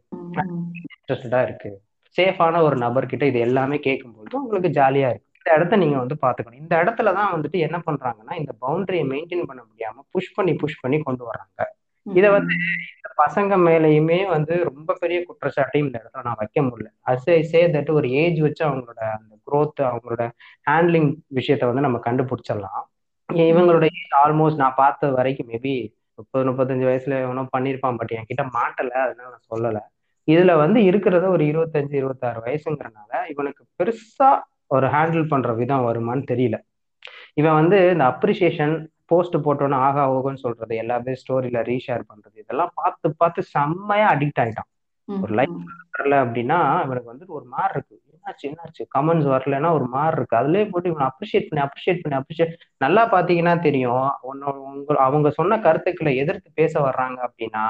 இன்ட்ரெஸ்டடா இருக்கு. சேஃபான ஒரு நபர்கிட்ட இது எல்லாமே கேட்கும்போது உங்களுக்கு ஜாலியா இருக்கு இந்த இடத்த நீங்க வந்து பாத்துக்கணும் இந்த இடத்துல தான் வந்துட்டு என்ன பண்றாங்கன்னா இந்த பவுண்டரியை மெயின்டைன் பண்ண முடியாம புஷ் பண்ணி புஷ் பண்ணி கொண்டு வர்றாங்க. இத வந்து இந்த பசங்க மேலையுமே வந்து ரொம்ப பெரிய குற்றச்சாட்டையும் இந்த இடத்துல நான் வைக்க முடியல. அசே சே தட் ஒரு ஏஜ் வச்சு அவங்களோட அந்த குரோத் அவங்களோட ஹேண்ட்லிங் விஷயத்த வந்து நம்ம கண்டுபிடிச்சிடலாம். இவங்களோட ஏஜ் ஆல்மோஸ்ட் நான் பார்த்த வரைக்கும் மேபி முப்பது முப்பத்தஞ்சு வயசுல எவனும் பண்ணியிருப்பான் பட் என்கிட்ட மாட்டல அதனால நான் சொல்லலை. இதுல வந்து இருக்கிறத ஒரு இருபத்தஞ்சு இருபத்தாறு வயசுங்கிறனால இவனுக்கு பெருசா ஒரு ஹேண்டில் பண்ற விதம் வருமான்னு தெரியல. இவன் வந்து இந்த அப்ரிசியேஷன் போஸ்ட் போட்டோன்னு ஆகா ஓகோன்னு சொல்றது எல்லாமே ஸ்டோரியில ரீஷேர் பண்றது இதெல்லாம் பார்த்து பார்த்து செம்மையா அடிக்ட் ஆயிட்டான். ஒரு லைக் வரல அப்படின்னா இவனுக்கு வந்துட்டு ஒரு மார் இருக்கு. என்னாச்சு என்னாச்சு? கமெண்ட்ஸ் வரலன்னா ஒரு மார் இருக்கு. அதுலயே போட்டு இவனை அப்ரிஷியேட் பண்ணி அப்ரிஷியேட் பண்ணி அப்ரிஷியேட் நல்லா பாத்தீங்கன்னா தெரியும். உன்னோட உங்க அவங்க சொன்ன கருத்துக்களை எதிர்த்து பேச வர்றாங்க அப்படின்னா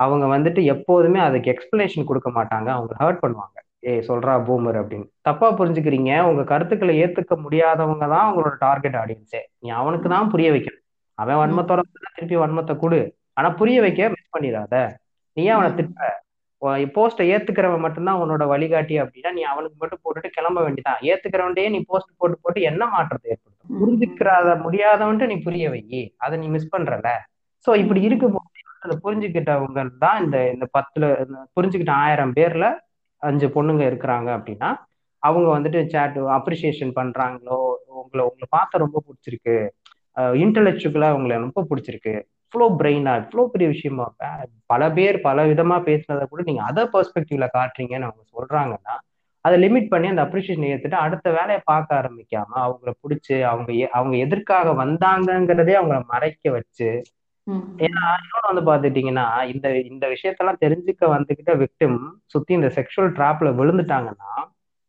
அவங்க வந்துட்டு எப்போதுமே அதுக்கு எக்ஸ்பிளனேஷன் கொடுக்க மாட்டாங்க. அவங்க ஹர்ட் பண்ணுவாங்க. ஏய் சொல்றா பூமர் அப்படின்னு. தப்பா புரிஞ்சுக்கிறீங்க. உங்க கருத்துக்களை ஏத்துக்க முடியாதவங்க தான் உங்களோட டார்கெட் ஆடியன்ஸே நீ அவனுக்கு தான் புரிய வைக்கணும். அவன் வன்மத்தோட திருப்பி வன்மத்தை கொடு. ஆனா புரிய வைக்க மிஸ் பண்ணிடாத. நீ அவனை திட்ட போஸ்ட்டை ஏத்துக்கிறவன் மட்டும்தான் உன்னோட வழிகாட்டி அப்படின்னா நீ அவனுக்கு மட்டும் போட்டுட்டு கிளம்ப வேண்டியதான் ஏத்துக்கிறவன்டே நீ போஸ்ட் போட்டு போட்டு என்ன மாற்றத்தை ஏற்படுத்தும்? புரிஞ்சுக்கிறத முடியாதவன்ட்டு நீ புரிய வை. அதை நீ மிஸ் பண்றல சோ இப்படி இருக்கும்போது அதை புரிஞ்சுக்கிட்டவங்க தான் இந்த இந்த பத்துல புரிஞ்சுக்கிட்ட ஆயிரம் பேர்ல அஞ்சு பொண்ணுங்க இருக்கிறாங்க அப்படின்னா அவங்க வந்துட்டு சேட் அப்ரிசியேஷன் பண்றாங்களோ உங்களை உங்களை பார்த்த ரொம்ப பிடிச்சிருக்கு. இன்டலெக்சுவலா உங்களை ரொம்ப பிடிச்சிருக்கு. இவ்வளோ பிரெயினா இவ்வளோ பெரிய விஷயமா? பல பேர் பல விதமா பேசுனதை கூட நீங்க அதர் பெர்ஸ்பெக்டிவ்ல காட்டுறீங்கன்னு அவங்க சொல்றாங்கன்னா அதை லிமிட் பண்ணி அந்த அப்ரிசியேஷன் ஏத்துட்டு அடுத்த வேலையை பார்க்க ஆரம்பிக்காம அவங்கள பிடிச்சி அவங்க அவங்க எதற்காக வந்தாங்கங்கிறதே அவங்கள மறைக்க வச்சு ஏன்னா இன்னொன்று வந்து பாத்துட்டீங்கன்னா இந்த இந்த விஷயத்தெல்லாம் தெரிஞ்சுக்க வந்துகிட்ட விக்டிம் சுத்தி இந்த செக்ஷுவல் ட்ராப்ல விழுந்துட்டாங்கன்னா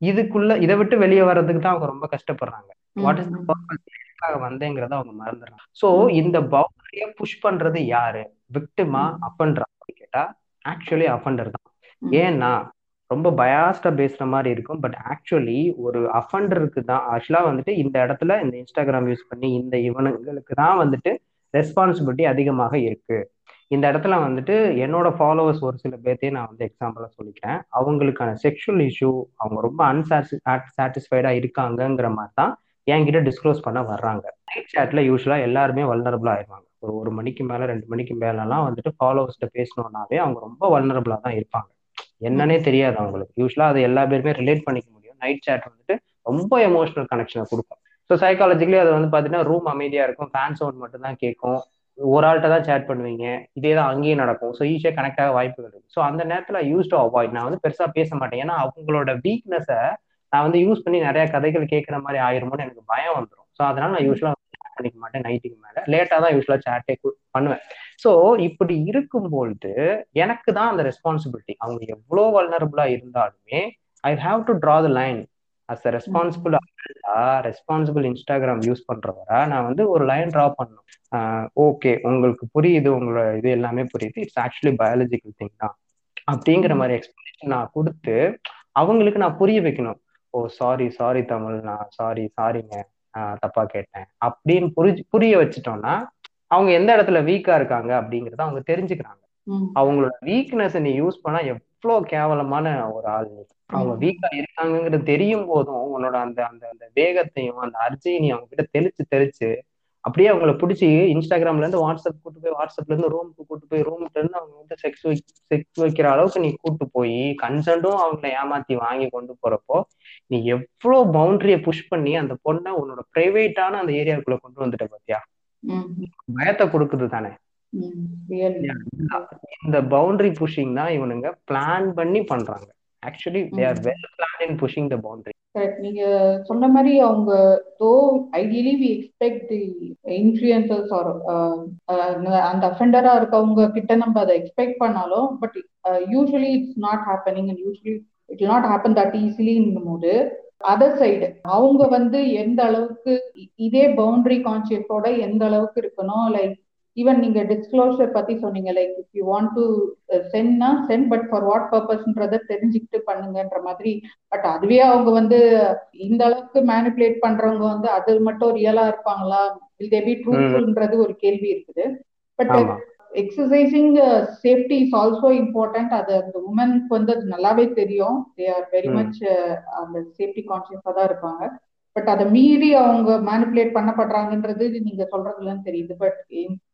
இதுக்குள்ள இதை விட்டு வெளியே வர்றதுக்கு தான் அவங்க ரொம்ப கஷ்டப்படுறாங்க. வாட் இஸ் எதுக்காக வந்தேங்கிறத அவங்க மறந்துடுறாங்க. சோ இந்த பவுண்டரிய புஷ் பண்றது யாரு? விக்டிமா அஃபண்டரா கேட்டா ஆக்சுவலி அஃபண்டர் தான். ஏன்னா ரொம்ப பயாஸ்டா பேசுற மாதிரி இருக்கும். பட் ஆக்சுவலி ஒரு அஃபண்டருக்கு தான் ஆக்சுவலா வந்துட்டு இந்த இடத்துல இந்த இன்ஸ்டாகிராம் யூஸ் பண்ணி இந்த இவனுங்களுக்கு தான் வந்துட்டு ரெஸ்பான்சிபிலிட்டி அதிகமாக இருக்கு. இந்த இடத்துல வந்துட்டு என்னோட ஃபாலோவர்ஸ் ஒரு சில பேர்த்தையும் நான் வந்து எக்ஸாம்பிளா சொல்லிக்கிறேன். அவங்களுக்கான செக்ஷுவல் இஷ்யூ அவங்க ரொம்ப அன்சாட்டிஸ் சாட்டிஸ்ஃபைடா இருக்காங்கங்கிற மாதிரி தான் என்கிட்ட டிஸ்க்ளோஸ் பண்ண வர்றாங்க. நைட் சேட்ல யூஸ்வலா எல்லாருமே வல்னரபிள் ஆயிடுவாங்க ஒரு ஒரு மணிக்கு மேல ரெண்டு மணிக்கு மேலலாம் வந்துட்டு ஃபாலோவர்ஸ்ட பேசணும்னாவே அவங்க ரொம்ப வல்னரபிளா தான் இருப்பாங்க. என்னன்னே தெரியாது அவங்களுக்கு. யூஸ்வலா அதை எல்லா பேருமே ரிலேட் பண்ணிக்க முடியும். நைட் சேட் வந்துட்டு ரொம்ப எமோஷனல் கனெக்ஷனை கொடுக்கும். ஸோ சைக்காலஜிக்கலி அது வந்து பார்த்தீங்கன்னா ரூம் அமைதியாக இருக்கும். ஃபேன் சவுண்ட் மட்டும் தான் கேட்கும். ஒரு ஆள்கிட்ட தான் சேட் பண்ணுவீங்க. இதே தான் அங்கேயும் நடக்கும். ஸோ ஈஸியாக கனெக்ட் ஆக வாய்ப்புகள் இருக்கு. ஸோ அந்த நேரத்தில் யூஸ் டு அவாய்ட் நான் வந்து பெருசாக பேச மாட்டேன். ஏன்னா அவங்களோட வீக்னஸை நான் வந்து யூஸ் பண்ணி நிறைய கதைகள் கேட்குற மாதிரி ஆயிருமோன்னு எனக்கு பயம் வந்துடும் ஸோ அதனால நான் யூஸ்வலாக பண்ணிக்க மாட்டேன் நைட்டுக்கு மேலே. லேட்டாக தான் யூஸ்வலாக சேட்டே பண்ணுவேன். ஸோ இப்படி இருக்கும்பொழுது எனக்கு தான் அந்த ரெஸ்பான்சிபிலிட்டி அவங்க எவ்வளோ வல்னரபுளா இருந்தாலுமே I have to draw the line as a responsible responsible Instagram use பண்றவரா நான் வந்து ஒரு லைன் ட்ரா பண்ணணும். ஓகே உங்களுக்கு புரியுது உங்களோட இது எல்லாமே புரியுது. இட்ஸ் ஆக்சுவலி பயாலஜிக்கல் திங் தான். அப்படிங்கிற மாதிரி எக்ஸ்பிளேஷன் நான் கொடுத்து அவங்களுக்கு நான் புரிய வைக்கணும். ஓ சாரி சாரி தமிழ் நான் சாரி சாரிங்க தப்பா கேட்டேன். அப்படின்னு புரிஞ்சு புரிய வச்சுட்டோம்னா அவங்க எந்த இடத்துல வீக்கா இருக்காங்க அப்படிங்கறத அவங்க தெரிஞ்சுக்கிறாங்க. அவங்களோட வீக்னஸ் நீ யூஸ் பண்ணா எவ்வளவு கேவலமான ஒரு ஆள் அவங்க வீக்கா இருக்காங்கிறது தெரியும் போதும் உன்னோட அந்த அந்த அந்த வேகத்தையும் அந்த அர்ஜைனையும் அவங்க கிட்ட தெளிச்சு தெளிச்சு அப்படியே அவங்கள பிடிச்சி இன்ஸ்டாகிராம்ல இருந்து வாட்ஸ்அப் கூட்டு போய் வாட்ஸ்அப்ல இருந்து ரூமுக்கு கூட்டு போய் ரூம்ல இருந்து அவங்க வந்து செக்ஸ் வை செக்ஸ் வைக்கிற அளவுக்கு நீ கூட்டு போய் கன்சென்ட்டும் அவங்கள ஏமாத்தி வாங்கி கொண்டு போறப்போ நீ எவ்வளவு பவுண்டரிய புஷ் பண்ணி அந்த பொண்ணை உன்னோட பிரைவேட்டான அந்த ஏரியாவுக்குள்ள கொண்டு வந்துட்ட பாத்தியா? பயத்தை கொடுக்குது தானே. இந்த பவுண்டரி புஷிங் தான் இவனுங்க பிளான் பண்ணி பண்றாங்க. Actually they are well plan in pushing the boundary நீங்க சொன்ன மாதிரி அவங்க though ideally we expect the influencers are அந்த அஃபெண்டரா இருக்கவங்க கிட்ட நம்ம அதை எக்ஸ்பெக்ட் பண்ணாலும் but usually it's not happening and usually it not happen that ஈஸிலிங்கும் போது அதர் சைடு அவங்க வந்து எந்த அளவுக்கு இதே பவுண்டரி கான்சியஸோட எந்த அளவுக்கு இருக்கணும் லைக் ஈவன் நீங்க டிஸ்க்ளோஷர் பத்தி சொன்னீங்க like if you want to சென்ட்னா send but for what பர்பஸ்ன்றத தெரிஞ்சுக்கிட்டு பண்ணுங்கன்ற மாதிரி. பட் அதுவே அவங்க வந்து இந்த அளவுக்கு மேனிப்புலேட் பண்றவங்க வந்து அது மட்டும் ரியலா இருப்பாங்களா? வில் தே பி ட்ரூத்ஃபுல்ன்றது ஒரு கேள்வி இருக்குது. But exercising safety is also important அது அந்த உமனுக்கு வந்து அது நல்லாவே தெரியும். தே ஆர் வெரி மச் அந்த சேஃப்டி கான்சியஸா தான் இருப்பாங்க. பட் அதை மீறி அவங்க மேனிப்புலேட் பண்ணப்படுறாங்கன்றது நீங்க சொல்றதுலன்னு தெரியுது. But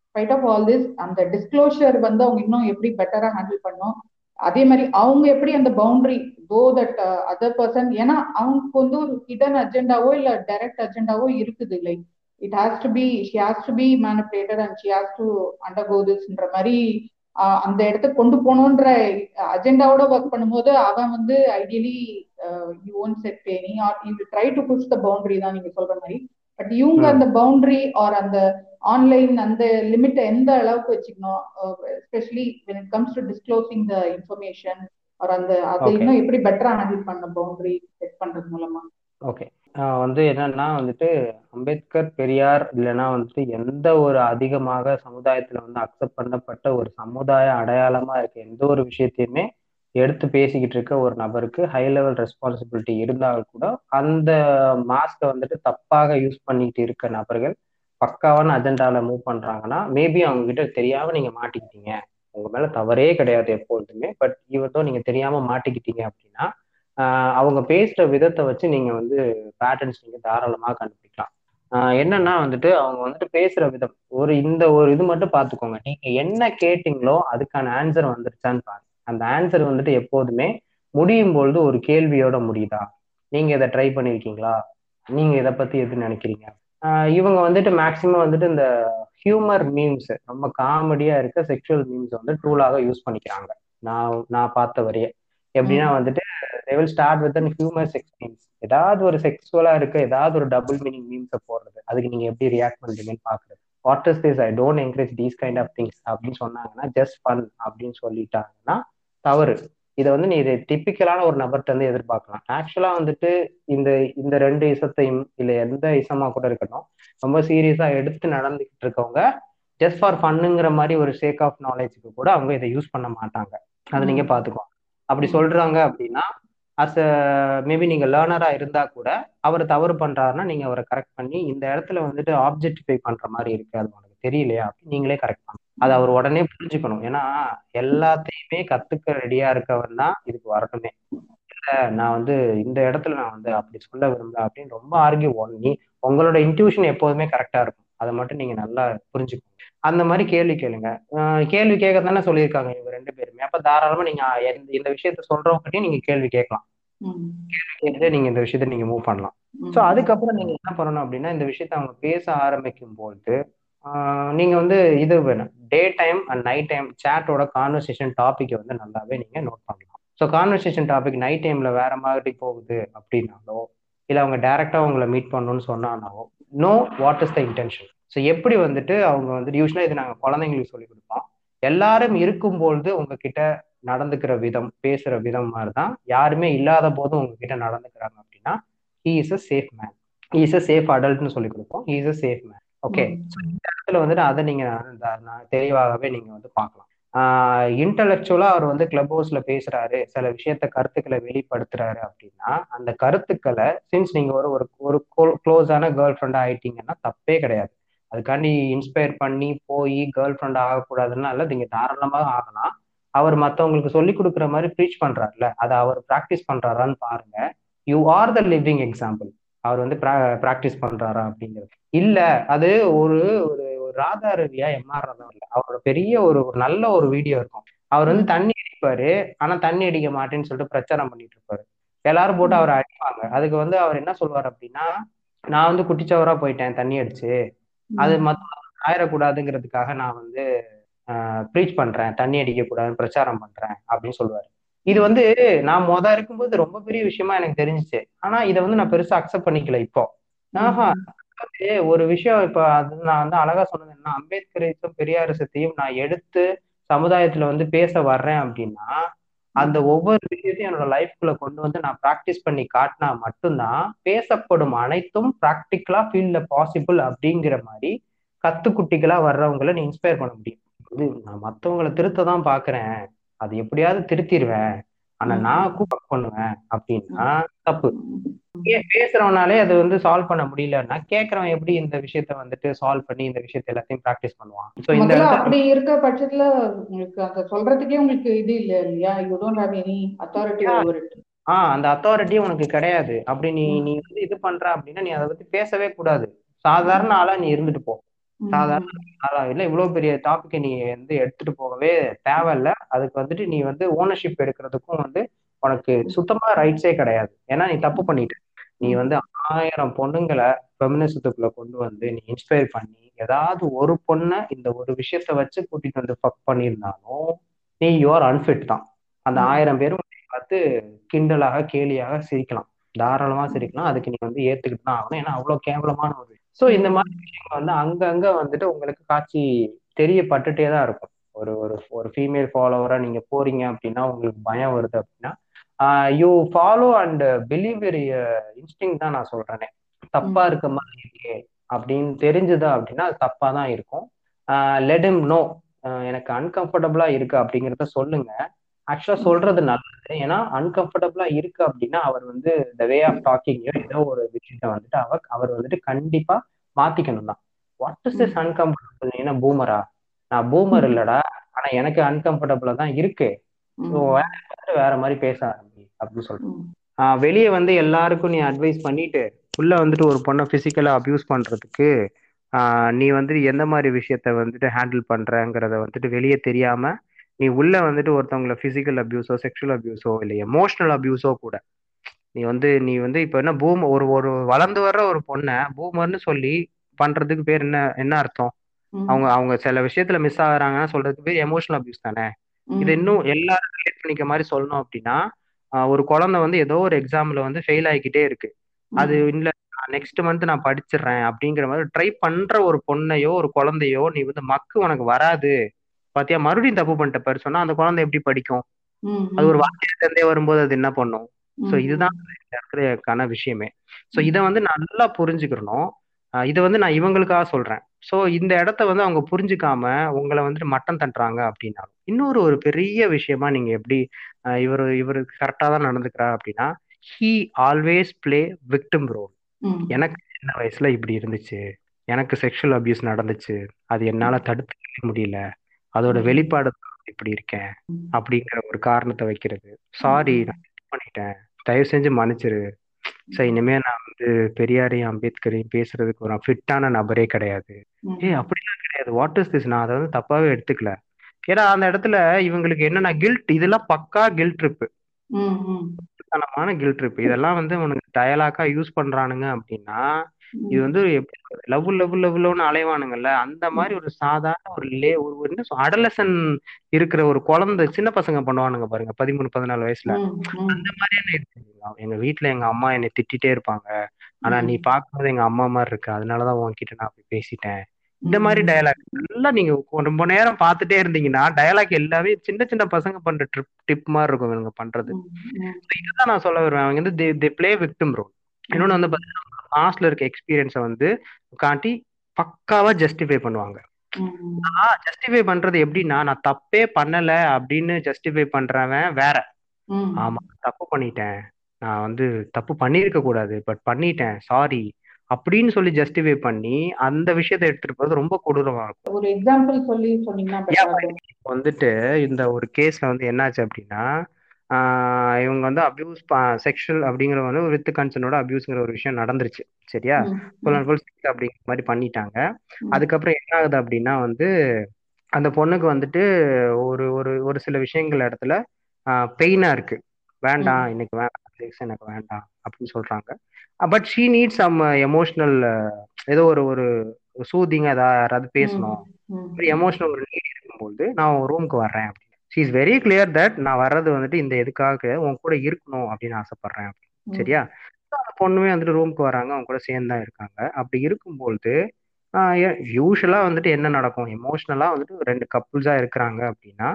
spite of all this அந்த டிஸ்க்ளோஷர் வந்து அவங்க இன்னும் எப்படி பெட்டரா ஹேண்டில் பண்ணும் அதே மாதிரி அவங்க எப்படி அந்த boundary go that other person ஏன்னா அவங்களுக்கு வந்து ஒரு ஹிடன் அஜெண்டாவோ இல்ல டைரக்ட் அஜெண்டாவோ இருக்குது. Like it has to be she has to be manipulated and she has to undergo திஸ்ன்ற மாதிரி uh, அந்த இடத்துக்கு கொண்டு போகணுன்ற அஜெண்டாவோட ஒர்க் பண்ணும்போது அவன் வந்து ideally you own set Beni or you try to push the boundary தான் நீங்க சொல்ற மாதிரி. பட் இவங்க. அந்த பவுண்டரி ஆர் அந்த ஆன்லைன் அந்த லிமிட்டை எந்த அளவுக்கு வச்சுக்கணும் especially when it comes to disclosing the information or அந்த அதை. இன்னும் எப்படி பெட்டரா ஹேண்டில் பண்ண பவுண்டரி செட் பண்றது மூலமா ஓகே வந்து என்னன்னா வந்துட்டு அம்பேத்கர் பெரியார் இல்லைன்னா வந்துட்டு எந்த ஒரு அதிகமாக சமுதாயத்துல வந்து அக்செப்ட் பண்ணப்பட்ட ஒரு சமுதாய அடையாளமா இருக்க எந்த ஒரு விஷயத்தையுமே எடுத்து பேசிக்கிட்டு இருக்க ஒரு நபருக்கு ஹை லெவல் ரெஸ்பான்சிபிலிட்டி இருந்தால் கூட அந்த மாஸ்கை வந்துட்டு தப்பாக யூஸ் பண்ணிக்கிட்டு இருக்க நபர்கள் பக்காவான அஜெண்டால மூவ் பண்றாங்கன்னா மேபி அவங்க கிட்ட தெரியாம நீங்க மாட்டிக்கிட்டீங்க. உங்க மேல தவறே கிடையாது எப்பொழுதுமே. பட் இவர்தோ நீங்க தெரியாம மாட்டிக்கிட்டீங்க அப்படின்னா அவங்க பேசுற விதத்தை வச்சு நீங்க வந்து பேட்டர்ன்ஸ் நீங்க தாராளமாக கண்டுபிடிக்கலாம். என்னன்னா வந்துட்டு அவங்க வந்துட்டு பேசுற விதம். ஒரு இந்த ஒரு இது மட்டும் பார்த்துக்கோங்க. நீங்க என்ன கேட்டீங்களோ அதுக்கான ஆன்சர் வந்துருச்சான்னு பாருங்க. அந்த ஆன்சர் வந்துட்டு எப்போதுமே முடியும் பொழுது ஒரு கேள்வியோட முடியுதா? நீங்க இதை ட்ரை பண்ணிருக்கீங்களா? நீங்க இதை பத்தி எது நினைக்கிறீங்க? இவங்க வந்துட்டு மேக்சிமம் வந்துட்டு இந்த ஹியூமர் மீம்ஸ் ரொம்ப காமெடியா இருக்க செக்ஷுவல் மீம்ஸ் வந்து டூலாக யூஸ் பண்ணிக்கிறாங்க. நான் நான் பார்த்த வரைய. எப்படின்னா வந்துட்டு will start with an humour sex memes ஏதாவது ஒரு செக்ஸுவலா இருக்க ஏதாவது ஒரு டபுள் மீனிங் மீம்ஸை போடுறது. அதுக்கு நீங்க எப்படி ரியாக்ட் பண்றீங்கன்னு பாக்குறது what is this I don't encourage these kind of things அப்படின்னு சொன்னாங்கன்னா ஜஸ்ட் ஃபன் அப்படின்னு சொல்லிட்டாங்கன்னா தவறு. இதை வந்து நீ டிப்பிக்கலான ஒரு நபர்கிட்ட இருந்து எதிர்பார்க்கலாம். ஆக்சுவலா வந்துட்டு இந்த இந்த ரெண்டு இசத்தையும் இல்ல எந்த இசமா கூட இருக்கட்டும் ரொம்ப சீரியஸா எடுத்து நடந்துகிட்டு இருக்கவங்க ஜஸ்ட் ஃபார் ஃபன்னுங்கிற மாதிரி ஒரு சேக் ஆஃப் நாலேஜுக்கு கூட அவங்க இதை யூஸ் பண்ண மாட்டாங்க. அதை நீங்க பாத்துக்கோ. அப்படி சொல்றாங்க அப்படின்னா அஸ் மேபி நீங்க லேர்னரா இருந்தா கூட அவர் தவறு பண்றாருன்னா நீங்க அவரை கரெக்ட் பண்ணி இந்த இடத்துல வந்துட்டு ஆப்ஜெக்டிஃபை பண்ற மாதிரி இருக்கு அது தெரியலையா? அப்படின்னு நீங்களே கரெக்ட் பண்ணணும் அது அவர் உடனே புரிஞ்சுக்கணும். ஏன்னா எல்லாத்தையுமே கத்துக்க ரெடியா இருக்கவர் தான் இதுக்கு வரணுமே இல்ல நான் வந்து இந்த இடத்துல நான் வந்து அப்படி சொல்ல விரும்பல அப்படின்னு ரொம்ப ஆர்கியூ நீ உங்களோட இன்ட்யூஷன் எப்போதுமே கரெக்டா இருக்கும். அதை மட்டும் நீங்க நல்லா புரிஞ்சுக்கணும் அந்த மாதிரி கேள்வி கேளுங்க. கேள்வி கேட்க தானே சொல்லியிருக்காங்க இவங்க ரெண்டு பேருமே. அப்ப தாராளமா நீங்க இந்த விஷயத்த சொல்றவங்ககிட்டயும் நீங்க கேள்வி கேட்கலாம். கேட்டு நீங்க இந்த விஷயத்த நீங்க மூவ் பண்ணலாம். ஸோ அதுக்கப்புறம் நீங்க என்ன பண்ணணும் அப்படின்னா இந்த விஷயத்த அவங்க பேச ஆரம்பிக்கும் போது நீங்க வந்து இது வேணும். Day time and night time சேட்டோட conversation topic வந்து நல்லாவே நீங்க நோட் பண்ணலாம். ஸோ கான்வர்சேஷன் டாபிக் நைட் டைம்ல வேற மாதிரி போகுது அப்படின்னாலோ இல்லை அவங்க டைரக்டா உங்களை மீட் பண்ணணும்னு சொன்னானாலோ no what is the intention so எப்படி வந்துட்டு அவங்க வந்துட்டு யூஸ்வலாக இது நாங்கள் குழந்தைங்களுக்கு சொல்லி கொடுப்போம். எல்லாரும் இருக்கும்பொழுது உங்ககிட்ட நடந்துக்கிற விதம் பேசுற விதம் மாதிரி தான் யாருமே இல்லாத போதும் உங்ககிட்ட நடந்துக்கிறாங்க அப்படின்னா he is a safe man he is a safe அடல்ட்னு சொல்லி கொடுப்போம். He is a safe man okay இந்த இடத்துல வந்துட்டு அதை நீங்க தெளிவாகவே நீங்க வந்து பார்க்கலாம். இன்டலெக்சுவலா அவர் வந்து கிளப் ஹவுஸ்ல பேசுறாரு சில விஷயத்த கருத்துக்களை வெளிப்படுத்துறாரு அப்படின்னா அந்த கருத்துக்களை சின்ஸ் நீங்க ஒரு ஒரு ஒரு க்ளோஸான கேர்ள் ஃப்ரெண்ட் ஆயிட்டீங்கன்னா தப்பே கிடையாது. அதுக்காண்டி இன்ஸ்பயர் பண்ணி போய் கேர்ள் ஃப்ரெண்ட் ஆகக்கூடாதுன்னா இல்ல நீங்க தாராளமாக ஆகலாம். அவர் மத்தவங்களுக்கு சொல்லி கொடுக்குற மாதிரி ப்ரீச் பண்றாருல அதை அவர் ப்ராக்டிஸ் பண்றாரான்னு பாருங்க. You are the living example அவர் வந்து ப்ராக்டிஸ் பண்றாரா அப்படிங்கிறது. இல்ல அது ஒரு ஒரு ஒரு ராதா ரவியா எம்ஆர் ராதா இல்ல. அவரோட பெரிய ஒரு ஒரு நல்ல ஒரு வீடியோ இருக்கும். அவர் வந்து தண்ணி அடிப்பாரு. ஆனா தண்ணி அடிக்க மாட்டேன்னு சொல்லிட்டு பிரச்சாரம் பண்ணிட்டு இருப்பாரு. எல்லாரும் போட்டு அவரை அடிப்பாங்க. அதுக்கு வந்து அவர் என்ன சொல்வார் அப்படின்னா நான் வந்து குட்டிச்சவரா போயிட்டேன் தண்ணி அடிச்சு. அது மத்த ஆயிடக்கூடாதுங்கிறதுக்காக நான் வந்து ப்ரீச் பண்றேன். தண்ணி அடிக்க கூடாதுன்னு பிரச்சாரம் பண்றேன். அப்படின்னு சொல்லுவாரு. இது வந்து நான் மொத இருக்கும்போது ரொம்ப பெரிய விஷயமா எனக்கு தெரிஞ்சிச்சு. ஆனா இதை வந்து நான் பெருசா அக்செப்ட் பண்ணிக்கல இப்போ. ஆஹா ஒரு விஷயம். இப்ப அது நான் வந்து அழகா சொன்னது என்ன அம்பேத்கரையும் பெரியாரிசத்தையும் நான் எடுத்து சமுதாயத்துல வந்து பேச வர்றேன் அப்படின்னா அந்த ஒவ்வொரு விஷயத்தையும் என்னோட லைஃப்குள்ள கொண்டு வந்து நான் ப்ராக்டிஸ் பண்ணி காட்டினா மட்டும்தான் பேசப்படும் அனைத்தும் ப்ராக்டிக்கலா ஃபீல்ட்ல பாசிபிள் அப்படிங்கிற மாதிரி கத்துக்குட்டிகளா வர்றவங்களை நீ இன்ஸ்பயர் பண்ண முடியும். இது நான் மற்றவங்களை திருத்த தான் பாக்குறேன். அது எப்படியாவது திருத்திடுவேன் ஆனா நான் கூப்பக் பண்ணுவேன் அப்படின்னா தப்பு. பேசுறவனாலே அது வந்து சால்வ் பண்ண முடியலன்னா கேக்குறவன் எப்படி இந்த விஷயத்த வந்துட்டு சால்வ் பண்ணி இந்த விஷயத்த எல்லாத்தையும் ப்ராக்டிஸ் பண்ணுவான்? சோ இந்த அப்படி இருக்க பட்சத்துல உங்களுக்கு அத சொல்றதுக்கே உங்களுக்கு இது இல்ல இல்லையா? You don't have any authority over it ah அந்த அத்தாரிட்டி உனக்கு கிடையாது. அப்படி நீ நீ வந்து இது பண்ற அப்படின்னா நீ அதை பத்தி பேசவே கூடாது. சாதாரண ஆளா நீ இருந்துட்டு போ. சாதாரண இல்ல இவ்வளவு பெரிய டாபிக் நீ வந்து எடுத்துட்டு போகவே தேவையில்ல. அதுக்கு வந்துட்டு நீ வந்து ஓனர்ஷிப் எடுக்கிறதுக்கும் வந்து உனக்கு சுத்தமா ரைட்ஸே கிடையாது. ஏன்னா நீ தப்பு பண்ணிட்ட. நீ வந்து ஆயிரம் பொண்ணுங்களை ஃபெமினிசத்துக்குள்ள கொண்டு வந்து நீ இன்ஸ்பயர் பண்ணி ஏதாவது ஒரு பொண்ணை இந்த ஒரு விஷயத்த வச்சு கூட்டிட்டு வந்து ஃபக் பண்ணியிருந்தாலும் நீ யுவர் அன்ஃபிட் தான். அந்த ஆயிரம் பேரும் பார்த்து கிண்டலாக கேலியாக சிரிக்கலாம். தாராளமா சிரிக்கலாம். அதுக்கு நீ வந்து ஏத்துக்கிட்டு தான் ஆகணும். ஏன்னா அவ்வளவு கேவலமான ஒரு ஸோ இந்த மாதிரி விஷயங்கள் வந்து அங்கங்க வந்துட்டு உங்களுக்கு காட்சி தெரியப்பட்டுட்டே தான் இருக்கும். ஒரு ஒரு ஒரு ஃபீமேல் ஃபாலோவரா நீங்க போறீங்க அப்படின்னா உங்களுக்கு பயம் வருது அப்படின்னா you follow and believe instinct தான் நான் சொல்றேனே. தப்பா இருக்க மாதிரி இருக்கே அப்படின்னு தெரிஞ்சுதா அப்படின்னா அது தப்பா தான் இருக்கும். லெட் இம் நோ எனக்கு அன்கம்ஃபர்டபுளா இருக்கு அப்படிங்கிறத சொல்லுங்க. ஆக்சுவலா சொல்றது நல்லது. ஏன்னா அன்கம்ஃபர்டபுளா இருக்கு அப்படின்னா அவர் வந்து த வே ஆஃப் டாக்கிங்கோ ஏதோ ஒரு விஷயத்த வந்துட்டு அவர் அவர் வந்துட்டு கண்டிப்பா மாத்திக்கணும் தான். வாட் இஸ் திஸ் அன்கம்ஃபர்டபுள் ஏன்னா பூமரா நான் பூமர் இல்லடா. ஆனா எனக்கு அன்கம்ஃபர்டபுளா தான் இருக்கு. ஸோ வேற மாதிரி பேச ஆரம்பி அப்படின்னு சொல்றேன் வெளியே வந்து எல்லாருக்கும் நீ அட்வைஸ் பண்ணிட்டு உள்ள வந்துட்டு ஒரு பொண்ணை பிசிக்கலா அபியூஸ் பண்றதுக்கு நீ வந்துட்டு எந்த மாதிரி விஷயத்த வந்துட்டு ஹேண்டில் பண்றங்கிறத வந்துட்டு வெளியே தெரியாம நீ உள்ள வந்துட்டு ஒருத்தவங்கள பிசிக்கல் அபியூஸோ செக்ஷுவல் அபியூஸோ இல்லை எமோஷனல் அபியூஸோ கூட நீ வந்து நீ வந்து இப்ப என்ன பூம் ஒரு ஒரு வளர்ந்து வர்ற ஒரு பொண்ணை பூமர்னு சொல்லி பண்றதுக்கு பேர் என்ன என்ன அர்த்தம்? அவங்க அவங்க சில விஷயத்துல மிஸ் ஆகுறாங்கன்னா சொல்றதுக்கு பேர் எமோஷனல் அபியூஸ் தானே? இது இன்னும் எல்லாரும் ரிலேட் பண்ணிக்க மாதிரி சொல்லணும் அப்படின்னா ஒரு குழந்தை வந்து ஏதோ ஒரு எக்ஸாம்ல வந்து ஃபெயில் ஆகிக்கிட்டே இருக்கு. அது இல்ல நெக்ஸ்ட் மந்த் நான் படிச்சிடுறேன் அப்படிங்கிற மாதிரி ட்ரை பண்ற ஒரு பொண்ணையோ ஒரு குழந்தையோ நீ வந்து மக்கு உனக்கு வராது. பாத்தியா? மறுபடியும் தப்பு பண்ணிட்ட பேர். சொன்னா அந்த குழந்தை எப்படி படிக்கும்? அது ஒரு வாக்கியத்திலே வரும்போது அது என்ன பண்ணும்? சோ இதுதான் இருக்கிற விஷயமே. சோ இதை வந்து நல்லா புரிஞ்சுக்கிறணும் இதை வந்து நான் இவங்களுக்காக சொல்றேன். ஸோ இந்த இடத்த வந்து அவங்க புரிஞ்சுக்காம உங்களை வந்துட்டு மட்டம் தட்டுறாங்க அப்படின்னா இன்னொரு ஒரு பெரிய விஷயமா நீங்க எப்படி இவர் இவர் கரெக்டா தான் நடந்துக்கிறா அப்படின்னா he always play victim role எனக்கு சின்ன வயசுல இப்படி இருந்துச்சு. எனக்கு செக்ஷுவல் அபியூஸ் நடந்துச்சு. அது என்னால தடுத்து முடியல. அதோட வெளிப்பாடு இப்படி இருக்கேன் அப்படிங்கிற ஒரு காரணத்தை வைக்கிறது. சாரி நான் பண்ணிட்டேன். தயவு செஞ்சு மன்னிச்சிரு. ஸோ இனிமே நான் வந்து பெரியாரையும் அம்பேத்கரையும் பேசுறதுக்கு ஒரு ஃபிட்டான நபரே கிடையாது. ஏ அப்படிலாம் கிடையாது. வாட் இஸ் திஸ் நான் அதை வந்து தப்பாவே எடுத்துக்கல. ஏன்னா அந்த இடத்துல இவங்களுக்கு என்னன்னா கில்ட் இதெல்லாம் பக்கா கில்ட் ட்ரிப்பு தனமான கில்ட் ட்ரிப் இதெல்லாம் வந்து உனக்கு டயலாக்கா யூஸ் பண்றானுங்க அப்படின்னா இது வந்து லவ் லவ் லவ்லன்னு அலைவானுங்கல்ல அந்த மாதிரி ஒரு சாதாரண ஒரு லே ஒரு என்ன அடலசன் இருக்கிற ஒரு குழந்தை சின்ன பசங்க பண்ணுவானுங்க பாருங்க பதிமூணு பதினாலு வயசுல. அந்த மாதிரியான இருக்கு எங்க வீட்டுல எங்க அம்மா என்னை திட்டிட்டே இருப்பாங்க. ஆனா நீ பார்க்கும்போது எங்க அம்மா மாதிரி இருக்கு. அதனாலதான் உன்கிட்ட நான் அப்படி பேசிட்டேன். இந்த மாதிரி டயலாக் எல்லாம் நீங்க ரொம்ப நேரம் பார்த்துட்டே இருந்தீங்கன்னா டயலாக் எல்லாமே சின்ன சின்ன பசங்க பண்ற ட்ரிப் டிப் மாதிரி இருக்கும் இவங்க பண்றது. இதுதான் நான் சொல்ல வருவேன். அவங்க வந்து தே பிளே விக்டிம் ரோல் இன்னொன்னு வந்து பாத்தீங்கன்னா பாஸ்ட்ல இருக்க எக்ஸ்பீரியன்ஸை வந்து காட்டி பக்காவா ஜஸ்டிஃபை பண்ணுவாங்க. ஜஸ்டிஃபை பண்றது எப்படின்னா நான் தப்பே பண்ணல அப்படின்னு ஜஸ்டிஃபை பண்றவன் வேற. ஆமா தப்பு பண்ணிட்டேன். நான் வந்து தப்பு பண்ணிருக்க கூடாது பட் பண்ணிட்டேன் சாரி அப்படின்னு சொல்லி ஜஸ்டிஃபை பண்ணி அந்த விஷயத்த எடுத்துட்டு போறது ரொம்ப கொடூரமா இருக்கும். ஒரு எக்ஸாம்பிள் சொல்லி சொன்னீங்கன்னா வந்துட்டு இந்த ஒரு கேஸ்ல வந்து என்னாச்சு அப்படின்னா இவங்க வந்து அபியூஸ் செக்ஷுவல் அப்படிங்கிற வந்து வித் கன்சர்னோட அபியூஸ்ங்கிற ஒரு விஷயம் நடந்துருச்சு. சரியா? ஃபுல் அண்ட் ஃபுல் அப்படிங்கிற மாதிரி பண்ணிட்டாங்க. அதுக்கப்புறம் என்ன ஆகுது அப்படின்னா வந்து அந்த பொண்ணுக்கு வந்துட்டு ஒரு ஒரு ஒரு சில விஷயங்கள் இடத்துல பெயினா இருக்கு. வேண்டாம் இன்னைக்கு வேண்டாம் செக்ஸ் எனக்கு வேண்டாம் அப்படின்னு சொல்றாங்க. But she need some emotional ஏதோ ஒரு ஒரு சூதிங் ஏதாவது யாராவது பேசணும் எமோஷனல் ஒரு நீட் இருக்கும்போது நான் ரூமுக்கு வர்றேன் அப்படின்னு she is very clear that நான் வர்றது வந்துட்டு இந்த எதுக்காக உன் கூட இருக்கணும் அப்படின்னு ஆசைப்படுறேன் சரியா? அந்த பொண்ணுமே வந்துட்டு ரூமுக்கு வராங்க அவங்க கூட சேர்ந்து தான் இருக்காங்க. அப்படி இருக்கும்பொழுது யூஸ்வலா வந்துட்டு என்ன நடக்கும்? எமோஷனலா வந்துட்டு ரெண்டு கப்புள்ஸா இருக்கிறாங்க அப்படின்னா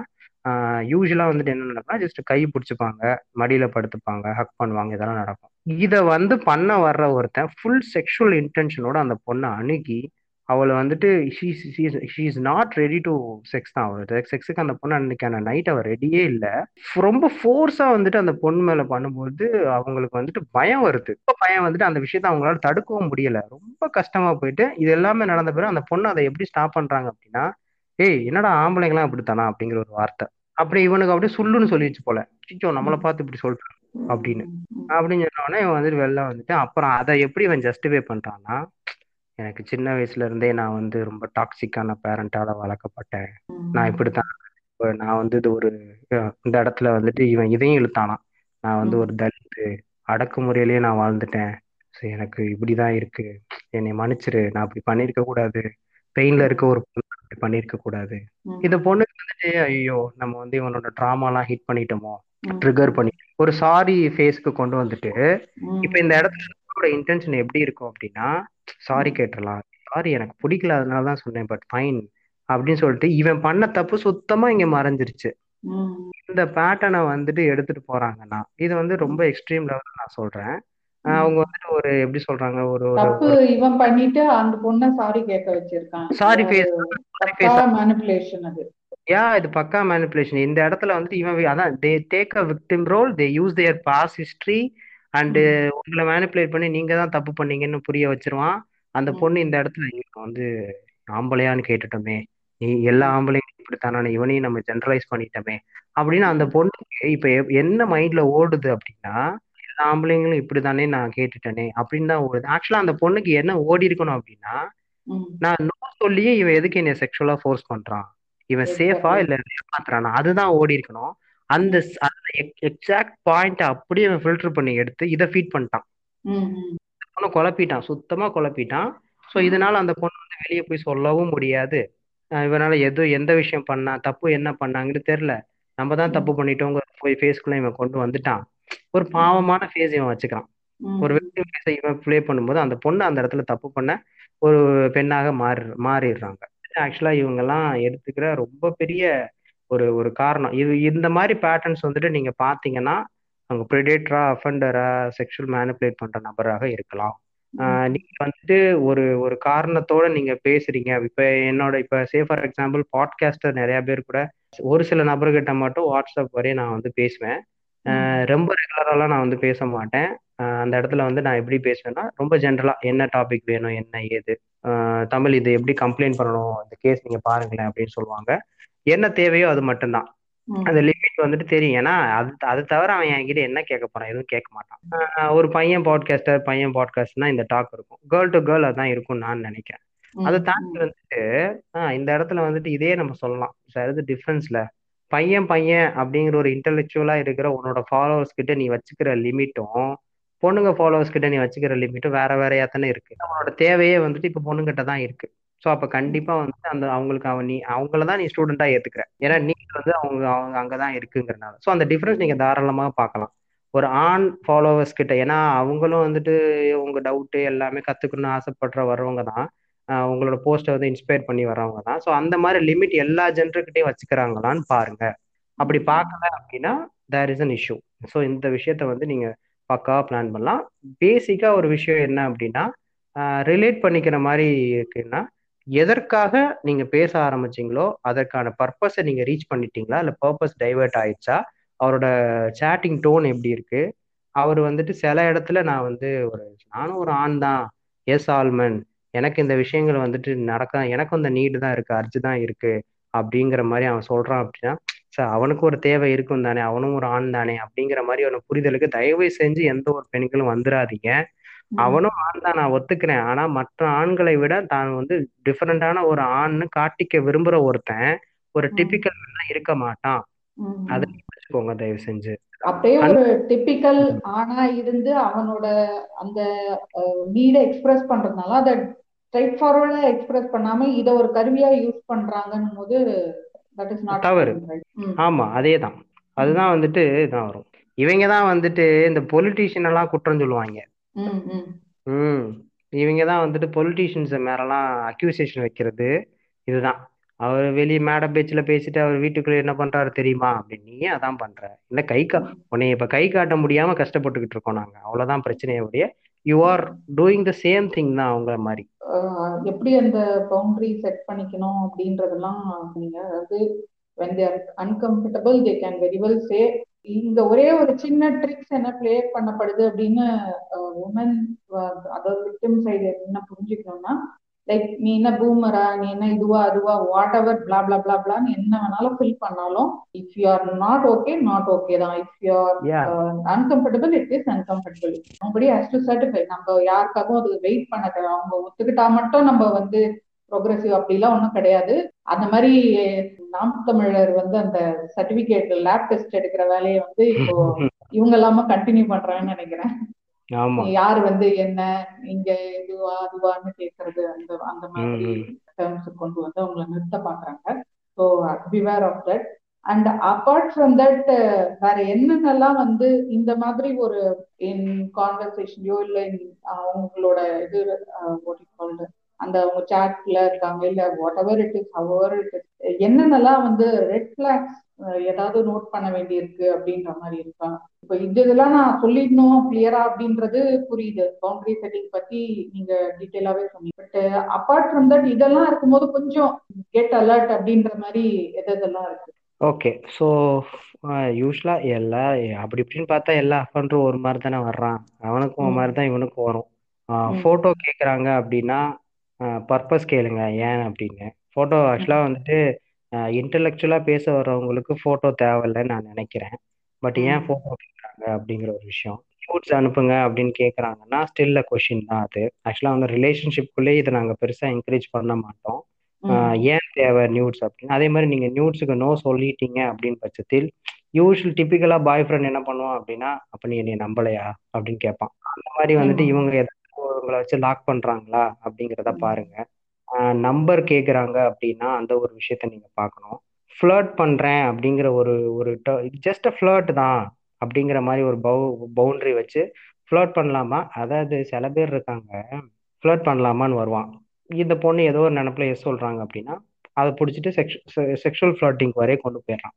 யூஸ்வலா வந்துட்டு என்ன நடக்கும்னா ஜஸ்ட் கை பிடிச்சிப்பாங்க மடியில படுத்துப்பாங்க ஹக் பண்ணுவாங்க இதெல்லாம் நடக்கும். இதை வந்து பண்ண வர்ற ஒருத்தன் ஃபுல் செக்ஷுவல் இன்டென்ஷனோட அந்த பொண்ணை அணுகி அவளை வந்துட்டு she is not ready to sex தான் அவள் செக்ஸுக்கு அந்த பொண்ணு அன்னைக்கான நைட் அவள் ரெடியே இல்லை. ரொம்ப ஃபோர்ஸா வந்துட்டு அந்த பொண்ணு மேல பண்ணும்போது அவங்களுக்கு வந்துட்டு பயம் வருது. ரொம்ப பயம் வந்துட்டு அந்த விஷயத்த அவங்களால தடுக்கவும் முடியல. ரொம்ப கஷ்டமா போயிட்டு இது எல்லாமே நடந்த பிறகு அந்த பொண்ணு அதை எப்படி ஸ்டாப் பண்றாங்க அப்படின்னா ஏய் என்னடா ஆம்பளைங்களாம் இப்படித்தானா அப்படிங்கிற ஒரு வார்த்தை. அப்படி இவனுக்கு அப்படியே சுள்ளுன்னு சொல்லிடுச்சு போல. சிச்சோ நம்மளை பார்த்து இப்படி சொல்றான் அப்படின்னு. அப்படின்னு சொன்னோடனே இவன் வந்துட்டு வெளில வந்துட்டு அப்புறம் அதை எப்படி இவன் ஜஸ்டிஃபை பண்றான்னா எனக்கு சின்ன வயசுல இருந்தே நான் வந்து ரொம்ப டாக்ஸிக்கான பேரண்டால வளர்க்கப்பட்டேன். நான் இப்படித்தான். நான் வந்து இது ஒரு இந்த இடத்துல வந்துட்டு இவன் இதையும் இழுத்தானா நான் வந்து ஒரு தலித்து அடக்குமுறையிலேயே நான் வாழ்ந்துட்டேன். சரி எனக்கு இப்படிதான் இருக்கு. என்னை மன்னிச்சிரு. நான் அப்படி பண்ணிருக்க கூடாது. பெயின்ல இருக்க ஒரு பொண்ணு பண்ணிருக்க கூடாது. இந்த பொண்ணுக்கு வந்துட்டு ஐயோ நம்ம வந்து இவனோட ட்ராமா எல்லாம் ஹிட் பண்ணிட்டோமோ ட்ரிகர் பண்ணி ஒரு சாரி ஃபேஸ்க்கு கொண்டு வந்துட்டு இப்ப இந்த இடத்துல பொண்ணோட இன்டென்ஷன் எப்படி இருக்கும் அப்படின்னா சாரி கேட்டுறலாம். சாரி எனக்கு பிடிக்கல அதனால தான் சொன்னேன் பட் ஃபைன் அப்படின்னு சொல்லிட்டு இவன் பண்ண தப்பு சுத்தமா இங்க மறைஞ்சிருச்சு. இந்த பேட்டர்னை வந்துட்டு எடுத்துட்டு போறாங்கன்னா இது வந்து ரொம்ப எக்ஸ்ட்ரீம் லெவல்ல நான் சொல்றேன். அவங்க வந்துட்டு ஒரு எப்படி சொல்றாங்க ஒரு தப்பு இவன் பண்ணிட்டு அந்த பொண்ண சாரி கேட்க வச்சிருக்கான். Sorry face sorry face manipulation அது. யா இது பக்கா மேனிப்புலேஷன் இந்த இடத்துல வந்துட்டு இவன் அதான் they take a victim role they use their past history and உங்களை மேனிப்புலேட் பண்ணி நீங்க தான் தப்பு பண்ணீங்கன்னு புரிய வச்சிருவான். அந்த பொண்ணு இந்த இடத்துல வந்து ஆம்பளையான்னு கேட்டுட்டோமே. நீ எல்லா ஆம்பளையும் இப்படித்தானே இவனையும் நம்ம ஜெனரலைஸ் பண்ணிட்டோமே. அப்படின்னு அந்த பொண்ணுக்கு இப்ப என்ன மைண்ட்ல ஓடுது அப்படின்னா எல்லா ஆம்பளைங்களும் இப்படித்தானே நான் கேட்டுட்டேனே. அப்படின்னு தான் ஓடுது. ஆக்சுவலா அந்த பொண்ணுக்கு என்ன ஓடி இருக்கணும் அப்படின்னா. நான் நோ சொல்லியே இவன் எதுக்கு என்னை செக்ஷுவலா ஃபோர்ஸ் பண்றான்? இவன் சேஃபா. இல்ல. ஏமாத்துறானா அதுதான் ஓடி இருக்கணும். அந்த எக்ஸாக்ட் பாயிண்ட் அப்படியே அவன் ஃபில்டர் பண்ணி எடுத்து இதை ஃபீட் பண்ணிட்டான். பொண்ணை குழப்பிட்டான் சுத்தமா குழப்பிட்டான். ஸோ இதனால அந்த பொண்ணு வந்து வெளியே போய் சொல்லவும் முடியாது. இவனால எது எந்த விஷயம் பண்ணா தப்பு என்ன பண்ணாங்கன்னு தெரியல. நம்ம தான் தப்பு பண்ணிட்டோங்க போய் ஃபேஸ்க்குள்ள இவன் கொண்டு வந்துட்டான். ஒரு பாவமான ஃபேஸ் இவன் வச்சுக்கிறான். ஒரு விக்டிம் ஃபேஸை இவன் ப்ளே பண்ணும்போது அந்த பொண்ணு அந்த இடத்துல தப்பு பண்ண ஒரு பெண்ணாக மாறி மாறிடுறாங்க. ஆக்சுவலா இவங்கெல்லாம் எடுத்துக்கிற ரொம்ப பெரிய ஒரு ஒரு காரணம். இது இந்த மாதிரி பேட்டர்ன்ஸ் வந்துட்டு நீங்க பாத்தீங்கன்னா அவங்க ப்ரிடேட்டரா அஃபெண்டரா செக்ஷுவல் மேனிப்புலேட் பண்ற நபராக இருக்கலாம். நீங்க வந்துட்டு ஒரு ஒரு காரணத்தோட நீங்க பேசுறீங்க. இப்ப என்னோட இப்ப சே ஃபார் எக்ஸாம்பிள் பாட்காஸ்டர் நிறைய பேர் கூட ஒரு சில நபர்கிட்ட மட்டும் வாட்ஸ்அப் வரையும் நான் வந்து பேசுவேன். ரொம்ப ரெகுலராலாம் நான் வந்து பேச மாட்டேன். அந்த இடத்துல வந்து நான் எப்படி பேசுவேன்னா ரொம்ப ஜென்ரலா என்ன டாபிக் வேணும் என்ன ஏது? தமிழ் இது எப்படி கம்ப்ளைண்ட் பண்ணணும்? இந்த கேஸ் நீங்க பாருங்களேன் அப்படின்னு சொல்லுவாங்க. என்ன தேவையோ அது மட்டும்தான். அந்த லிமிட் வந்துட்டு தெரியும். ஏன்னா அது அது தவிர அவன் என்கிட்ட என்ன கேட்க போறான்? எதுவும் கேட்க மாட்டான். ஒரு பையன் பாட்காஸ்டர் பையன் பாட்காஸ்ட்னா இந்த டாக் இருக்கும். கேர்ள் டு கேர்ள் அதான் இருக்கும் நான் நினைக்கிறேன். அதை தாண்டி வந்துட்டு ஆஹ் இந்த இடத்துல வந்துட்டு இதே நம்ம சொல்லலாம். சார் இது டிஃப்ரென்ஸ்ல பையன் பையன் அப்படிங்கிற ஒரு இன்டெலெக்சுவலா இருக்கிற உன்னோட ஃபாலோவர்ஸ் கிட்ட நீ வச்சுக்கிற லிமிட்டும் பொண்ணுங்க ஃபாலோவர்ஸ் கிட்ட நீ வச்சுக்கிற லிமிட்டும் வேற வேறையா தானே இருக்கு. அவனோட தேவையே வந்துட்டு இப்ப பொண்ணுங்கிட்ட தான் இருக்கு. ஸோ அப்போ கண்டிப்பாக வந்து அந்த அவங்களுக்கு அவன் நீ அவங்கள தான் நீ ஸ்டூடெண்ட்டாக ஏற்றுக்கிற ஏன்னா நீங்கள் வந்து அவங்க அவங்க அங்கே தான் இருக்குங்கிறனால. ஸோ அந்த டிஃப்ரென்ஸ் நீங்கள் தாராளமாக பார்க்கலாம் ஒரு ஆண் ஃபாலோவர்ஸ் கிட்ட ஏன்னா அவங்களும் வந்துட்டு உங்க டவுட்டு எல்லாமே கத்துக்கணும்னு ஆசைப்படுற வர்றவங்க தான். உங்களோட போஸ்ட்டை வந்து இன்ஸ்பயர் பண்ணி வர்றவங்க தான். ஸோ அந்த மாதிரி லிமிட் எல்லா ஜென்டர்கிட்டையும் வச்சுக்கிறாங்களான்னு பாருங்க. அப்படி பார்க்கல அப்படின்னா there is an issue so இந்த விஷயத்த வந்து நீங்க பக்காவா பிளான் பண்ணலாம். பேசிக்கா ஒரு விஷயம் என்ன அப்படின்னா ரிலேட் பண்ணிக்கிற மாதிரி இருக்குன்னா எதற்காக நீங்க பேச ஆரம்பிச்சீங்களோ அதற்கான பர்பஸை நீங்க ரீச் பண்ணிட்டீங்களா? இல்ல பர்பஸ் டைவர்ட் ஆயிடுச்சா? அவரோட சேட்டிங் டோன் எப்படி இருக்கு? அவர் வந்துட்டு சில இடத்துல நான் வந்து ஒரு நானும் ஒரு ஆண் தான். எஸ் ஆல்மன் எனக்கு இந்த விஷயங்கள் வந்துட்டு நடக்க எனக்கும் அந்த நீடு தான் இருக்கு அர்ஜு தான் இருக்கு அப்படிங்கிற மாதிரி அவன் சொல்றான் அப்படின்னா சார் அவனுக்கு ஒரு தேவை இருக்கும் தானே அவனும் ஒரு ஆண் தானே அப்படிங்கிற மாதிரி ஒரு புரிதலுக்கு தயவு செஞ்சு எந்த ஒரு பெண்களும் வந்துடாதீங்க அவனும் ஆண் தான் நான் ஒத்துக்கிறேன். ஆனா மற்ற ஆண்களை விட தான் வந்து டிஃபரெண்டான ஒரு ஆண்னு காட்டிக்க விரும்புற ஒருத்தன் ஒரு டிபிக்கல் இருக்க மாட்டான். அதை. வச்சுக்கோங்க தயவு செஞ்சு. அப்படியே ஒரு டிபிக்கல் ஆணா இருந்து அவனோட அந்த நீட எக்ஸ்பிரஸ் பண்றதுனால அதை ஸ்ட்ரைட் ஃபார்வர்டா எக்ஸ்பிரஸ் பண்ணாம இத ஒரு கருவியா யூஸ் பண்றாங்கன்னும் போது தட் இஸ் நாட் தவறு. ஆமா அதேதான் அதுதான் வந்துட்டு இதான் வரும். இவங்க தான் வந்துட்டு இந்த பொலிட்டீஷியன் எல்லாம் குற்றம் சொல்லுவாங்க. ம் ம். ம். இவங்க தான் வந்துட்டு பொலிட்டீஷியன்ஸ் மேலலாம் அக்யூசேஷன் வைக்கிறது. இதுதான். அவர் வெளியே மேடை பேச்சில் பேசிட்டு அவர் வீட்டுக்குள்ள என்ன பண்றாரு தெரியுமா? அப்படின்னு நீயே அதான் பண்ற. இல்ல கை கா உன்னை இப்ப கை காட்ட முடியாம கஷ்டப்பட்டுக்கிட்டு இருக்கோம் நாங்க. அவ்வளவுதான் பிரச்சனையை உடைய you are doing the same thing தான் அவங்கள மாதிரி. எப்படி அந்த பவுண்டரி செட் பண்ணிக்கணும் அப்படின்றதெல்லாம் நீங்க அதாவது when they are uncomfortable they can very well say இங்க ஒரே ஒரு சின்ன ட்ரிக்ஸ் என்ன ப்ளே பண்ணப்படுது அப்படின்னு உமன் அதாவது விக்டிம் சைடு என்ன புரிஞ்சுக்கணும்னா லைக் நீ என்ன பூமரா நீ என்ன இதுவா அதுவா வாட் எவர் பிளா பிளா பிளா பிளான்னு என்ன வேணாலும் ஃபில் பண்ணாலும் if you are not okay not okay தான். If you are. Uncomfortable it is uncomfortable nobody has to certify நம்ம யாருக்காகவும் அது வெயிட் பண்ண தேவை அவங்க ஒத்துக்கிட்டா மட்டும் நம்ம வந்து ப்ரோக்ரஸிவ் அப்படிலாம் ஒன்றும் கிடையாது. அந்த மாதிரி நாம் தமிழர் வந்து அந்த சர்டிபிகேட் லேப் டெஸ்ட் எடுக்கிற வேலையை வந்து இப்போ இவங்க இல்லாம கண்டினியூ பண்றாங்கன்னு நினைக்கிறேன். யார் வந்து என்ன இங்க இதுவா அதுவான்னு கேக்குறது அந்த அந்த மாதிரி டேர்ம்ஸ் கொண்டு வந்து அவங்கள நிறுத்த பாக்குறாங்க so beware of that and apart from that வேற என்னென்னலாம் வந்து இந்த மாதிரி ஒரு இன் கான்வர்சேஷன்யோ இல்ல அவங்களோட இது கால்டு அந்த அவங்க சாட்ல இருக்காங்க இல்ல whatever it is however it is என்னென்னலாம் வந்து ரெட் பிளாக்ஸ் ஏதாவது நோட் பண்ண வேண்டியிருக்கு அப்படின்ற மாதிரி இருக்கா? இப்ப இந்த இதெல்லாம் நான் சொல்லிடணும் கிளியரா அப்படின்றது புரியுது. பவுண்டரி செட்டிங் பத்தி நீங்க டீட்டெயிலாவே சொன்னீங்க. பட் அப்பார்ட் ஃப்ரம் தட் இதெல்லாம் இருக்கும்போது கொஞ்சம் கெட் அலர்ட் அப்படின்ற மாதிரி எது எதெல்லாம் இருக்கு? ஓகே ஸோ யூஸ்வலாக எல்லா அப்படி இப்படின்னு பார்த்தா எல்லா அஃபண்டும் ஒரு மாதிரி தானே வர்றான். அவனுக்கும் ஒரு மாதிரி தான் இவனுக்கும் வரும். ஃபோட்டோ கேட்குறாங்க அப்படின்னா பர்பஸ் கேளுங்க ஏன் அப்படின்னு. ஃபோட்டோ ஆக்சுவலாக வந்துட்டு இன்டலெக்சுவலாக பேச வர்றவங்களுக்கு ஃபோட்டோ தேவையில்லைன்னு நான் நினைக்கிறேன். பட் ஏன் ஃபோட்டோ கேட்குறாங்க அப்படிங்கிற ஒரு விஷயம். நியூட்ஸ் அனுப்புங்க அப்படின்னு கேட்குறாங்கன்னா ஸ்டில் அ கொஷின் தான் அது. ஆக்சுவலாக வந்து ரிலேஷன்ஷிப்குள்ளேயே இதை நாங்கள் பெருசாக என்கரேஜ் பண்ண மாட்டோம். ஏன் தேவை நியூட்ஸ் அப்படின்னு. அதே மாதிரி நீங்கள் நியூட்ஸுக்கு நோ சொல்லிட்டீங்க அப்படின்னு பட்சத்தில் யூஸ்வல் டிப்பிக்கலாக பாய் ஃப்ரெண்ட் என்ன பண்ணுவான் அப்படின்னா அப்போ நீ என்னை நம்பலையா? அப்படின்னு கேட்பான். அந்த மாதிரி வந்துட்டு இவங்க உங்களை வச்சு லாக் பண்ணுறாங்களா அப்படிங்கிறத பாருங்க. நம்பர் கேட்குறாங்க அப்படின்னா அந்த ஒரு விஷயத்த நீங்கள் பார்க்கணும். ஃப்ளர்ட் பண்ணுறேன் அப்படிங்கிற ஒரு ஒரு ஜஸ்ட் ஃப்ளர்ட் தான் அப்படிங்கிற மாதிரி ஒரு பவு பவுண்டரி வச்சு ஃப்ளர்ட் பண்ணலாமா? அதாவது சில பேர் இருக்காங்க ஃப்ளர்ட் பண்ணலாமான்னு வருவான். இந்த பொண்ணு ஏதோ ஒரு நினப்பில் எஸ் சொல்கிறாங்க அப்படின்னா அதை பிடிச்சிட்டு செக்ஷு செக்ஷுவல் ஃப்ளர்ட்டிங் வரையே கொண்டு போயிடறான்.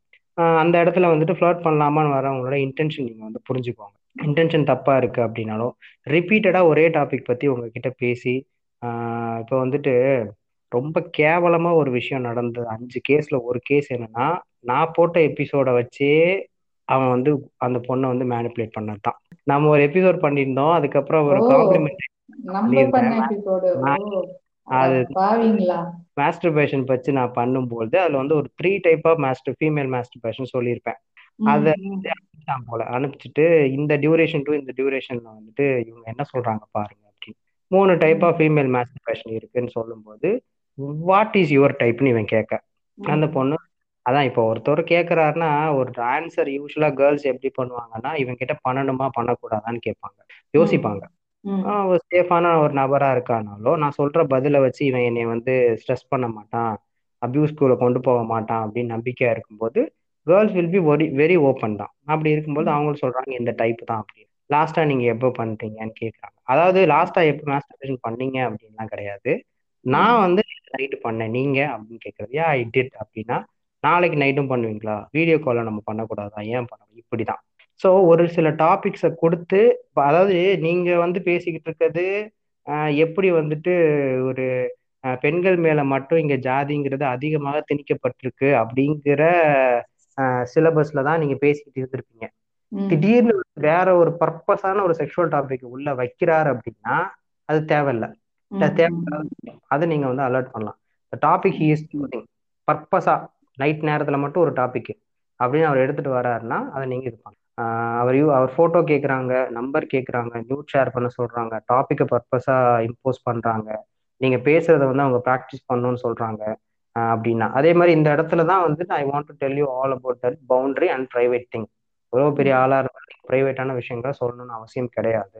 அந்த இடத்துல வந்துட்டு ஃப்ளர்ட் பண்ணலாமான்னு வரவங்களோட இன்டென்ஷன் நீங்கள் வந்து புரிஞ்சுக்கோங்க. இன்டென்ஷன் தப்பாக இருக்குது அப்படின்னாலும் ரிப்பீட்டடாக ஒரே டாபிக் பற்றி உங்ககிட்ட பேசி இப்போ வந்துட்டு ரொம்ப கேவலமாக ஒரு விஷயம் நடந்தது. அஞ்சு கேஸில் ஒரு கேஸ் என்னன்னா நான் போட்ட எபிசோடை வச்சே அவன் வந்து அந்த பொண்ணை வந்து மேனிப்புலேட் பண்ணது தான் நம்ம ஒரு எபிசோட் பண்ணியிருந்தோம் அதுக்கப்புறம் ஒரு காம்ப்ளிமெண்ட் அது மாஸ்டர்பேஷன் பற்றி நான் பண்ணும்போது அதுல வந்து ஒரு three type of master female masturbation சொல்லியிருப்பேன். அதை போல. அனுப்பிச்சிட்டு இந்த டியூரேஷன் டு இந்த டியூரேஷன்ல வந்துட்டு இவங்க என்ன சொல்றாங்க பாருங்க அப்படின்னு. மூணு டைப் ஆஃப் ஃபீமேல் மாஸ்டர்பேஷன் இருக்குன்னு சொல்லும்போது வாட் இஸ் யுவர் டைப்னு இவன் கேட்க. அந்த பொண்ணு அதான் இப்போ ஒருத்தர் கேட்கறாருன்னா ஒரு ஆன்சர் யூஸ்வலா கேர்ள்ஸ் எப்படி பண்ணுவாங்கன்னா இவன் கிட்ட பண்ணணுமா பண்ணக்கூடாதான்னு கேட்பாங்க. யோசிப்பாங்க. ஒரு சேஃபான ஒரு நபரா இருக்கானாலோ நான் சொல்ற பதில வச்சு இவன் என்னை வந்து ஸ்ட்ரெஸ் பண்ண மாட்டான் அபியூஸ்குள்ள கொண்டு போக மாட்டான் அப்படின்னு நம்பிக்கையா இருக்கும்போது girls will be very very open தான். அப்படி இருக்கும்போது அவங்களும் சொல்றாங்க இந்த டைப் தான் அப்படின்னு லாஸ்டா நீங்க எப்போ பண்றீங்கன்னு கேட்குறாங்க அதாவது லாஸ்டா எப்போ மாஸ்டர்பேஷன் பண்ணீங்க அப்படின்லாம் கிடையாது. நான் வந்து நைட்டு பண்ணேன். நீங்க அப்படின்னு கேட்கறது ஏன் ஐ டிட் அப்படின்னா நாளைக்கு நைட்டும் பண்ணுவீங்களா? வீடியோ காலை நம்ம பண்ணக்கூடாதா? ஏன் பண்ணணும் இப்படிதான் ஸோ ஒரு சில டாபிக்ஸை கொடுத்து அதாவது நீங்க வந்து பேசிக்கிட்டு இருக்கிறது எப்படி வந்துட்டு ஒரு பெண்கள் மேல மட்டும் இங்க ஜாதிங்கிறது அதிகமாக திணிக்கப்பட்டிருக்கு அப்படிங்கிற சிலபஸ்ல தான் நீங்க பேசிக்கிட்டு இருந்திருப்பீங்க. திடீர்னு வேற ஒரு பர்பஸான ஒரு செக்ஷுவல் டாபிக் உள்ள வைக்கிறாரு அப்படின்னா அது தேவையில்லை. அதை நீங்க வந்து அலர்ட் பண்ணலாம். டாபிக் ஹி இஸ் சூசிங் பர்பஸா நைட் நேரத்துல மட்டும் ஒரு டாபிக் அப்படின்னு அவர் எடுத்துட்டு வர்றாருன்னா அதை நீங்க இது பண்ணலாம். அவர் யூ அவர் ஃபோட்டோ கேட்குறாங்க நம்பர் கேட்குறாங்க நியூட் ஷேர் பண்ண சொல்கிறாங்க டாப்பிக்கை பர்பஸாக இம்போஸ் பண்ணுறாங்க நீங்கள் பேசுகிறத வந்து அவங்க ப்ராக்டிஸ் பண்ணணும்னு சொல்கிறாங்க அப்படின்னா. அதே மாதிரி இந்த இடத்துல தான் வந்து I want to tell you all about that boundary and private thing எவ்வளோ பெரிய ஆளாக இருந்தாலும் ப்ரைவேட்டான விஷயங்களை சொல்லணும்னு அவசியம் கிடையாது.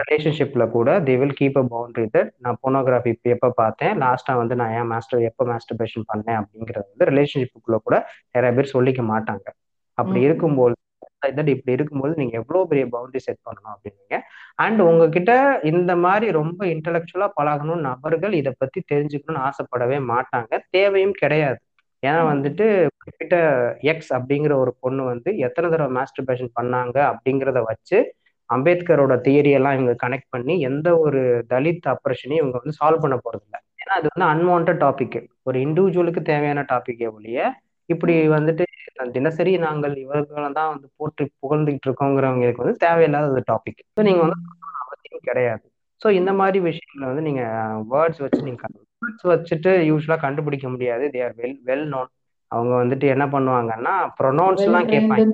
ரிலேஷன்ஷிப்பில் கூட they will keep a boundary that நான் போனோகிராஃபி எப்போ பார்த்தேன்? லாஸ்ட்டாக வந்து நான் ஏன் மாஸ்டர் எப்போ மாஸ்டர்பேஷன் பண்ணேன் அப்படிங்கிறது வந்து ரிலேஷன்ஷிப்புக்குள்ளே கூட நிறைய பேர் சொல்லிக்க மாட்டாங்க. அப்படி இருக்கும்போது தட் இப்படி இருக்கும்போது நீங்க எவ்வளவு பெரிய பவுண்டரி செட் பண்ணணும் அப்படின்னீங்க. அண்ட் உங்ககிட்ட இந்த மாதிரி ரொம்ப இன்டலெக்சுவலா பழகணும் நபர்கள் இதை பத்தி தெரிஞ்சுக்கணும்னு ஆசைப்படவே மாட்டாங்க. தேவையும் கிடையாது. ஏன்னா வந்துட்டு குறிப்பிட்ட எக்ஸ் அப்படிங்கிற ஒரு பொண்ணு வந்து எத்தனை தடவை மாஸ்டர்பேஷன் பண்ணாங்க அப்படிங்கிறத வச்சு அம்பேத்கரோட தியரி எல்லாம் இவங்க கனெக்ட் பண்ணி எந்த ஒரு தலித் அப்ரஷனையும் இவங்க வந்து சால்வ் பண்ண போறது இல்லை ஏன்னா அது வந்து அன்வான்ட் டாபிக் ஒரு இண்டிவிஜுவலுக்கு தேவையான டாபிக்கே ஒழிய இப்படி வந்துட்டு தினசரி நாங்கள் இவர்களை தான் வந்து போட்டு புகழ்ந்துகிட்டு இருக்கோங்கிறவங்களுக்கு வந்து தேவையில்லாத டாபிக் ஸோ நீங்க வந்து அவசியம் கிடையாது. ஸோ இந்த மாதிரி விஷயங்களை வந்து நீங்க வேர்ட்ஸ் வச்சு நீங்க வேர்ட்ஸ் வச்சுட்டு யூஸ்வலா கண்டுபிடிக்க முடியாது. They are well well known அவங்க வந்துட்டு என்ன பண்ணுவாங்கன்னா ப்ரொனவுன்ஸ் எல்லாம் கேட்பாங்க.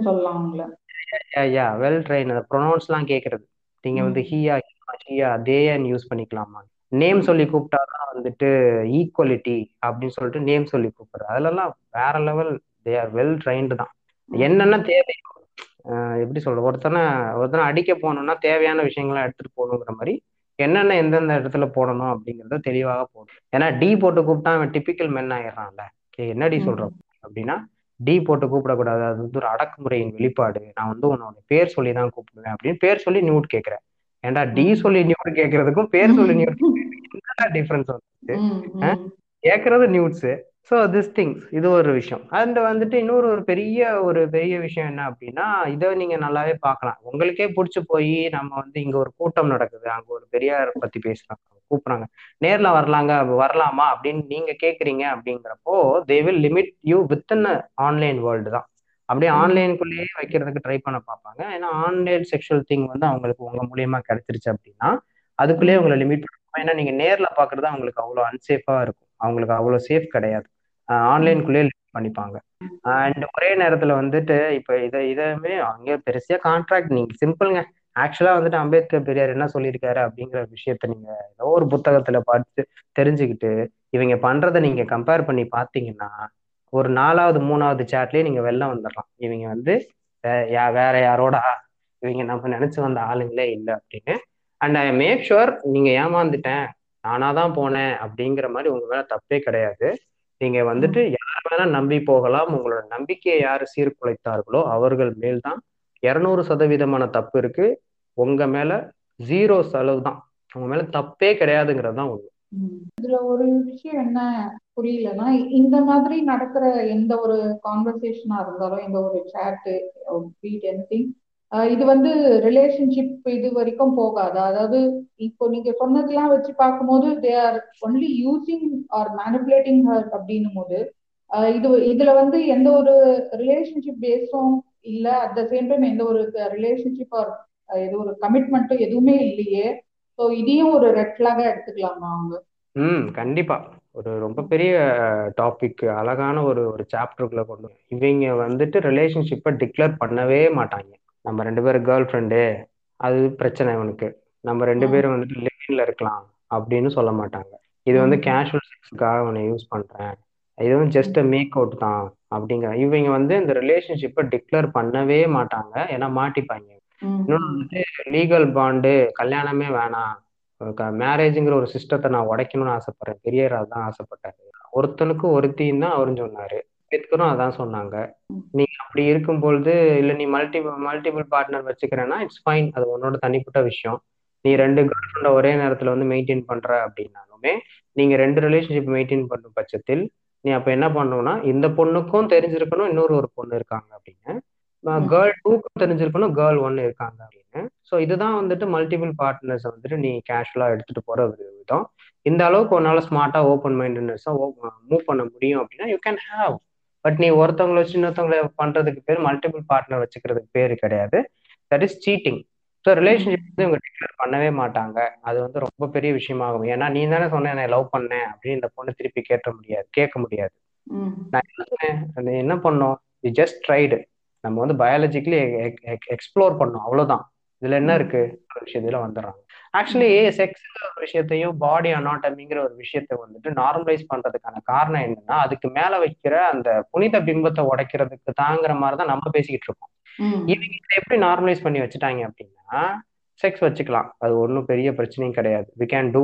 யா வெல் ட்ரெயின் ப்ரொனவுன்ஸ் எல்லாம் கேட்கறது. நீங்க வந்து ஹியா ஹியா தேன்னு யூஸ் பண்ணிக்கலாமா? நேம் சொல்லி கூப்பிட்டாதான் வந்துட்டு ஈக்குவலிட்டி அப்படின்னு சொல்லிட்டு நேம் சொல்லி கூப்பிடுறது அதுலலாம் வேற level they are well trained தான். என்னென்ன தேவை? எப்படி சொல்ற ஒருத்தனை ஒருத்தனை அடிக்க போகணும்னா தேவையான விஷயங்கள்லாம் எடுத்துட்டு போகணுங்கிற மாதிரி என்னென்ன எந்தெந்த இடத்துல போடணும் அப்படிங்கிறத தெளிவாக போடணும் ஏன்னா டி போட்டு கூப்பிட்டா அவன் டிப்பிக்கல் மென் ஆயிடுறான்ல. என்னடி சொல்றோம் அப்படின்னா டி போட்டு கூப்பிடக்கூடாது. அது வந்து ஒரு அடக்குமுறையின் வெளிப்பாடு. நான் வந்து உன்னோட பேர் சொல்லி தான் கூப்பிடுவேன் அப்படின்னு பேர் சொல்லி நியூட் கேட்கிறேன். ஏன்டா டி சொல்லி நியூட் கேட்கறதுக்கும் பேர் சொல்லி நியூட் டிஃபரன்ஸ் வந்து? ம், ம். கேட்கறது நியூட்ஸ் ஸோ திஸ் திங்ஸ் இது ஒரு விஷயம். அண்ட் வந்துட்டு இன்னொரு ஒரு பெரிய ஒரு பெரிய விஷயம் என்ன அப்படின்னா இதை நீங்க நல்லாவே பார்க்கலாம். உங்களுக்கே பிடிச்சி போய் நம்ம வந்து இங்க ஒரு கூட்டம் நடக்குது. அங்க ஒரு பெரியார் பத்தி பேசுறாங்க. கூப்பிடுறாங்க. நேர்ல வரலாங்க வரலாமா அப்படின்னு நீங்க கேக்குறீங்க அப்படிங்கிறப்போ they will limit you within online world தான். அப்படியே. ஆன்லைனுக்குள்ளேயே வைக்கிறதுக்கு ட்ரை பண்ண பார்ப்பாங்க. ஏன்னா ஆன்லைன் செக்ஷுவல் திங் வந்து அவங்களுக்கு உங்க மூலியமா கிடைச்சிருச்சு அப்படின்னா அதுக்குள்ளேயே உங்களை லிமிட் பண்ணுவாங்க ஏன்னா நீங்க நேர்ல பாக்குறது அவங்களுக்கு அவ்வளோ அன்சேஃபா இருக்கும். அவங்களுக்கு அவ்வளோ சேஃப் கிடையாது. ஆன்லைனுக்குள்ளேயே லிமிட் பண்ணிப்பாங்க. அண்ட் ஒரே நேரத்துல வந்துட்டு இப்ப இதை இதமே அங்கே பெருசா கான்ட்ராக்ட் நீங்க சிம்பிள்ங்க ஆக்சுவலா வந்துட்டு அம்பேத்கர் பெரியார் என்ன சொல்லியிருக்காரு அப்படிங்கிற விஷயத்த நீங்க ஏதோ ஒரு புத்தகத்துல பார்த்து தெரிஞ்சுக்கிட்டு இவங்க பண்றதை நீங்க கம்பேர் பண்ணி பார்த்தீங்கன்னா ஒரு நாலாவது மூணாவது சாட்லயே நீங்க வெளில வந்துடலாம் இவங்க வந்து யா- வேற யாரோட? இவங்க நம்ம நினைச்சு வந்த ஆளுங்களே இல்லை அப்படின்னு. அண்ட் ஐ மேக் ஷுர் நீங்க ஏமாந்துட்டேன் நானா தான் போனேன் அப்படிங்கிற மாதிரி உங்க மேல தப்பே கிடையாது. நீங்க வந்துட்டு யார் வேணா நம்பி போகலாம். உங்களோட நம்பிக்கையை யாரு சீர்குலைத்தார்களோ அவர்கள் மேல் தான் இருநூறு சதவீதமான தப்பு இருக்கு. உங்க மேல ஜீரோ செலவு தான். உங்க மேல தப்பே கிடையாதுங்கிறது தான் உண்மை. இதுல ஒரு விஷயம் என்ன புரியலன்னா இந்த மாதிரி நடக்கிற எந்த ஒரு கான்வர்சேஷனா இருந்தாலும் எந்த ஒரு சேட்டு பீட் எனிதிங் இது வந்து ரிலேஷன்ஷிப் இது வரைக்கும் போகாது. அதாவது இப்போ நீங்க சொன்னதெல்லாம் வச்சு பார்க்கும்போது they are only using or manipulating her அப்படின்னும் போது இது இதுல வந்து எந்த ஒரு ரிலேஷன்ஷிப் பேஸும் இல்ல அட் த சேம் டைம் எந்த ஒரு ரிலேஷன்ஷிப் ஆர் எது ஒரு கமிட்மெண்ட்டும் எதுவுமே இல்லையே. ஸோ இதையும் ஒரு ரெட் ஃபிளாகா எடுத்துக்கலாமா அவங்க ம் கண்டிப்பா ஒரு ரொம்ப பெரிய டாபிக் அழகான ஒரு ஒரு சாப்டருக்குள்ள கொண்டு. இவங்க வந்துட்டு ரிலேஷன்ஷிப்பை டிக்ளேர் பண்ணவே மாட்டாங்க நம்ம ரெண்டு பேரும் கேர்ள் ஃப்ரெண்டு அது பிரச்சனை இவனுக்கு நம்ம ரெண்டு. பேரும் வந்துட்டு லிவிங்ல இருக்கலாம் அப்படின்னு சொல்ல மாட்டாங்க இது வந்து. கேஷுவல் செக்ஸ்க்காக உன்னை யூஸ் பண்றேன் இது வந்து ஜஸ்ட் மேக் அவுட் தான் அப்படிங்கிற இவங்க வந்து இந்த ரிலேஷன்ஷிப்பை டிக்ளேர் பண்ணவே மாட்டாங்க ஏன்னா மாட்டிப்பாங்க. இன்னொன்று வந்துட்டு லீகல் பாண்டு கல்யாணமே வேணாம். மேரேஜுங்கிற ஒரு சிஸ்டத்தை நான் உடைக்கணும்னு ஆசைப்படுறேன். பெரியார் அதான் ஆசைப்பட்டாரு. ஒருத்தனுக்கு ஒருத்தின்னு தான் அவரும் சொன்னாரு. அம்பேத்கரும் அதான் சொன்னாங்க. நீங்க அப்படி இருக்கும் பொழுது இல்ல நீ மல்டி மல்டிபிள் பார்ட்னர் வச்சுக்கிறேன்னா இட்ஸ் ஃபைன் அது உன்னோட தனிப்பட்ட விஷயம். நீ ரெண்டு கேர்ள் ஃப்ரெண்டை ஒரே நேரத்துல வந்து மெயின்டைன் பண்ற அப்படின்னாலுமே நீங்க ரெண்டு ரிலேஷன்ஷிப் மெயின்டைன் பண்ணும் பட்சத்தில் நீ அப்ப என்ன பண்ணணும்னா இந்த பொண்ணுக்கும் தெரிஞ்சிருக்கணும் இன்னொரு ஒரு பொண்ணு இருக்காங்க அப்படின்னு. கேர்ள் டூக்கும் தெரிஞ்சிருக்கணும் கேர்ள் ஒன்னு இருக்காங்க அப்படின்னு. ஸோ இதுதான் வந்துட்டு மல்டிபிள் பார்ட்னர்ஸ் வந்துட்டு நீ கேஷுவலா எடுத்துட்டு போற ஒரு விதம். இந்த அளவுக்கு உன்னால ஸ்மார்ட்டா ஓப்பன் மைண்டட்னஸா மூவ் பண்ண முடியும் அப்படின்னா யூ கேன் ஹேவ் பட் நீ ஒருத்தவங்களை வச்சு இன்னொருத்தவங்களை பண்றதுக்கு பேர் மல்டிபிள் பார்ட்னர் வச்சுக்கிறதுக்கு பேர் கிடையாது. That is cheating so relationship வந்து இவங்க டிக்ளேர் பண்ணவே மாட்டாங்க. அது வந்து ரொம்ப பெரிய விஷயமாகும் ஏன்னா நீ தானே சொன்ன என்னை லவ் பண்ணேன் அப்படின்னு இந்த பொண்ணு திருப்பி கேட்ட முடியாது கேட்க முடியாது. நான் என்ன பண்ணோம் ஜஸ்ட் ட்ரைடு நம்ம வந்து பயாலஜிக்கலி எக்ஸ்ப்ளோர் பண்ணோம். அவ்வளவுதான். இதுல என்ன இருக்கு? விஷயத்துல வந்துடுறாங்க ஆக்சுவலி செக்ஸ்ங்கிற ஒரு விஷயத்தையும் பாடி அனாட்டமிங்கிற ஒரு விஷயத்த வந்துட்டு நார்மலைஸ் பண்றதுக்கான காரணம் என்னன்னா அதுக்கு மேல வைக்கிற அந்த புனித பிம்பத்தை உடைக்கிறதுக்கு தாங்கிற மாதிரி தான் நம்ம பேசிக்கிட்டு இருக்கோம். இவங்க இதை எப்படி நார்மலைஸ் பண்ணி வச்சுட்டாங்க அப்படின்னா செக்ஸ் வச்சுக்கலாம். அது ஒன்றும் பெரிய பிரச்சனையும் கிடையாது. வி கேன் டூ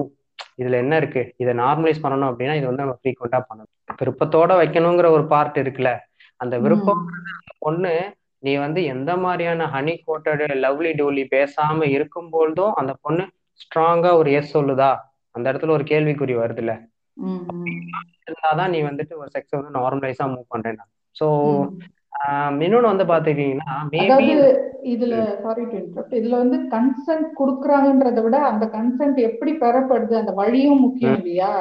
இதுல என்ன இருக்கு? இதை நார்மலைஸ் பண்ணணும் அப்படின்னா இது வந்து நம்ம ஃப்ரீக்வெண்டா பண்ணணும். விருப்பத்தோட வைக்கணுங்கிற ஒரு பார்ட் இருக்குல்ல. அந்த விருப்பம் பொண்ணு நீ வந்து எந்த மாதிரியான ஹனி கோட்டடு லவ்லி டோலி பேசாம இருக்கும்பொழுதும் அந்த பொண்ணு ஸ்ட்ராங்கா ஒரு எஸ் சொல்லுதா? அந்த இடத்துல ஒரு கேள்விக்குறி வருதுல்ல. இருந்தாதான் நீ வந்துட்டு ஒரு செக்ஸை வந்து நார்மலைஸா மூவ் பண்றேன் ம். இன்னொன்னு வந்து பாத்துக்கிட்டீங்கன்னா மேபி இதுல சாரி இதுல வந்து கன்சென்ட் குடுக்குறாங்கன்றத விட அந்த கன்சென்ட் எப்படி பெறப்படுது? அந்த வழியும் முக்கியம் இல்லையா?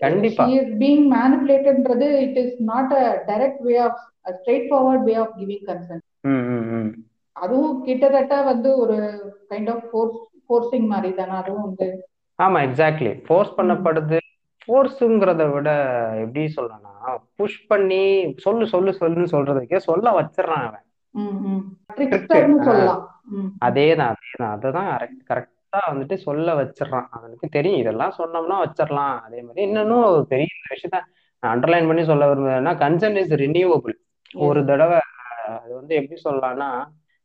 கண்டிப்பா. Being மேனிபுலேட்டட்ன்றது it is not a direct way of straight forward way of giving consent அதுவும் கிட்டத்தட்ட வந்து ஒரு கைண்ட் ஆஃப் ஃபோர்ஸ் ஃபோர்சிங் மாதிரி தானே அதுவும் வந்து. ஆமா எக்ஸாக்ட்லி ஃபோர்ஸ் பண்ணப்படுது. ஃபோர்ஸுங்கிறத விட எப்படி சொல்லனா புஷ் பண்ணி சொல்லு சொல்லு சொல்லுன்னு சொல்றதுக்கே சொல்ல வச்சிடறான் அவன். அதேதான் அதேதான். அததான் கரெக்டா வந்துட்டு சொல்ல வச்சிடறான் அவனுக்கு தெரியும். இதெல்லாம் சொன்னோம்னா வச்சிடலாம் அதே மாதிரி இன்னொன்னும் ஒரு பெரிய விஷயத்த அண்டர்லைன் பண்ணி சொல்ல விரும்புறேன்னா கன்சென்ட் இஸ் ரினியூவபிள் ஒரு தடவை அது வந்து எப்படி சொல்லலாம்னா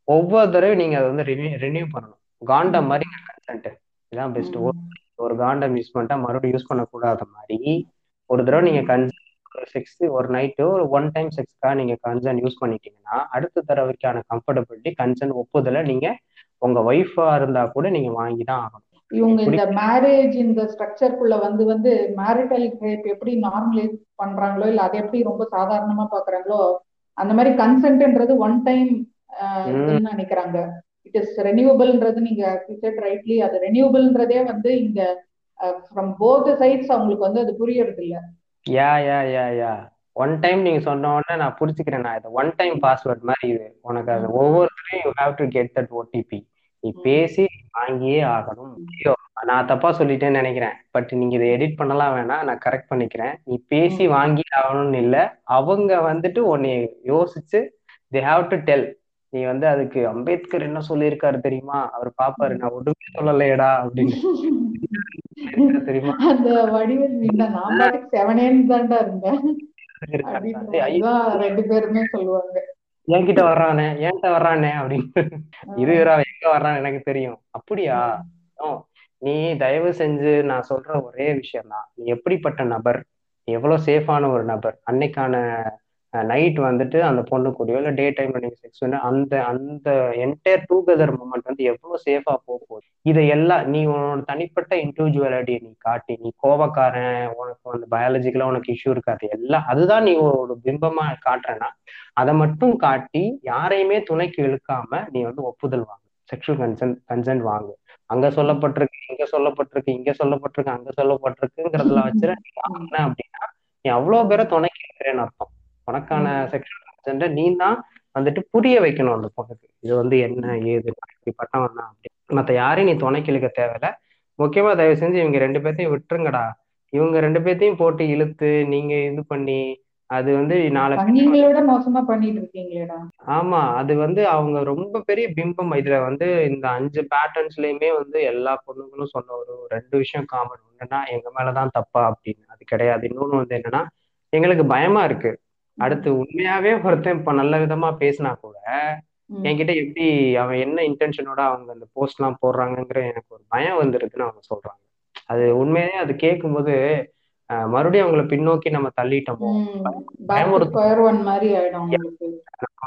ஒவ்வொரு தடவையும் நீங்க அதை வந்து ரினியூ ரினியூ பண்ணணும். காண்டம் மாதிரி கன்சென்ட் இதான் பெஸ்ட். ஒரு காண்டம் யூஸ் பண்ணிட்டா மறுபடியும் யூஸ் பண்ணக்கூடாத மாதிரி ஒரு தடவை நீங்க கன்சென்ட் செக்ஸ் ஒரு நைட்டு ஒரு ஒன் டைம் செக்ஸ்க்காக நீங்க கன்சர்ன் யூஸ் பண்ணிட்டீங்கன்னா அடுத்த தடவைக்கான கம்ஃபர்டபிலிட்டி கன்சர்ன் ஒப்புதலை நீங்க உங்க ஒய்ஃபா இருந்தா கூட நீங்க வாங்கி தான் ஆகணும். இவங்க இந்த மேரேஜ் இந்த ஸ்ட்ரக்சர்க்குள்ள வந்து வந்து மேரிட்டல் ரேப் எப்படி நார்மலைஸ் பண்றாங்களோ இல்ல அதை எப்படி ரொம்ப சாதாரணமா பாக்குறாங்களோ அந்த மாதிரி கன்சென்ட்ன்றது ஒன் டைம் நினைக்கிறாங்க. இட் இஸ் ரெனியூபிள்ன்றது நீங்க ரைட்லி அது ரெனியூபிள்ன்றதே வந்து இங்க ஃப்ரம் போத் சைட்ஸ் அவங்களுக்கு வந்து அது புரியறது இல்ல யா யா யா யா ஒன் டைம் நீங்க சொன்ன உடனே நான் புரிச்சுக்கிறேன் நான் இது. ஒன் டைம் பாஸ்வேர்ட் மாதிரி இது. உனக்கு அது ஒவ்வொருத்தரையும் you have to get that OTP நீ பேசி வாங்கியே ஆகணும். ஐயோ நான் தப்பா சொல்லிட்டேன்னு நினைக்கிறேன். பட் நீங்க இதை எடிட் பண்ணலாம் வேணாம். நான் கரெக்ட் பண்ணிக்கிறேன். நீ பேசி வாங்கி ஆகணும்னு இல்லை. அவங்க வந்துட்டு உன்னை யோசிச்சு தே ஹாவ் டு டெல் நீ வந்து அதுக்கு அம்பேத்கர் என்ன சொல்லியிருக்காரு தெரியுமா? அவர் பாப்பாரு நான் ஒண்ணுமே சொல்லலையடா அப்படின்னு. தெரியுமா? அந்த வடிவல் மீண்டா நான் செவனேன்னு தான்டா இருந்தேன். ரெண்டு பேருமே சொல்லுவாங்க. என்கிட்ட வர்றானே என்கிட்ட வர்றானே அப்படின்னு. இது எங்க வர்றான்னு எனக்கு தெரியும். அப்படியா? நீ தயவு செஞ்சு நான் சொல்ற ஒரே விஷயம் தான் நீ எப்படிப்பட்ட நபர்? எவ்வளவு சேஃபான ஒரு நபர்? அன்னைக்கான நைட் வந்துட்டு அந்த பொண்ணு கூடயோ இல்லை டே டைம்ல நீங்க செக்ஸ் பண்ண அந்த அந்த என்டையர் டூகெதர் மூமெண்ட் வந்து எவ்வளவு சேஃபா போக போகுது? இதை எல்லாம் நீ உன்னோட தனிப்பட்ட இண்டிவிஜுவலிட்டியை நீ காட்டி நீ கோபக்காரன் உனக்கு வந்து பயாலஜிக்கலா உனக்கு இஷ்யூ இருக்காது. எல்லாம் அதுதான் நீ ஒரு பிம்பமா காட்டுறேன்னா அதை மட்டும் காட்டி யாரையுமே துணைக்கு இழுக்காம நீ வந்து ஒப்புதல் வாங்கு. செக்ஷுவல் கன்சென்ட் கன்சென்ட் வாங்கு. அங்க சொல்லப்பட்டிருக்கு இங்க சொல்லப்பட்டிருக்கு இங்க சொல்லப்பட்டிருக்கு அங்க சொல்லப்பட்டிருக்குங்கிறதுல வச்சு நீ வாங்கின அப்படின்னா நீ அவ்வளவு பேரை துணைக்கு இருக்கிறேன்னு அர்த்தம். உனக்கான செக்ஷுவல் நீ தான் வந்துட்டு புரிய வைக்கணும் அந்த பொண்ணுக்கு இது வந்து என்ன ஏது இப்படிப்பட்டவன் தான் அப்படி. மற்ற யாரையும் நீ துணைக்கு இழுக்க தேவையில்ல. முக்கியமா தயவு செஞ்சு இவங்க ரெண்டு பேர்த்தையும் விட்டுருங்கடா. இவங்க ரெண்டு பேர்த்தையும் போட்டு இழுத்து நீங்க இது பண்ணி அது வந்து நாளைக்கு மோசமா பண்ணிட்டு இருக்கீங்களேடா. ஆமா அது வந்து அவங்க ரொம்ப பெரிய பிம்பம். இதுல வந்து இந்த அஞ்சு பேட்டர்ன்ஸ்லயுமே வந்து எல்லா பொண்ணுங்களும் சொன்ன ஒரு ரெண்டு விஷயம் காமன் ஒண்ணுன்னா எங்க மேலதான் தப்பா அப்படின்னு. அது கிடையாது. இன்னொன்னு வந்து என்னன்னா எங்களுக்கு பயமா இருக்கு. அடுத்து உண்மையாவே ஒருத்தன் இப்ப நல்ல விதமா பேசினா கூட என்கிட்ட எப்படி அவன் என்ன இன்டென்ஷனோட அவங்க அந்த போஸ்ட் எல்லாம் போடுறாங்கிற எனக்கு ஒரு பயம் வந்துருக்குன்னு அவங்க சொல்றாங்க. அது உண்மையாவே அது கேட்கும்போது மறுபடியும் அவங்கள பின்னோக்கி நம்ம தள்ளிட்டோமோ?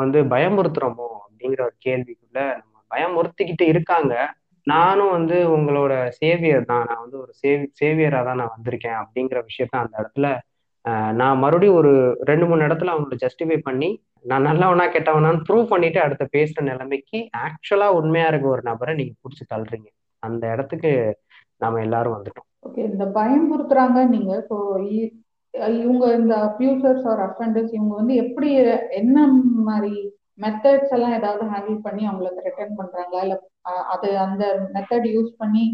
வந்து பயமுறுத்துறோமோ? அப்படிங்கிற ஒரு கேள்விக்குள்ள நம்ம பயமுறுத்திக்கிட்டு இருக்காங்க. நானும் வந்து உங்களோட சேவியர் தான். நான் வந்து ஒரு சேவி சேவியரா தான் நான் வந்திருக்கேன் அப்படிங்கிற விஷயத்த அந்த இடத்துல நான் மறுபடியும் ஒரு ரெண்டு மூணு இடத்துல அவங்கள ஜஸ்டிஃபை பண்ணி நான் நல்லவனா கெட்டவனான்னு ப்ரூவ் பண்ணிட்டு அடுத்த பேசுற நிலைமைக்கு ஆக்சுவலா உண்மையா இருக்க ஒரு நபரை நீங்க புடிச்சு தள்ளுறீங்க. அந்த இடத்துக்கு நாம எல்லாரும் வந்துட்டோம். ஓகே இந்த பயம்புறுத்துறாங்க நீங்க. இப்போ இவங்க இந்த அப்யூசர்ஸ் ஆர் அஃபண்டர்ஸ் இவங்க வந்து எப்படி என்ன மாதிரி மெத்தட்ஸ் எல்லாம் ஏதாவது ஹேண்டில் பண்ணி அவங்கள ரிட்டர்ன் பண்றாங்களா? இல்ல அது அந்த மெத்தட் யூஸ் பண்ணி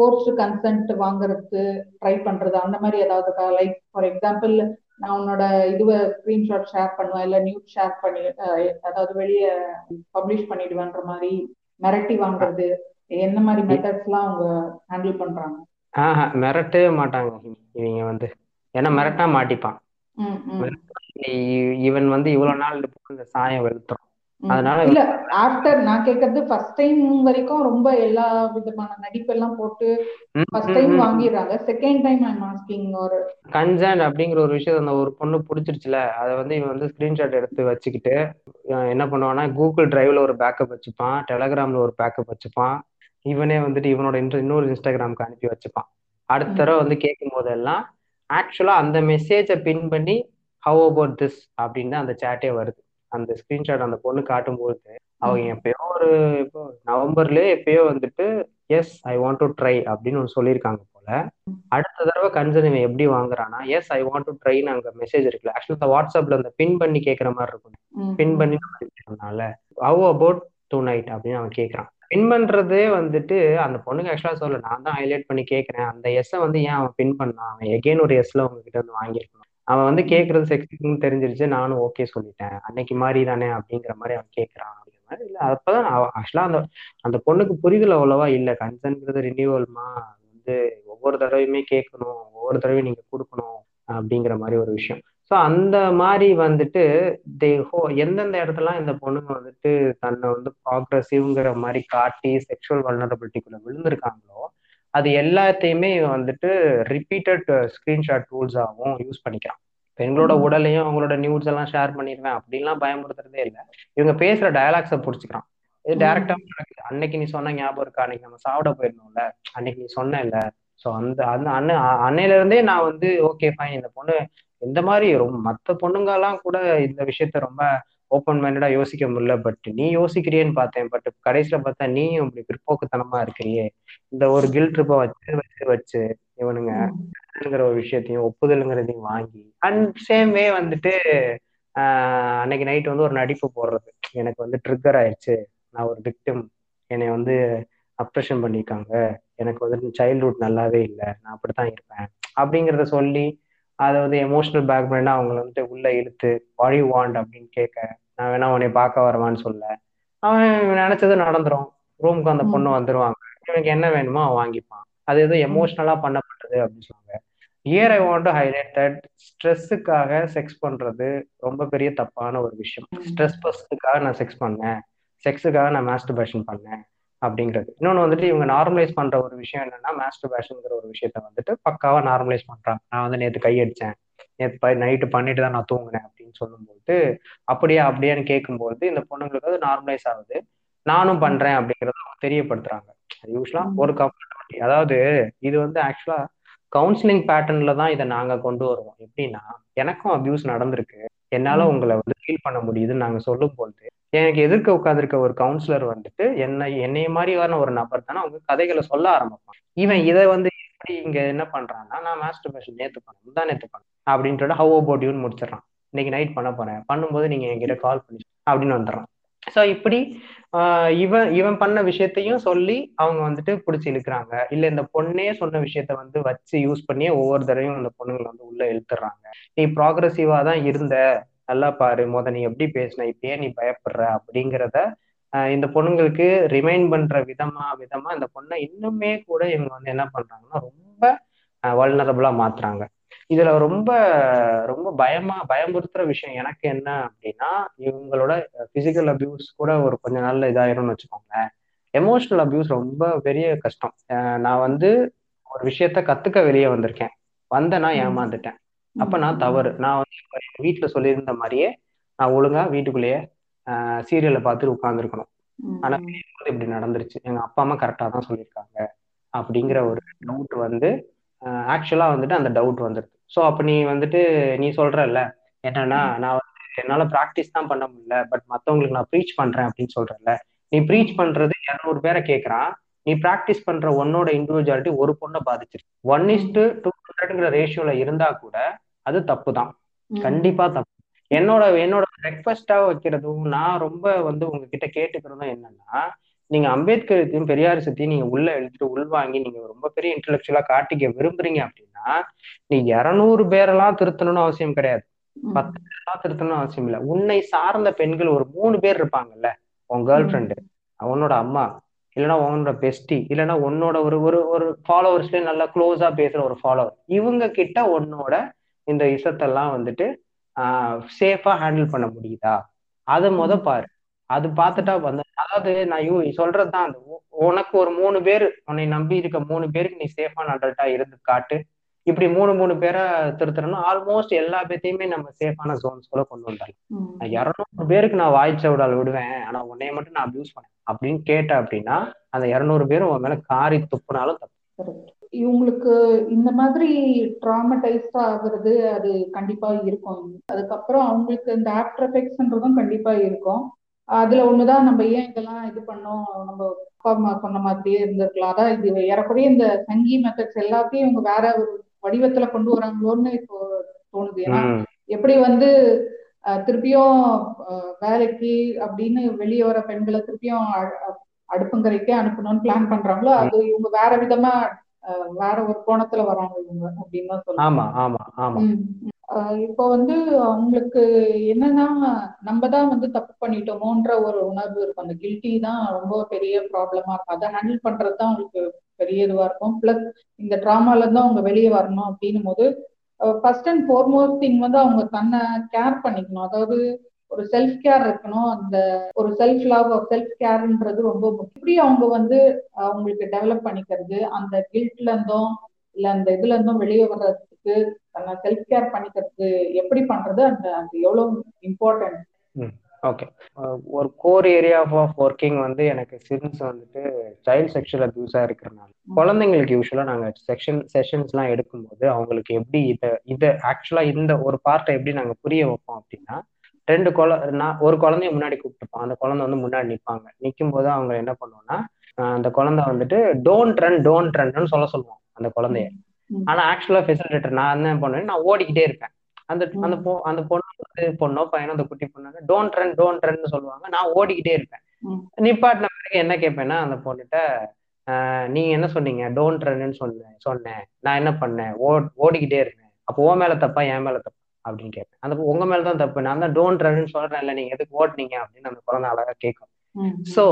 ஃபோர்ஸ்டு கன்சென்ட் வாங்குறதுக்கு ட்ரை பண்றது அந்த மாதிரி ஏதாவது லைக் ஃபார் எக்ஸாம்பிள் நான் உன்னோட இதுவை ஸ்கிரீன்ஷாட் ஷேர் பண்ணுவேன் இல்ல நியூஸ் ஷேர் பண்ணி அதாவது வெளியே பப்ளிஷ் பண்ணிடுவேன்ற மாதிரி மிரட்டி வாங்குறது என்ன மாதிரி மெத்தட்ஸ் எல்லாம் அவங்க ஹேண்டில் பண்றாங்க? ஆஹா மிரட்டவே மாட்டாங்க. இவங்க வந்து ஏன்னா மிரட்டா மாட்டிப்பான். இவன் வந்து இவ்வளவு நாள் இந்த சாயம் வெளுத்துரும் அதனால இல்ல ஆஃப்டர் நான் கேக்குறது ஃபர்ஸ்ட் டைம் வரைக்கும் ரொம்ப எல்லா விதமான நடிப்பு எல்லாம் போட்டு ஃபர்ஸ்ட் டைம் வாங்கிடுறாங்க. செகண்ட் டைம் ஐம் ஆஸ்கிங் ஒரு கன்சர்ன் அப்படிங்கிற ஒரு விஷயம் அந்த ஒரு பொண்ணு பிடிச்சிருச்சுல அதை வந்து இவன் வந்து ஸ்கிரீன்ஷாட் எடுத்து வச்சுக்கிட்டு என்ன பண்ணுவான்னா கூகுள் டிரைவ்ல ஒரு பேக்கப் வச்சுப்பான் டெலகிராம்ல ஒரு பேக்கப் வச்சுப்பான் இவனே வந்துட்டு இவனோட இன்னொரு இன்ஸ்டாகிராமுக்கு அனுப்பி வச்சுப்பான். அடுத்த தடவை வந்து கேட்கும் போதெல்லாம் ஆக்சுவலா அந்த மெசேஜை பின் பண்ணி ஹவ் அபவுட் திஸ் அப்படின்னு அந்த சேட்டே வருது. அந்த ஸ்கிரீன்ஷாட் அந்த பொண்ணு காட்டும்போது அவங்க எப்பயோ ஒரு இப்போ நவம்பர்லயே எப்பயோ வந்துட்டு yes I want to try அப்படின்னு ஒன்று சொல்லியிருக்காங்க போல. அடுத்த தடவை கன்சர்ன் இவன் எப்படி வாங்குறானா எஸ் ஐ வாண்ட் டு ட்ரைன்னு அங்க மெசேஜ் இருக்குல்ல. ஆக்சுவலா இந்த வாட்ஸ்அப்ல அந்த பின் பண்ணி கேட்கற மாதிரி இருக்கும். பின் பண்ணி ஹவ் அபவுட் டூ நைட் அப்படின்னு அவன் கேட்கறான் பின் பண்றதே வந்துட்டு அந்த பொண்ணுக்கு ஆக்சுவலா சொல்ல நான் தான் ஹைலைட் பண்ணி கேட்கறேன் அந்த எஸ்ஸை வந்து ஏன் அவன் பின் பண்ணான் அவன் எகெயின் ஒரு எஸ்ல உங்ககிட்ட வந்து வாங்கியிருக்கணும். அவன் வந்து கேட்கறது செக்ஸ்னு தெரிஞ்சிருச்சு. நானும் ஓகே சொல்லிட்டேன். அன்னைக்கு மாதிரி தானே அப்படிங்கிற மாதிரி அவன் கேட்கறான் அப்படிங்கிற மாதிரி இல்ல. அப்பதான் ஆக்சுவலா அந்த அந்த பொண்ணுக்கு புரிதல் அவ்வளவா இல்ல. கன்சன்ங்கிறது ரினியூவல்மா வந்து ஒவ்வொரு தடவையுமே கேட்கணும். ஒவ்வொரு தடவையும் நீங்க கொடுக்கணும் அப்படிங்கிற மாதிரி ஒரு விஷயம். ஸோ அந்த மாதிரி வந்துட்டு தே ஹோ எந்தெந்த இடத்துலாம் இந்த பொண்ணுங்க வந்துட்டு தன்னை வந்து ப்ராக்ரஸிவ்ங்கிற மாதிரி காட்டி செக்ஷுவல் வல்னரபிலிட்டிக்குள்ள விழுந்திருக்காங்களோ அது எல்லாத்தையுமே வந்துட்டு ரிப்பீட்டட் ஸ்கிரீன்ஷாட் டூல்ஸாகவும் யூஸ் பண்ணிக்கிறான் பெண்களோட. உடலையும் அவங்களோட நியூட்ஸ் எல்லாம் ஷேர் பண்ணிடுவேன். அப்படின்லாம் பயமுறுத்துறதே இல்லை. இவங்க பேசுற டயலாக்ஸை புடிச்சுக்கிறான் இது. டைரக்டா நடக்குது. அன்னைக்கு நீ சொன்ன ஞாபகம் இருக்கா? அன்னைக்கு நம்ம சாப்பிட போயிருந்தோம்ல. அன்னைக்கு நீ சொன்ன இல்ல ஸோ அந்த அந்த அன்ன அன்னையில இருந்தே நான் வந்து ஓகே ஃபைன் இந்த பொண்ணு இந்த மாதிரி ரொம்ப மற்ற பொண்ணுங்கெல்லாம் கூட இந்த விஷயத்த ரொம்ப ஓப்பன் மைண்டடா யோசிக்க முடியல பட் நீ யோசிக்கிறியேன்னு பார்த்தேன். பட் கடைசியில பார்த்தா நீயும் இப்படி பிற்போக்குத்தனமா இருக்கிறியே. இந்த ஒரு கில் ட்ரிப்பை வச்சு வச்சு வச்சு இவனுங்க ம். ங்கிற ஒரு விஷயத்தையும் ஒப்புதலுங்கிறதையும் வாங்கி அண்ட் சேம் வே வந்துட்டு அன்னைக்கு நைட் வந்து ஒரு நடிப்பு போடுறது. எனக்கு வந்து ட்ரிக்கர் ஆயிடுச்சு. நான் ஒரு விக்டிம் என்னை வந்து அப்ரெஷன் பண்ணியிருக்காங்க. எனக்கு வந்து சைல்ட்ஹுட் நல்லாவே இல்லை. நான் அப்படித்தான் இருப்பேன். அப்படிங்கிறத சொல்லி அதை வந்து எமோஷனல் பேக்ரவுண்டா அவங்கள வந்துட்டு உள்ள இழுத்து வாடி வாண்ட் அப்படின்னு கேட்க நான் வேணா உன்னை பார்க்க வரவான்னு சொல்ல. அவன் நினைச்சது நடந்துரும். ரூமுக்கு அந்த பொண்ணு. வந்துருவாங்க. இவனுக்கு என்ன வேணுமோ அவன் வாங்கிப்பான். அது எதுவும் எமோஷனலா பண்ணப்பட்டது அப்படின்னு சொல்லுவாங்க. Here I want to highlight that ஸ்ட்ரெஸ்ஸுக்காக sex பண்றது ரொம்ப பெரிய தப்பான ஒரு விஷயம். ஸ்ட்ரெஸ் பஸ்ஸுக்காக நான் செக்ஸ் பண்ணேன். செக்ஸுக்காக நான் மாஸ்டர்பேஷன் பண்ணேன். அப்படிங்கிறது. இன்னொன்று வந்துட்டு இவங்க நார்மலைஸ் பண்ற ஒரு விஷயம் என்னன்னா மாஸ்டர்பேஷன்ங்கிற ஒரு விஷயத்த வந்துட்டு பக்காவா நார்மலைஸ் பண்றாங்க. நான் வந்து நேற்று கையடிச்சேன் நேற்று நைட்டு பண்ணிட்டு தான் நான் தூங்கினேன் அப்படின்னு சொல்லும்போது அப்படியா அப்படியான்னு கேட்கும்போது இந்த பொண்ணுங்களுக்கு அது நார்மலைஸ் ஆகுது. நானும் பண்றேன் அப்படிங்கறத அவங்க தெரியப்படுத்துறாங்க. யூஸ்வலா. ஒரு கம்ஃபர்டபிலிட்டி அதாவது இது வந்து ஆக்சுவலா கவுன்சிலிங் பேட்டர்ன்ல தான் இதை நாங்க கொண்டு வருவோம். எப்படின்னா எனக்கும் அபியூஸ் நடந்திருக்கு. என்னால. உங்களை வந்து ஃபீல் பண்ண முடியுதுன்னு நாங்க சொல்லும் பொழுது எனக்கு எதிர்க்க உட்காந்துருக்க ஒரு கவுன்சிலர் வந்துட்டு என்னை என்னைய மாதிரியான ஒரு நபர் தானே அவங்க கதைகளை சொல்ல ஆரம்பிப்பான். இவன் இதை வந்து எப்படி இங்க என்ன பண்றான்னா நான் மாஸ்டர்பேஷன் நேத்து பண்ணேன் தான் நேத்து பண்ணேன் சொல்லிட்டு ஹவ் அபவுட் யூன்னு முடிச்சிடறான். இன்னைக்கு நைட் பண்ண போறேன். பண்ணும்போது நீங்க என்கிட்ட கால் பண்ணி அப்படின்னு வந்துடுறான். ஸோ இப்படி இவன் இவன் பண்ண விஷயத்தையும் சொல்லி அவங்க வந்துட்டு பிடிச்சி இழுக்கிறாங்க. இல்ல இந்த பொண்ணே சொன்ன விஷயத்த வந்து வச்சு யூஸ் பண்ணியே ஒவ்வொரு தடவையும் அந்த பொண்ணுங்களை வந்து உள்ள இழுத்துறாங்க நீ ப்ராக்ரஸிவா தான் இருந்த. நல்லா பாரு முத நீ எப்படி பேசின இப்பயே நீ பயப்படுற அப்படிங்கிறத இந்த பொண்ணுங்களுக்கு ரிமைண்ட் பண்ற விதமா விதமா இந்த பொண்ணை இன்னுமே கூட இவங்க வந்து என்ன பண்றாங்கன்னா ரொம்ப வல்னரபிளா மாத்துறாங்க. இதுல ரொம்ப ரொம்ப பயமா பயமுறுத்துற விஷயம் எனக்கு என்ன அப்படின்னா இவங்களோட பிசிக்கல் அபியூஸ் கூட ஒரு கொஞ்ச நாள்ல இதாயிரும்னு வச்சுக்கோங்களேன். எமோஷனல் அபியூஸ் ரொம்ப பெரிய கஷ்டம். நான் வந்து ஒரு விஷயத்த கத்துக்க வெளியே வந்திருக்கேன். வந்தேன்னா ம். ஏமாந்துட்டேன். அப்ப நான். தவறு. நான் வந்து வீட்டுல சொல்லியிருந்த மாதிரியே நான் ஒழுங்கா வீட்டுக்குள்ளேயே சீரியலை பார்த்துட்டு உட்காந்துருக்கணும் ஆனா இப்படி நடந்துருச்சு. எங்க அப்பா அம்மா கரெக்டா தான் சொல்லியிருக்காங்க. அப்படிங்கிற ஒரு டவுட் வந்து ஆக்சுவலா வந்துட்டு அந்த டவுட் வந்துருது. ஸோ அப்ப நீ வந்துட்டு நீ சொல்றல்ல என்னன்னா நான் வந்து என்னால ப்ராக்டிஸ் தான் பண்ண முடியல பட் மத்தவங்களுக்கு நான் ப்ரீச் பண்றேன் அப்படின்னு சொல்றேன்ல நீ ப்ரீச் பண்றது இரநூறு பேரை கேட்கறான் நீ ப்ராக்டிஸ் பண்ற உன்னோட இண்டிவிஜுவாலிட்டி ஒரு பொண்ணை பாதிச்சிருக்கு ஒன் இஸ் டு டூ ஹண்ட்ரட்ங்கிற ரேஷியோல இருந்தா கூட அது தப்பு தான். கண்டிப்பா தப்பு. என்னோட என்னோட ரெக்வஸ்டா வைக்கிறதும் நான் ரொம்ப வந்து உங்ககிட்ட கேட்டுக்கிறதும் என்னன்னா நீங்க அம்பேத்கர் பெரியார் சத்தி நீங்க உள்ள எழுதிட்டு உள்வாங்கி நீங்க ரொம்ப பெரிய இன்டெலெக்சுவலா காட்டிக்க விரும்புறீங்க அப்படின்னா நீ இருநூறு பேரெல்லாம் திருத்தணும்னு அவசியம் கிடையாது. பத்து பேரெல்லாம் திருத்தணும்னு அவசியம் இல்லை. உன்னை சார்ந்த பெண்கள் ஒரு மூணு பேர் இருப்பாங்கல்ல உன் கேர்ள் ஃப்ரெண்டு உன்னோட அம்மா இல்லைன்னா உன்னோட பெஸ்டி இல்லைன்னா உன்னோட ஒரு ஒரு ஒரு ஃபாலோவர்ஸ்ல நல்லா க்ளோஸா பேசுற ஒரு ஃபாலோவர் இவங்க கிட்ட உன்னோட இந்த இசத்தெல்லாம் வந்துட்டு சேஃபா ஹேண்டில் பண்ண முடியுதா? அதை முத பாரு. அது பார்த்துட்டா வந்து அதாவது நான் யூ சொல்றதுதான் உனக்கு ஒரு மூணு பேர் உன்னை நம்பி இருக்க மூணு பேருக்கு நீ சேஃபான அடல்ட்டா இருந்து காட்டு. இப்படி மூணு மூணு பேரை திருத்தணும்னா ஆல்மோஸ்ட் எல்லா பேத்தையுமே நம்ம சேஃபான ஜோன்ஸ்குள்ள கொண்டு வந்துடலாம். இரநூறு பேருக்கு நான் வாய்ச்ச விடால் விடுவேன் ஆனா உன்னைய மட்டும் நான் அபியூஸ் பண்ணேன் அப்படின்னு கேட்ட அப்படின்னா அந்த இரநூறு பேரும் உன் மேல காரி துப்புனாலும் தப்பு. இவங்களுக்கு இந்த மாதிரி ட்ராமடைஸ்ட் ஆகுறது அது கண்டிப்பா இருக்கும். அதுக்கப்புறம் அவங்களுக்கு இந்த ஆஃப்டர் எஃபெக்ட்ஸ்ன்றதும் கண்டிப்பா இருக்கும். அதுல ஒண்ணுதான் நம்ம ஏன் இதெல்லாம் இது பண்ணோம்? நம்ம அப்பா அம்மா சொன்ன மாதிரியே இருந்திருக்கலாம். அதான் இது ஏறக்குறைய இந்த சங்கி மெத்தட்ஸ் எல்லாத்தையும் இவங்க வேற ஒரு வடிவத்துல கொண்டு வராங்களோன்னு இப்போ தோணுது. ஏன்னா எப்படி வந்து திருப்பியும் வேலைக்கு அப்படின்னு வெளியே வர பெண்களை திருப்பியும் அடுப்புங்கரைக்கே அனுப்பணும்னு பிளான் பண்றாங்களோ அது இவங்க வேற விதமா வேற ஒரு கோணத்துல வராங்க இவங்க அப்படின்னு தான். அஹ் இப்போ வந்து அவங்களுக்கு என்னன்னா நம்ம தான் வந்து தப்பு பண்ணிட்டோமோன்ற ஒரு உணர்வு இருக்கும். அந்த கில்ட்டி தான் ரொம்ப பெரிய ப்ராப்ளமா இருக்கும். அதை ஹேண்டில் பண்றது தான் அவங்களுக்கு பெரிய இதுவா இருக்கும். பிளஸ் இந்த ட்ராமால இருந்து அவங்க வெளியே வரணும் அப்படின்னும் போது ஃபர்ஸ்ட் அண்ட் ஃபோர்மோஸ்ட் திங் வந்து அவங்க தன்னை கேர் பண்ணிக்கணும். அதாவது ஒரு செல்ஃப் கேர் இருக்கணும். அந்த ஒரு செல்ஃப் லவ் செல்ஃப் கேர்ன்றது ரொம்ப முக்கியம். இப்படி அவங்க வந்து அவங்களுக்கு டெவலப் பண்ணிக்கிறது? அந்த கில்ட்ல இருந்தும் இல்ல அந்த இதுல இருந்தும் வெளியே வர்றதுக்கு தன்னை செல்ஃப் கேர் பண்ணிக்கிறது எப்படி பண்றது? அந்த அது எவ்வளவு இம்பார்ட்டன்ட் ஓகே ஒரு கோர் ஏரியா ஆஃப் ஒர்க்கிங் வந்து எனக்கு சின்ஸ் வந்துட்டு சைல்ட் செக்ஷுவல் அபியூஸா இருக்கிறனால குழந்தைங்களுக்கு யூஸ்வலா நாங்க செக்ஷன் செஷன்ஸ்லாம் எடுக்கும்போது அவங்களுக்கு எப்படி இதை இதை ஆக்சுவலா இந்த ஒரு பார்ட்டை எப்படி நாங்க புரிய வைப்போம் அப்படின்னா ரெண்டு குழ நான் ஒரு குழந்தைய முன்னாடி கூப்பிட்டுப்போம் அந்த குழந்தை வந்து முன்னாடி நிற்பாங்க நிற்கும் போது அவங்க என்ன பண்ணுவோம்னா அந்த குழந்தை வந்துட்டு டோன்ட் ரன் டோன்ட் ரன்னு சொல்ல சொல்லுவோம் அந்த குழந்தைய. ஆனா ஆக்சுவலா ஃபெசிலிட்டேட்டர் நான் என்ன பண்ணுவேன் நான் ஓடிக்கிட்டே இருப்பேன். அந்த அந்த பொ அந்த பொண்ணு வந்து பொண்ணோ பையனோ அந்த குட்டி பொண்ணு டோன்ட் ரன் டோன்ட் ரன் சொல்லுவாங்க. நான் ஓடிக்கிட்டே இருப்பேன். நிப்பாட்டின பிறகு என்ன கேட்பேன்னா அந்த பொண்ணுகிட்ட நீங்க என்ன சொன்னீங்க? டோன்ட் ரன்னு சொன்னேன் சொன்னேன். நான் என்ன பண்ணேன்? ஓ ஓடிக்கிட்டே இருக்கேன் அப்போ ஓ மேல தப்பா என் மேல தப்பா? அப்படின்னு கேட்பேன். அந்த உங்க மேல தான் தப்பு. நான் தான் டோன்ட் ரன்னு சொல்றேன் இல்லை நீங்க எதுக்கு ஓட்டுனீங்க அப்படின்னு அந்த குழந்தை அழகா கேட்கும். ஸோ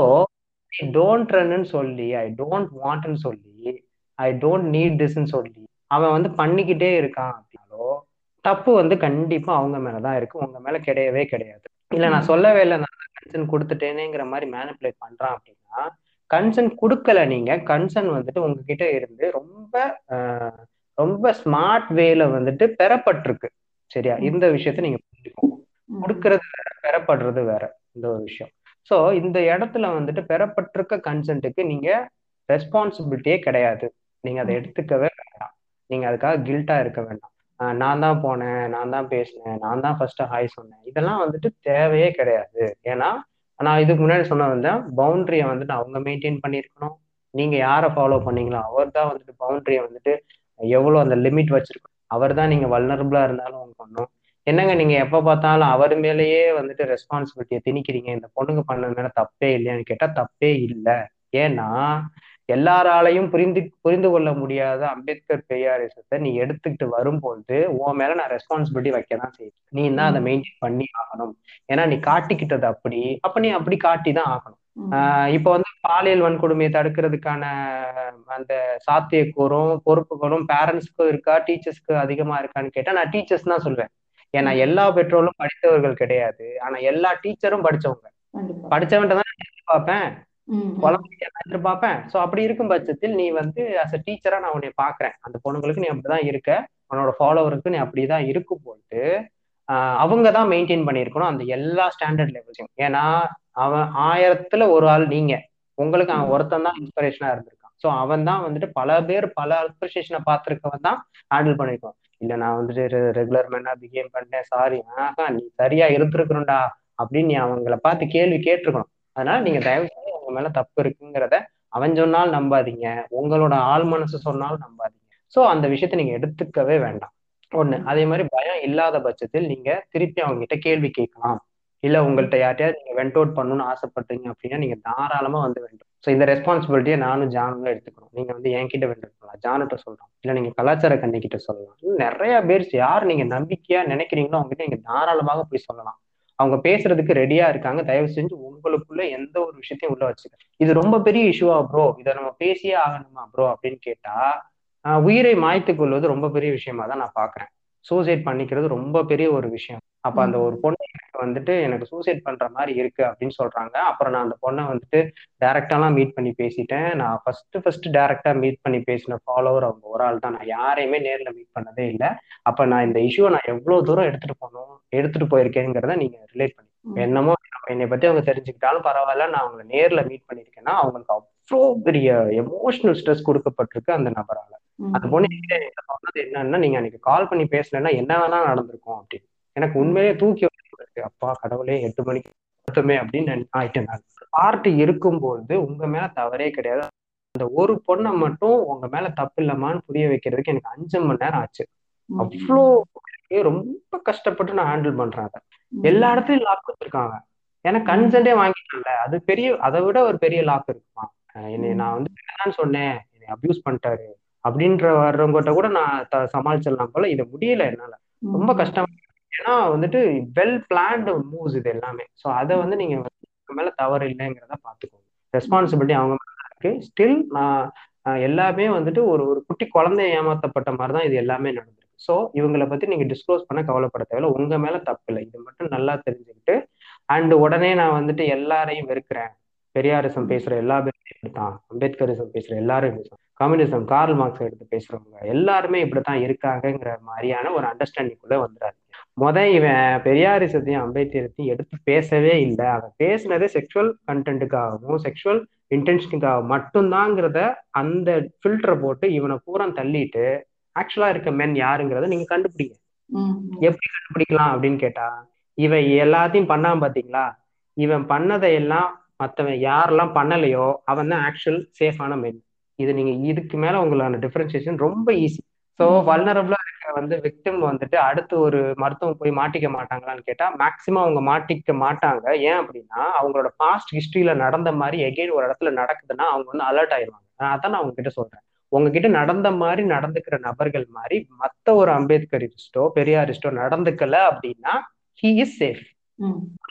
டோன்ட் ரன்னு சொல்லி ஐ டோன்ட் வாண்ட்னு சொல்லி ஐ டோன்ட் நீட் திஸ்ன்னு சொல்லி அவன் வந்து பண்ணிக்கிட்டே இருக்கான். அப்படின்னாலோ தப்பு வந்து கண்டிப்பா அவங்க மேலதான் இருக்கு. உங்க மேல கிடையவே கிடையாது. இல்ல நான் சொல்லவே இல்லை. நான் கன்சர்ன் கொடுத்துட்டேனேங்கிற மாதிரி மேனிப்புலேட் பண்றான் அப்படின்னா கன்சர்ன் கொடுக்கல நீங்க. கன்சர்ன் வந்துட்டு உங்ககிட்ட இருந்து ரொம்ப ரொம்ப ஸ்மார்ட் வேல வந்துட்டு பெறப்பட்டிருக்கு. சரியா? இந்த விஷயத்த நீங்க புரிஞ்சுக்கோங்க. கொடுக்கறது வேற பெறப்படுறது வேற இந்த ஒரு விஷயம். ஸோ இந்த இடத்துல வந்துட்டு பெறப்பட்டிருக்க கன்சென்ட்டுக்கு நீங்க ரெஸ்பான்சிபிலிட்டியே கிடையாது. நீங்க அதை எடுத்துக்கவே வேண்டாம். நீங்க அதுக்காக கில்ட்டா இருக்க வேண்டாம். நான் தான் போனேன் நான் தான் பேசினேன் நான் தான் ஃபர்ஸ்ட் ஹாய் சொன்னேன். இதெல்லாம் வந்துட்டு தேவையே கிடையாது. ஏன்னா நான் இதுக்கு முன்னாடி சொன்ன வந்து பவுண்டரியை வந்துட்டு அவங்க மெயின்டைன் பண்ணியிருக்கணும். நீங்க யாரை ஃபாலோ பண்ணீங்களோ அவர் தான் வந்துட்டு பவுண்டரியை வந்துட்டு எவ்வளோ அந்த லிமிட் வச்சிருக்கணும். அவர் தான் நீங்க வல்னரபிளா இருந்தாலும் அவங்க பண்ணும். என்னங்க நீங்க எப்ப பார்த்தாலும் அவர் மேலேயே வந்துட்டு ரெஸ்பான்சிபிலிட்டியை திணிக்கிறீங்க? இந்த பொண்ணுங்க பண்ணது மேல தப்பே இல்லையான்னு கேட்டா தப்பே இல்லை. ஏன்னா எல்லாராலையும் புரிந்து புரிந்து கொள்ள முடியாத அம்பேத்கர் பெரியாரிசத்தை நீ எடுத்துக்கிட்டு வரும்பொழுது உன் மேல நான் ரெஸ்பான்சிபிலிட்டி வைக்க தான் செய்யும் நீ தான் அதை மெயின்டைன் பண்ணி ஆகணும். ஏன்னா நீ காட்டிக்கிட்டது அப்படி. அப்ப நீ அப்படி காட்டி தான் ஆகணும் ஆஹ் இப்ப வந்து பாலியல் வன்கொடுமையை தடுக்கிறதுக்கான அந்த சாத்தியக்கூறும் பொறுப்புகளும் பேரண்ட்ஸ்க்கும் இருக்கா டீச்சர்ஸ்க்கு அதிகமா இருக்கான்னு கேட்டா நான் டீச்சர்ஸ் தான் சொல்வேன். ஏன்னா எல்லா பெற்றோரும் படித்தவர்கள் கிடையாது. ஆனா எல்லா டீச்சரும் படிச்சவங்க. படிச்சவன்ட்ட தான் எதிர்பார்ப்பேன் குழந்தைக்கு என்ன எதிர்பார்ப்பேன். சோ அப்படி இருக்கும் பட்சத்தில் நீ வந்து அஸ் அ டீச்சரா நான் உன்னை பாக்குறேன் அந்த பொண்ணுங்களுக்கு நீ அப்படிதான் இருக்க. உன்னோட ஃபாலோவருக்கு நீ அப்படிதான் இருக்கும் போது அவங்க தான் மெயின்டைன் பண்ணியிருக்கணும் அந்த எல்லா ஸ்டாண்டர்ட் லெவல்ஸையும் ஏன்னா அவன் ஆயிரத்துல ஒரு ஆள் நீங்க. உங்களுக்கு அவன் ஒருத்தன் தான் இன்ஸ்பிரேஷனா இருந்திருக்கான். ஸோ அவன் தான் வந்துட்டு பல பேர் பல அப்ரிசியேஷனை பார்த்துருக்கவன் தான் ஹேண்டில் பண்ணிருக்கான் இல்ல நான் வந்துட்டு ரெகுலர் மேனா பிஹேவ் பண்ணேன். சாரி ஆஹா நீ சரியா இருந்திருக்கணும்டா. அப்படின்னு நீ அவங்கள பார்த்து கேள்வி கேட்டிருக்கணும். அதனால நீங்க தயவு செய்து உங்க மேல தப்பு இருக்குங்கிறத அவன் சொன்னால் நம்பாதீங்க. உங்களோட ஆள் மனசு சொன்னாலும் நம்பாதீங்க. ஸோ அந்த விஷயத்த நீங்க எடுத்துக்கவே வேண்டாம். ஒண்ணு அதே மாதிரி பயம் இல்லாத பட்சத்தில் நீங்க திருப்பி அவங்க கிட்ட கேள்வி கேட்கலாம். இல்ல உங்கள்கிட்ட யார்ட்டையாவது நீங்க வெண்ட் அவுட் பண்ணணும்னு ஆசைப்பட்டீங்க அப்படின்னா நீங்க தாராளமா வந்து வேண்டும் ஸோ இந்த ரெஸ்பான்சிபிலிட்டியை நானும் ஜானும் எடுத்துக்கணும். நீங்க வந்து என்கிட்ட வெண்ட் அவுட் பண்ணலாம். ஜானுட்ட சொல்லலாம். இல்ல நீங்க கலாச்சார கண்ணி கிட்ட சொல்லலாம் நிறைய பேர் யார் நீங்க நம்பிக்கையா நினைக்கிறீங்களோ அவங்ககிட்ட நீங்க தாராளமாக போய் சொல்லலாம். அவங்க பேசுறதுக்கு ரெடியா இருக்காங்க. தயவு செஞ்சு உங்களுக்குள்ள எந்த ஒரு விஷயத்தையும் உள்ள வச்சுக்க இது ரொம்ப பெரிய இஷ்யூவா ப்ரோ இதை நம்ம பேசியே ஆகணுமா ப்ரோ அப்படின்னு கேட்டா உயிரை மாய்த்து கொள்வது ரொம்ப பெரிய விஷயமா தான் நான் பாக்குறேன். சூசைட் பண்ணிக்கிறது ரொம்ப பெரிய ஒரு விஷயம். அப்ப அந்த ஒரு பொண்ணு எனக்கு வந்துட்டு எனக்கு சூசைட் பண்ற மாதிரி இருக்கு அப்படின்னு சொல்றாங்க. அப்புறம் நான் அந்த பொண்ணை வந்துட்டு டைரக்டாலாம் மீட் பண்ணி பேசிட்டேன். நான் ஃபர்ஸ்ட் ஃபர்ஸ்ட் டைரக்டா மீட் பண்ணி பேசின ஃபாலோவர் அவங்க ஒரு ஆள் தான். நான் யாரையுமே நேர்ல மீட் பண்ணதே இல்லை. அப்ப நான் இந்த இஷ்யூவை நான் எவ்வளவு தூரம் எடுத்துட்டு போகணும் எடுத்துட்டு போயிருக்கேங்கிறத நீங்க ரிலேட் பண்ணி என்னமோ என்னை பத்தி அவங்க தெரிஞ்சுக்கிட்டாலும் பரவாயில்ல. நான் அவங்களை நேர்ல மீட் பண்ணிருக்கேன்னா அவங்களுக்கு அவ்வளோ பெரிய எமோஷனல் ஸ்ட்ரெஸ் கொடுக்கப்பட்டிருக்கு அந்த நபரால. அந்த பொண்ணு சொன்னது என்னன்னா நீங்க அன்னைக்கு கால் பண்ணி பேசலன்னா என்ன வேணா நடந்திருக்கும் அப்படின்னு. எனக்கு உண்மையிலே தூக்கி இருக்கு. அப்பா கடவுளே எட்டு மணிக்கு மட்டுமே அப்படின்னு ஆயிட்டேன் நான். பார்ட்டி இருக்கும்போது உங்க மேல தவறே கிடையாது. அந்த ஒரு பொண்ணை மட்டும் உங்க மேல தப்பு இல்லமான்னு புரிய வைக்கிறதுக்கு எனக்கு அஞ்சு மணி நேரம் ஆச்சு. அவ்வளோ ரொம்ப கஷ்டப்பட்டு நான் ஹேண்டில் பண்றேன் அதை. எல்லா இடத்துலயும் லாக் வச்சிருக்காங்க. ஏன்னா கன்சென்டே வாங்கிட்டாங்கல்ல. அது பெரிய அதை விட ஒரு பெரிய லாக் இருக்குமா? என்னை நான் வந்து என்னன்னு சொன்னேன் என்னை அபியூஸ் பண்ணிட்டாரு அப்படின்ற வர்றவங்ககிட்ட கூட நான் சமாளிச்சிடலாம் போல. இதை முடியல என்னால. ரொம்ப கஷ்டம் ஏன்னா வந்துட்டு வெல் பிளான்டு மூவ்ஸ் இது எல்லாமே. ஸோ அதை வந்து நீங்க மேல தவறு இல்லைங்கிறத பாத்துக்கோங்க ரெஸ்பான்சிபிலிட்டி அவங்க மேல இருக்கு. ஸ்டில் நான் எல்லாமே வந்துட்டு ஒரு ஒரு குட்டி குழந்தை ஏமாத்தப்பட்ட மாதிரி தான் இது எல்லாமே நடந்திருக்கு. ஸோ இவங்களை பத்தி நீங்க டிஸ்க்ளோஸ் பண்ண கவலைப்பட தேவையில்ல. உங்க மேல தப்பு இல்லை. இது மட்டும் நல்லா தெரிஞ்சுக்கிட்டு அண்ட் உடனே நான் வந்துட்டு எல்லாரையும் வெறுக்கிறேன். பெரியாரிசம் பேசுற எல்லா பேரையும் தான் அம்பேத்கரிசம் பேசுற எல்லாரும் கம்யூனிசம் கார்ல் மார்க்ஸ் எடுத்து பேசுறவங்க எல்லாருமே இப்படித்தான் இருக்காங்கங்கிற மாதிரியான ஒரு அண்டர்ஸ்டாண்டிங்குள்ள வந்துடாது முத இவன் பெரியாரிசத்தையும் அம்பேத்கரத்தையும் எடுத்து பேசவே இல்லை. அவன் பேசினது செக்ஷுவல் கண்டென்ட்டுக்காகவும் செக்ஷுவல் இன்டென்ஷனுக்காக மட்டும்தாங்கிறத அந்த ஃபில்டரை போட்டு இவனை பூரா தள்ளிட்டு ஆக்சுவலா இருக்க மென் யாருங்கிறத நீங்க கண்டுபிடிங்க. எப்படி கண்டுபிடிக்கலாம் அப்படின்னு கேட்டா இவன் எல்லாத்தையும் பண்ணாம பாத்தீங்களா இவன் பண்ணதை எல்லாம் மத்தவன் யாரெல்லாம் பண்ணலையோ அவன் தான் ஆக்சுவல் சேஃபான மென் இது நீங்க இதுக்கு மேல உங்களான டிஃபரன்சியேஷன் ரொம்ப ஈஸி ஸோ வல்னரபிளா வந்து விக்டிம் வந்துட்டு அடுத்து ஒரு மருத்துவம் போய் மாட்டிக்க மாட்டாங்களான்னு கேட்டா மேக்சிமம் அவங்க மாட்டிக்க மாட்டாங்க. ஏன் அப்படின்னா அவங்களோட பாஸ்ட் ஹிஸ்டரியில நடந்த மாதிரி எகெயின் ஒரு இடத்துல நடக்குதுன்னா அவங்க வந்து அலர்ட் ஆயிடுவாங்க நான் அதான் நான் உங்ககிட்ட சொல்றேன். உங்ககிட்ட நடந்த மாதிரி நடந்துக்கிற நபர்கள் மாதிரி மத்த ஒரு அம்பேத்கரிஸ்டோ பெரியாரிஸ்டோ நடந்துக்கல அப்படின்னா ஹி இஸ் சேஃப்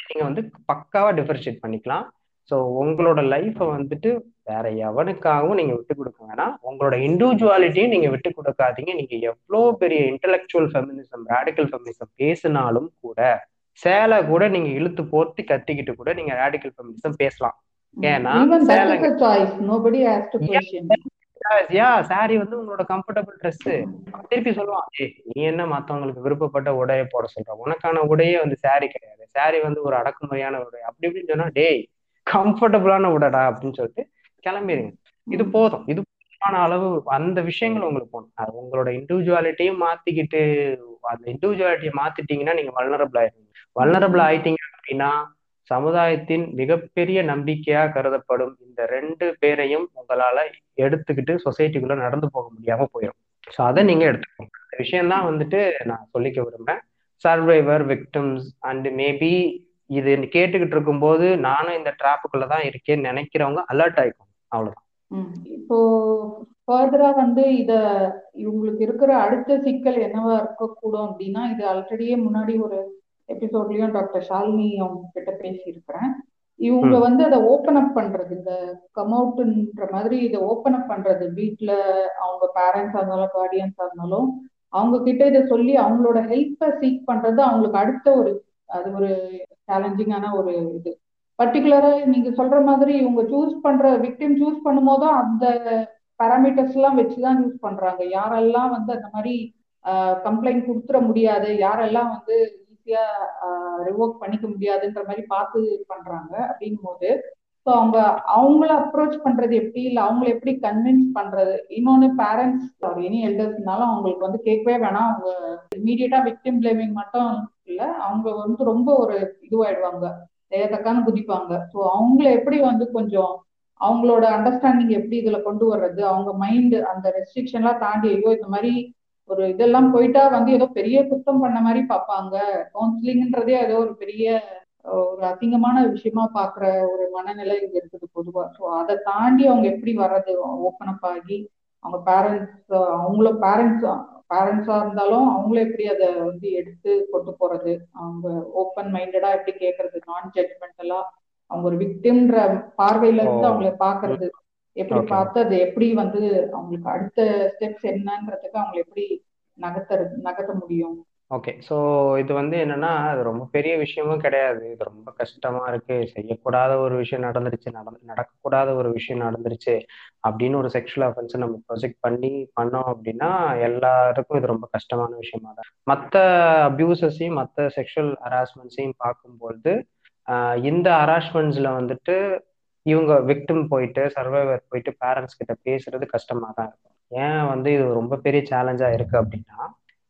நீங்க வந்து பக்காவா டிஃபரன்ஷியேட் பண்ணிக்கலாம். ஸோ உங்களோட லைஃப்பை வந்துட்டு வேற எவனுக்காகவும் நீங்க விட்டு கொடுக்க வேணாம். உங்களோட இண்டிவிஜுவாலிட்டியும் நீங்க விட்டு கொடுக்காதீங்க. நீங்க எவ்வளோ பெரிய இன்டலெக்சுவல் ஃபெமினிசம் ரேடிக்கல் ஃபெமினிசம் பேசினாலும் கூட சேலை கூட நீங்க இழுத்து போட்டு கத்திக்கிட்டு கூட நீங்க ரேடிக்கல் ஃபெமினிசம் பேசலாம். ஏன்னா சாரி வந்து உங்களோட கம்ஃபர்டபுள் ட்ரெஸ் திருப்பி சொல்லுவான் ஏ நீ என்ன மத்தவங்களுக்கு விருப்பப்பட்ட உடையை போட சொல்ற? உனக்கான உடையே வந்து சாரி கிடையாது. சாரி வந்து ஒரு அடக்குமுறையான உடை. அப்படி இப்படின்னு சொன்னா டேய் கம்ஃபர்டபுளான உடடா அப்படின்னு சொல்லிட்டு கிளம்பிடுங்க இது போதும். இது போதுமான அளவு அந்த விஷயங்கள் உங்களுக்கு போகணும் அது உங்களோட இண்டிவிஜுவாலிட்டியும் மாத்திக்கிட்டு அந்த இண்டிவிஜுவாலிட்டியை மாத்திட்டீங்கன்னா நீங்க வல்னரபிள் ஆயிருவீங்க வல்னரபிள் ஆயிட்டீங்க அப்படின்னா சமுதாயத்தின் மிகப்பெரிய நம்பிக்கையா கருதப்படும் இந்த ரெண்டு பேரையும் உங்களால எடுத்துக்கிட்டு சொசைட்டிக்குள்ள நடந்து போக முடியாம போயிடும் ஸோ அதை நீங்க எடுத்துக்கோங்க. இந்த விஷயம்தான் வந்துட்டு நான் சொல்லிக்க விரும்புறேன். சர்வைவர் விக்டிம்ஸ் அண்ட் மேபி இது கேட்டுக்கிட்டு இருக்கும்போது நானும் இந்த டிராப்புக்குள்ளதான் இருக்கேன்னு நினைக்கிறவங்க அலர்ட் ஆயிக்கும் அவ்வளவுதான். இப்போ ஃபர்தரா வந்து இத இவங்களுக்கு இருக்கிற அடுத்த சிக்கல் என்னவா இருக்கக்கூடும் அப்படின்னா இது ஆல்ரெடியே முன்னாடி ஒரு எபிசோட்லயும் டாக்டர் ஷாலினி அவங்க கிட்ட பேசியிருக்கிறேன். இவங்க வந்து அதை ஓப்பன் அப் பண்றது இந்த கம் அவுட்ன்ற மாதிரி இதை ஓப்பன் அப் பண்றது வீட்டுல அவங்க பேரண்ட்ஸா இருந்தாலும் கார்டியன்ஸா இருந்தாலும் அவங்க கிட்ட இதை சொல்லி அவங்களோட ஹெல்ப்பை சீக் பண்றது அவங்களுக்கு அடுத்த ஒரு அது ஒரு சேலஞ்சிங்கான ஒரு இது. பர்டிகுலரா நீங்க சொல்ற மாதிரி இவங்க சூஸ் பண்ற விக்டிம் சூஸ் பண்ணும்போதும் அந்த பேராமீட்டர்ஸ் எல்லாம் வச்சுதான் யூஸ் பண்றாங்க. யாரெல்லாம் வந்து அந்த மாதிரி கம்ப்ளைண்ட் கொடுத்துட முடியாது யாரெல்லாம் வந்து ஈஸியா ரிவோக் பண்ணிக்க முடியாதுன்ற மாதிரி பார்த்து பண்றாங்க அப்படின் போது ஸோ அவங்க அவங்கள அப்ரோச் பண்றது எப்படி? இல்லை அவங்கள எப்படி கன்வின்ஸ் பண்றது? இன்னொன்னு பேரண்ட்ஸ் எனி எல்டர்ஸ்னாலும் அவங்களுக்கு வந்து கேட்கவே வேணாம். அவங்க இமீடியட்டா விக்டிம் பிளேமிங் மட்டும் இல்லை அவங்க வந்து ரொம்ப ஒரு இதுவாயிடுவாங்க. ஏதக்கான்னு குதிப்பாங்க. ஸோ அவங்கள எப்படி வந்து கொஞ்சம் அவங்களோட அண்டர்ஸ்டாண்டிங் எப்படி இதுல கொண்டு வர்றது? அவங்க மைண்ட் அந்த ரெஸ்ட்ரிக்ஷன்லாம் தாண்டி ஐயோ இந்த மாதிரி ஒரு இதெல்லாம் போயிட்டா வந்து ஏதோ பெரிய குத்தம் பண்ண மாதிரி பார்ப்பாங்க. கவுன்சிலிங்ன்றதே ஏதோ ஒரு பெரிய ஒரு அசிங்கமான விஷயமா பாக்குற ஒரு மனநிலை இங்க இருக்குது பொதுவா. ஸோ அதை தாண்டி அவங்க எப்படி வர்றது? ஓப்பன் அப் ஆகி அவங்க பேரண்ட்ஸ் அவங்கள பேரண்ட்ஸ் பேரண்ட்ஸா இருந்தாலும் அவங்களும் எப்படி அதை வந்து எடுத்து கொண்டு போறது? அவங்க ஓப்பன் மைண்டடா எப்படி கேட்கறது நான் ஜட்மெண்டலா அவங்க ஒரு விக்டிம்ன்ற பார்வையில இருந்து அவங்கள பாக்குறது. எப்படி பார்த்து அது எப்படி வந்து அவங்களுக்கு அடுத்த ஸ்டெப்ஸ் என்னன்றதுக்கு அவங்களை எப்படி நகர்த்த நகர்த்த முடியும்? ஓகே ஸோ இது வந்து என்னன்னா அது ரொம்ப பெரிய விஷயமும் கிடையாது. இது ரொம்ப கஷ்டமா இருக்கு. செய்யக்கூடாத ஒரு விஷயம் நடந்துருச்சு. நடந்து நடக்கக்கூடாத ஒரு விஷயம் நடந்துருச்சு அப்படின்னு ஒரு செக்ஷுவல் அஃபென்ஸ் நம்ம ப்ரொஜெக்ட் பண்ணி பண்ணோம் அப்படின்னா எல்லாருக்கும் இது ரொம்ப கஷ்டமான விஷயமா தான். மற்ற அபியூசஸையும் மற்ற செக்ஷுவல் ஹராஸ்மெண்ட்ஸையும் பார்க்கும்பொழுது இந்த ஹராஸ்மெண்ட்ஸ்ல வந்துட்டு இவங்க விக்டிம் போயிட்டு சர்வைவர் போயிட்டு பேரண்ட்ஸ் கிட்ட பேசுறது கஷ்டமா தான் இருக்கும். ஏன் வந்து இது ரொம்ப பெரிய சேலஞ்சா இருக்கு அப்படின்னா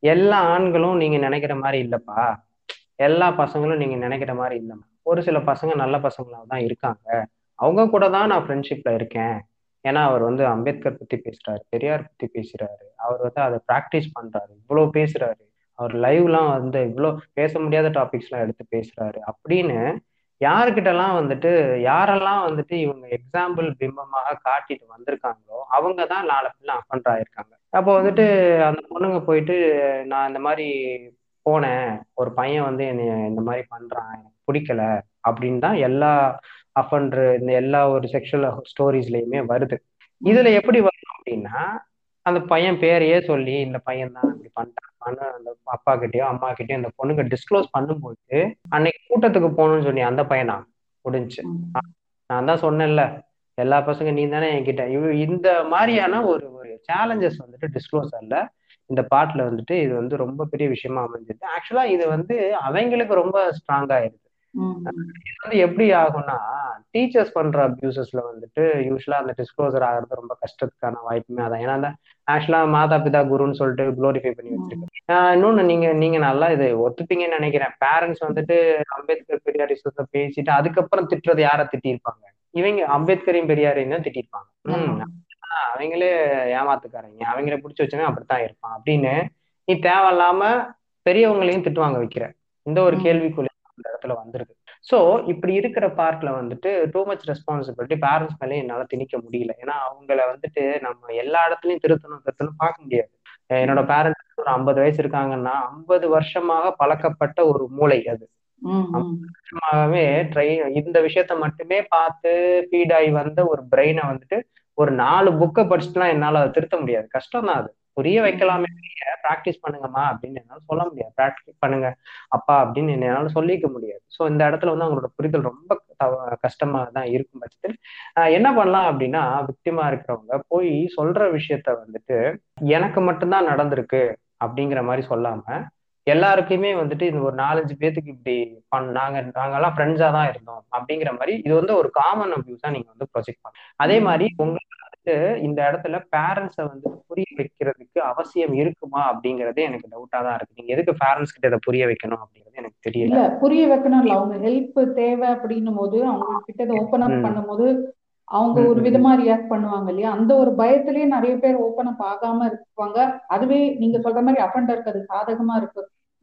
எல்லா ஆண்களும் நீங்க நினைக்கிற மாதிரி இல்லப்பா. எல்லா பசங்களும் நீங்க நினைக்கிற மாதிரி இல்லைம்மா ஒரு சில பசங்க நல்ல பசங்களாக தான் இருக்காங்க. அவங்க கூட தான் நான் ஃப்ரெண்ட்ஷிப்ல இருக்கேன். ஏன்னா அவர் வந்து அம்பேத்கர் பத்தி பேசுறாரு பெரியார் பத்தி பேசுறாரு. அவர் வந்து அதை ப்ராக்டிஸ் பண்றாரு. இவ்வளோ பேசுறாரு. அவர் லைவ்லாம் வந்து இவ்வளோ பேச முடியாத டாபிக்ஸ்லாம் எடுத்து பேசுறாரு. அப்படின்னு யாருக்கிட்டலாம் வந்துட்டு யாரெல்லாம் வந்துட்டு இவங்க எக்ஸாம்பிள் பிம்பமாக காட்டிட்டு வந்திருக்காங்களோ அவங்க தான் நாலு பிள்ளை அஃபண்ட் ஆயிருக்காங்க. அப்போ வந்துட்டு அந்த பொண்ணுங்க போயிட்டு நான் இந்த மாதிரி போனேன். ஒரு பையன் வந்து என்னை இந்த மாதிரி பண்றான். எனக்கு பிடிக்கல. அப்படின்னு தான் எல்லா அஃபண்டர் இந்த எல்லா ஒரு செக்ஷுவல் ஸ்டோரிஸ்லயுமே வருது. இதுல எப்படி வரும் அப்படின்னா அந்த பையன் பேரையே சொல்லி இந்த பையன் தான் இப்படி பண்றான்னு அந்த அப்பா கிட்டயோ அம்மா கிட்டயோ அந்த பொண்ணுங்க டிஸ்க்ளோஸ் பண்ணும்போது அன்னைக்கு கூட்டத்துக்கு போகணும்னு சொல்லி அந்த பையனா? முடிஞ்சு. நான் தான் சொன்னேன்ல எல்லா பசங்க நீ தானே என்கிட்ட. இவ இந்த மாதிரியான ஒரு ஒரு சேலஞ்சஸ் வந்துட்டு டிஸ்க்ளோசர்ல இந்த பாட்டுல வந்துட்டு இது வந்து ரொம்ப பெரிய விஷயமா அமைஞ்சது ஆக்சுவலா இது வந்து அவங்களுக்கு ரொம்ப ஸ்ட்ராங் ஆயிருது. இது வந்து எப்படி ஆகும்னா டீச்சர்ஸ் பண்ற அபியூசஸ்ல வந்துட்டு யூஸ்வலா அந்த டிஸ்க்ளோசர் ஆகிறது ரொம்ப கஷ்டத்துக்கான வாய்ப்புமே அதான். ஏன்னா ஆக்சுவலா மாதா பிதா குருன்னு சொல்லிட்டு குளோரிஃபை பண்ணி வச்சிருக்கேன் இன்னொன்னு நீங்க நீங்க நல்லா இது ஒத்துப்பீங்கன்னு நினைக்கிறேன். பேரண்ட்ஸ் வந்துட்டு அம்பேத்கர் பெரியார் பேசிட்டு அதுக்கப்புறம் திட்டுறது யார திட்டிருப்பாங்க இவங்க அம்பேத்கரையும் பெரியாரையும் தான் திட்டிருப்பாங்க. அவங்களே ஏமாத்துக்காரங்க. அவங்கள பிடிச்சி வச்சவன் அப்படித்தான் இருப்பான். அப்படின்னு நீ தேவையில்லாம பெரியவங்களையும் திட்டுவாங்க வைக்கிற. இந்த ஒரு கேள்விக்குள்ள அந்த இடத்துல வந்துருது சோ இப்படி இருக்கிற பார்ட்ல வந்துட்டு டூ மச் ரெஸ்பான்சிபிலிட்டி பேரண்ட்ஸ் மேலே என்னால திணிக்க முடியல. ஏன்னா அவங்கள வந்துட்டு நம்ம எல்லா இடத்துலயும் திருத்தணும் திருத்தணும் பார்க்க முடியாது. என்னோட பேரண்ட்ஸ் ஒரு ஐம்பது வயசு இருக்காங்கன்னா ஐம்பது வருஷமாக பழக்கப்பட்ட ஒரு மூளை அது. வருஷமாகவே ட்ரை இந்த விஷயத்த மட்டுமே பார்த்து ஃபீட் ஆகி வந்த ஒரு பிரெயினை வந்துட்டு ஒரு நாலு புக்கை படிச்சுட்டுலாம் என்னால அதை திருத்த முடியாது. கஷ்டம் தான் அது. புரிய வைக்கலாமே ப்ராக்டிஸ் பண்ணுங்கம்மா அப்படின்னு என்னால சொல்ல முடியாது. ப்ராக்டிஸ் பண்ணுங்க அப்பா அப்படின்னு என்னால சொல்லிக்க முடியாது. ஸோ இந்த இடத்துல வந்து அவங்களோட புரிதல் ரொம்ப கஷ்டமா தான் இருக்கும் பட்சத்தில். என்ன பண்ணலாம் அப்படின்னா விக்டிமா இருக்கிறவங்க போய் சொல்ற விஷயத்த வந்துட்டு எனக்கு மட்டும்தான் நடந்திருக்கு அப்படிங்கிற மாதிரி சொல்லாம எல்லாருக்குமே வந்துட்டு இந்த ஒரு நாலஞ்சு பேத்துக்கு இப்படி பண் நாங்க நாங்கெல்லாம் ஃப்ரெண்ட்ஸா தான் இருந்தோம் அப்படிங்கிற மாதிரி இது வந்து ஒரு காமன் அபியூஸா நீங்க வந்து ப்ரொஜெக்ட் பண்ண அதே மாதிரி உங்களுக்கு வந்துட்டு இந்த இடத்துல பேரண்ட்ஸை வந்து புரிய வைக்கிறதுக்கு அவசியம் இருக்குமா அப்படிங்கறதே எனக்கு டவுட்டா தான் இருக்கு. நீங்க எதுக்கு பேரண்ட்ஸ் கிட்ட இதை புரிய வைக்கணும் அப்படிங்கிறது எனக்கு தெரியல. புரிய வைக்கணும் இல்ல. அவங்க ஹெல்ப் தேவை அப்படின்னும் போது அவங்க கிட்ட இதை ஓப்பன் அப் பண்ணும்போது அவங்க ஒரு விதமா ரியாக்ட் பண்ணுவாங்க இல்லையா? அந்த ஒரு பயத்திலேயே நிறைய பேர் ஓப்பன் அப் ஆகாம இருப்பாங்க. அதுவே நீங்க சொல்ற மாதிரி அஃபண்டருக்கு அது சாதகமா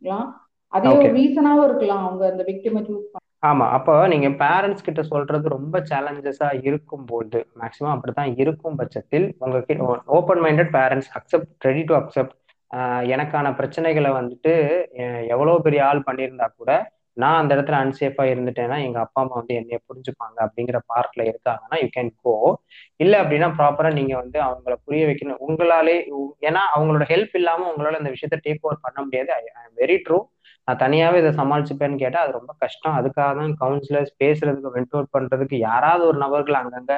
இருக்கலாம். அதே ஒரு ரீசனாவும் இருக்கலாம். அவங்க அந்த விக்டிமை சூஸ் பண்ண. ஆமா. அப்போ நீங்க பேரண்ட்ஸ் கிட்ட சொல்றது ரொம்ப சேலஞ்சஸா இருக்கும் போது மேக்சிமம் அப்படித்தான் இருக்கும் பட்சத்தில் உங்க open minded parents accept ready to accept எனக்கான பிரச்சனைகளை வந்துட்டு எவ்வளவு பெரிய ஆள் பண்ணியிருந்தா கூட நான் அந்த இடத்துல அன்சேஃபா இருந்துட்டேன்னா எங்க அப்பா அம்மா வந்து என்னைய புரிஞ்சுப்பாங்க அப்படிங்கிற பார்ட்ல இருக்காங்கன்னா யூ கேன் கோ இல்ல அப்படின்னா ப்ராப்பரா நீங்க வந்து அவங்கள புரிய வைக்கணும். உங்களாலே ஏன்னா அவங்களோட ஹெல்ப் இல்லாம உங்களால இந்த விஷயத்த டேக் ஓவர் பண்ண முடியாது. ஐ வெரி ட்ரூ நான் தனியாவே இதை சமாளிச்சுப்பேன்னு கேட்டா அது ரொம்ப கஷ்டம். அதுக்காக தான் கவுன்சிலர்ஸ் பேசுறதுக்கு வென்ட் அவுட் பண்றதுக்கு யாராவது ஒரு நபர்கள் அங்கங்க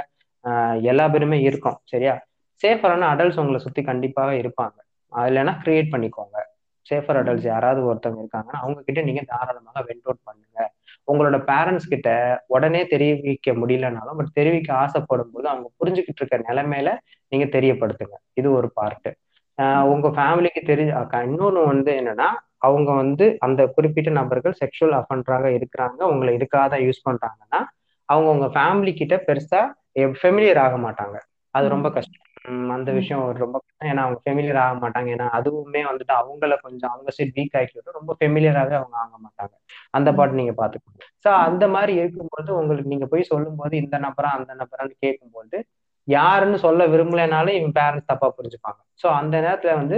எல்லா பேருமே இருக்கும். சரியா? சேஃபரான அடல்ட்ஸ் உங்களை சுத்தி கண்டிப்பாக இருப்பாங்க. இல்லைன்னா கிரியேட் பண்ணிக்கோங்க. சேஃபர் அடல்ட்ஸ் யாராவது ஒருத்தவங்க இருக்காங்கன்னா அவங்க கிட்ட நீங்க தாராளமாக வெண்ட் அவுட் பண்ணுங்க. உங்களோட பேரண்ட்ஸ் கிட்ட உடனே தெரிவிக்க முடியலனாலும் பட் தெரிவிக்க ஆசைப்படும் போது அவங்க புரிஞ்சுக்கிட்டு இருக்க நிலைமையில நீங்க தெரியப்படுத்துங்க. இது ஒரு பார்ட்டு உங்க ஃபேமிலிக்கு தெரி இன்னொன்னு வந்து என்னன்னா அவங்க வந்து அந்த குறிப்பிட்ட நபர்கள் செக்ஷுவல் அஃபண்டராக இருக்கிறாங்க உங்களை இதுக்காக யூஸ் பண்றாங்கன்னா அவங்க உங்க ஃபேமிலி கிட்ட பெருசா ஃபெமிலியர் ஆக மாட்டாங்க. அது ரொம்ப கஷ்டம். அந்த விஷயம் ரொம்ப ஏன்னா அவங்க ஃபெமிலியர் ஆக மாட்டாங்க. ஏன்னா அதுவுமே வந்துட்டு அவங்கள கொஞ்சம் அவங்க சைட் வீக் ஆகிட்டு ரொம்ப ஃபெமிலியராகவே அவங்க ஆக மாட்டாங்க. அந்த பாட்டு நீங்க பாத்துக்கோங்க ஸோ அந்த மாதிரி இருக்கும்போது உங்களுக்கு நீங்க போய் சொல்லும் போது இந்த நபரா அந்த நபரான்னு கேட்கும்போது யாருன்னு சொல்ல விரும்பலைனாலும் இவங்க பேரண்ட்ஸ் தப்பா புரிஞ்சுப்பாங்க. ஸோ அந்த நேரத்துல வந்து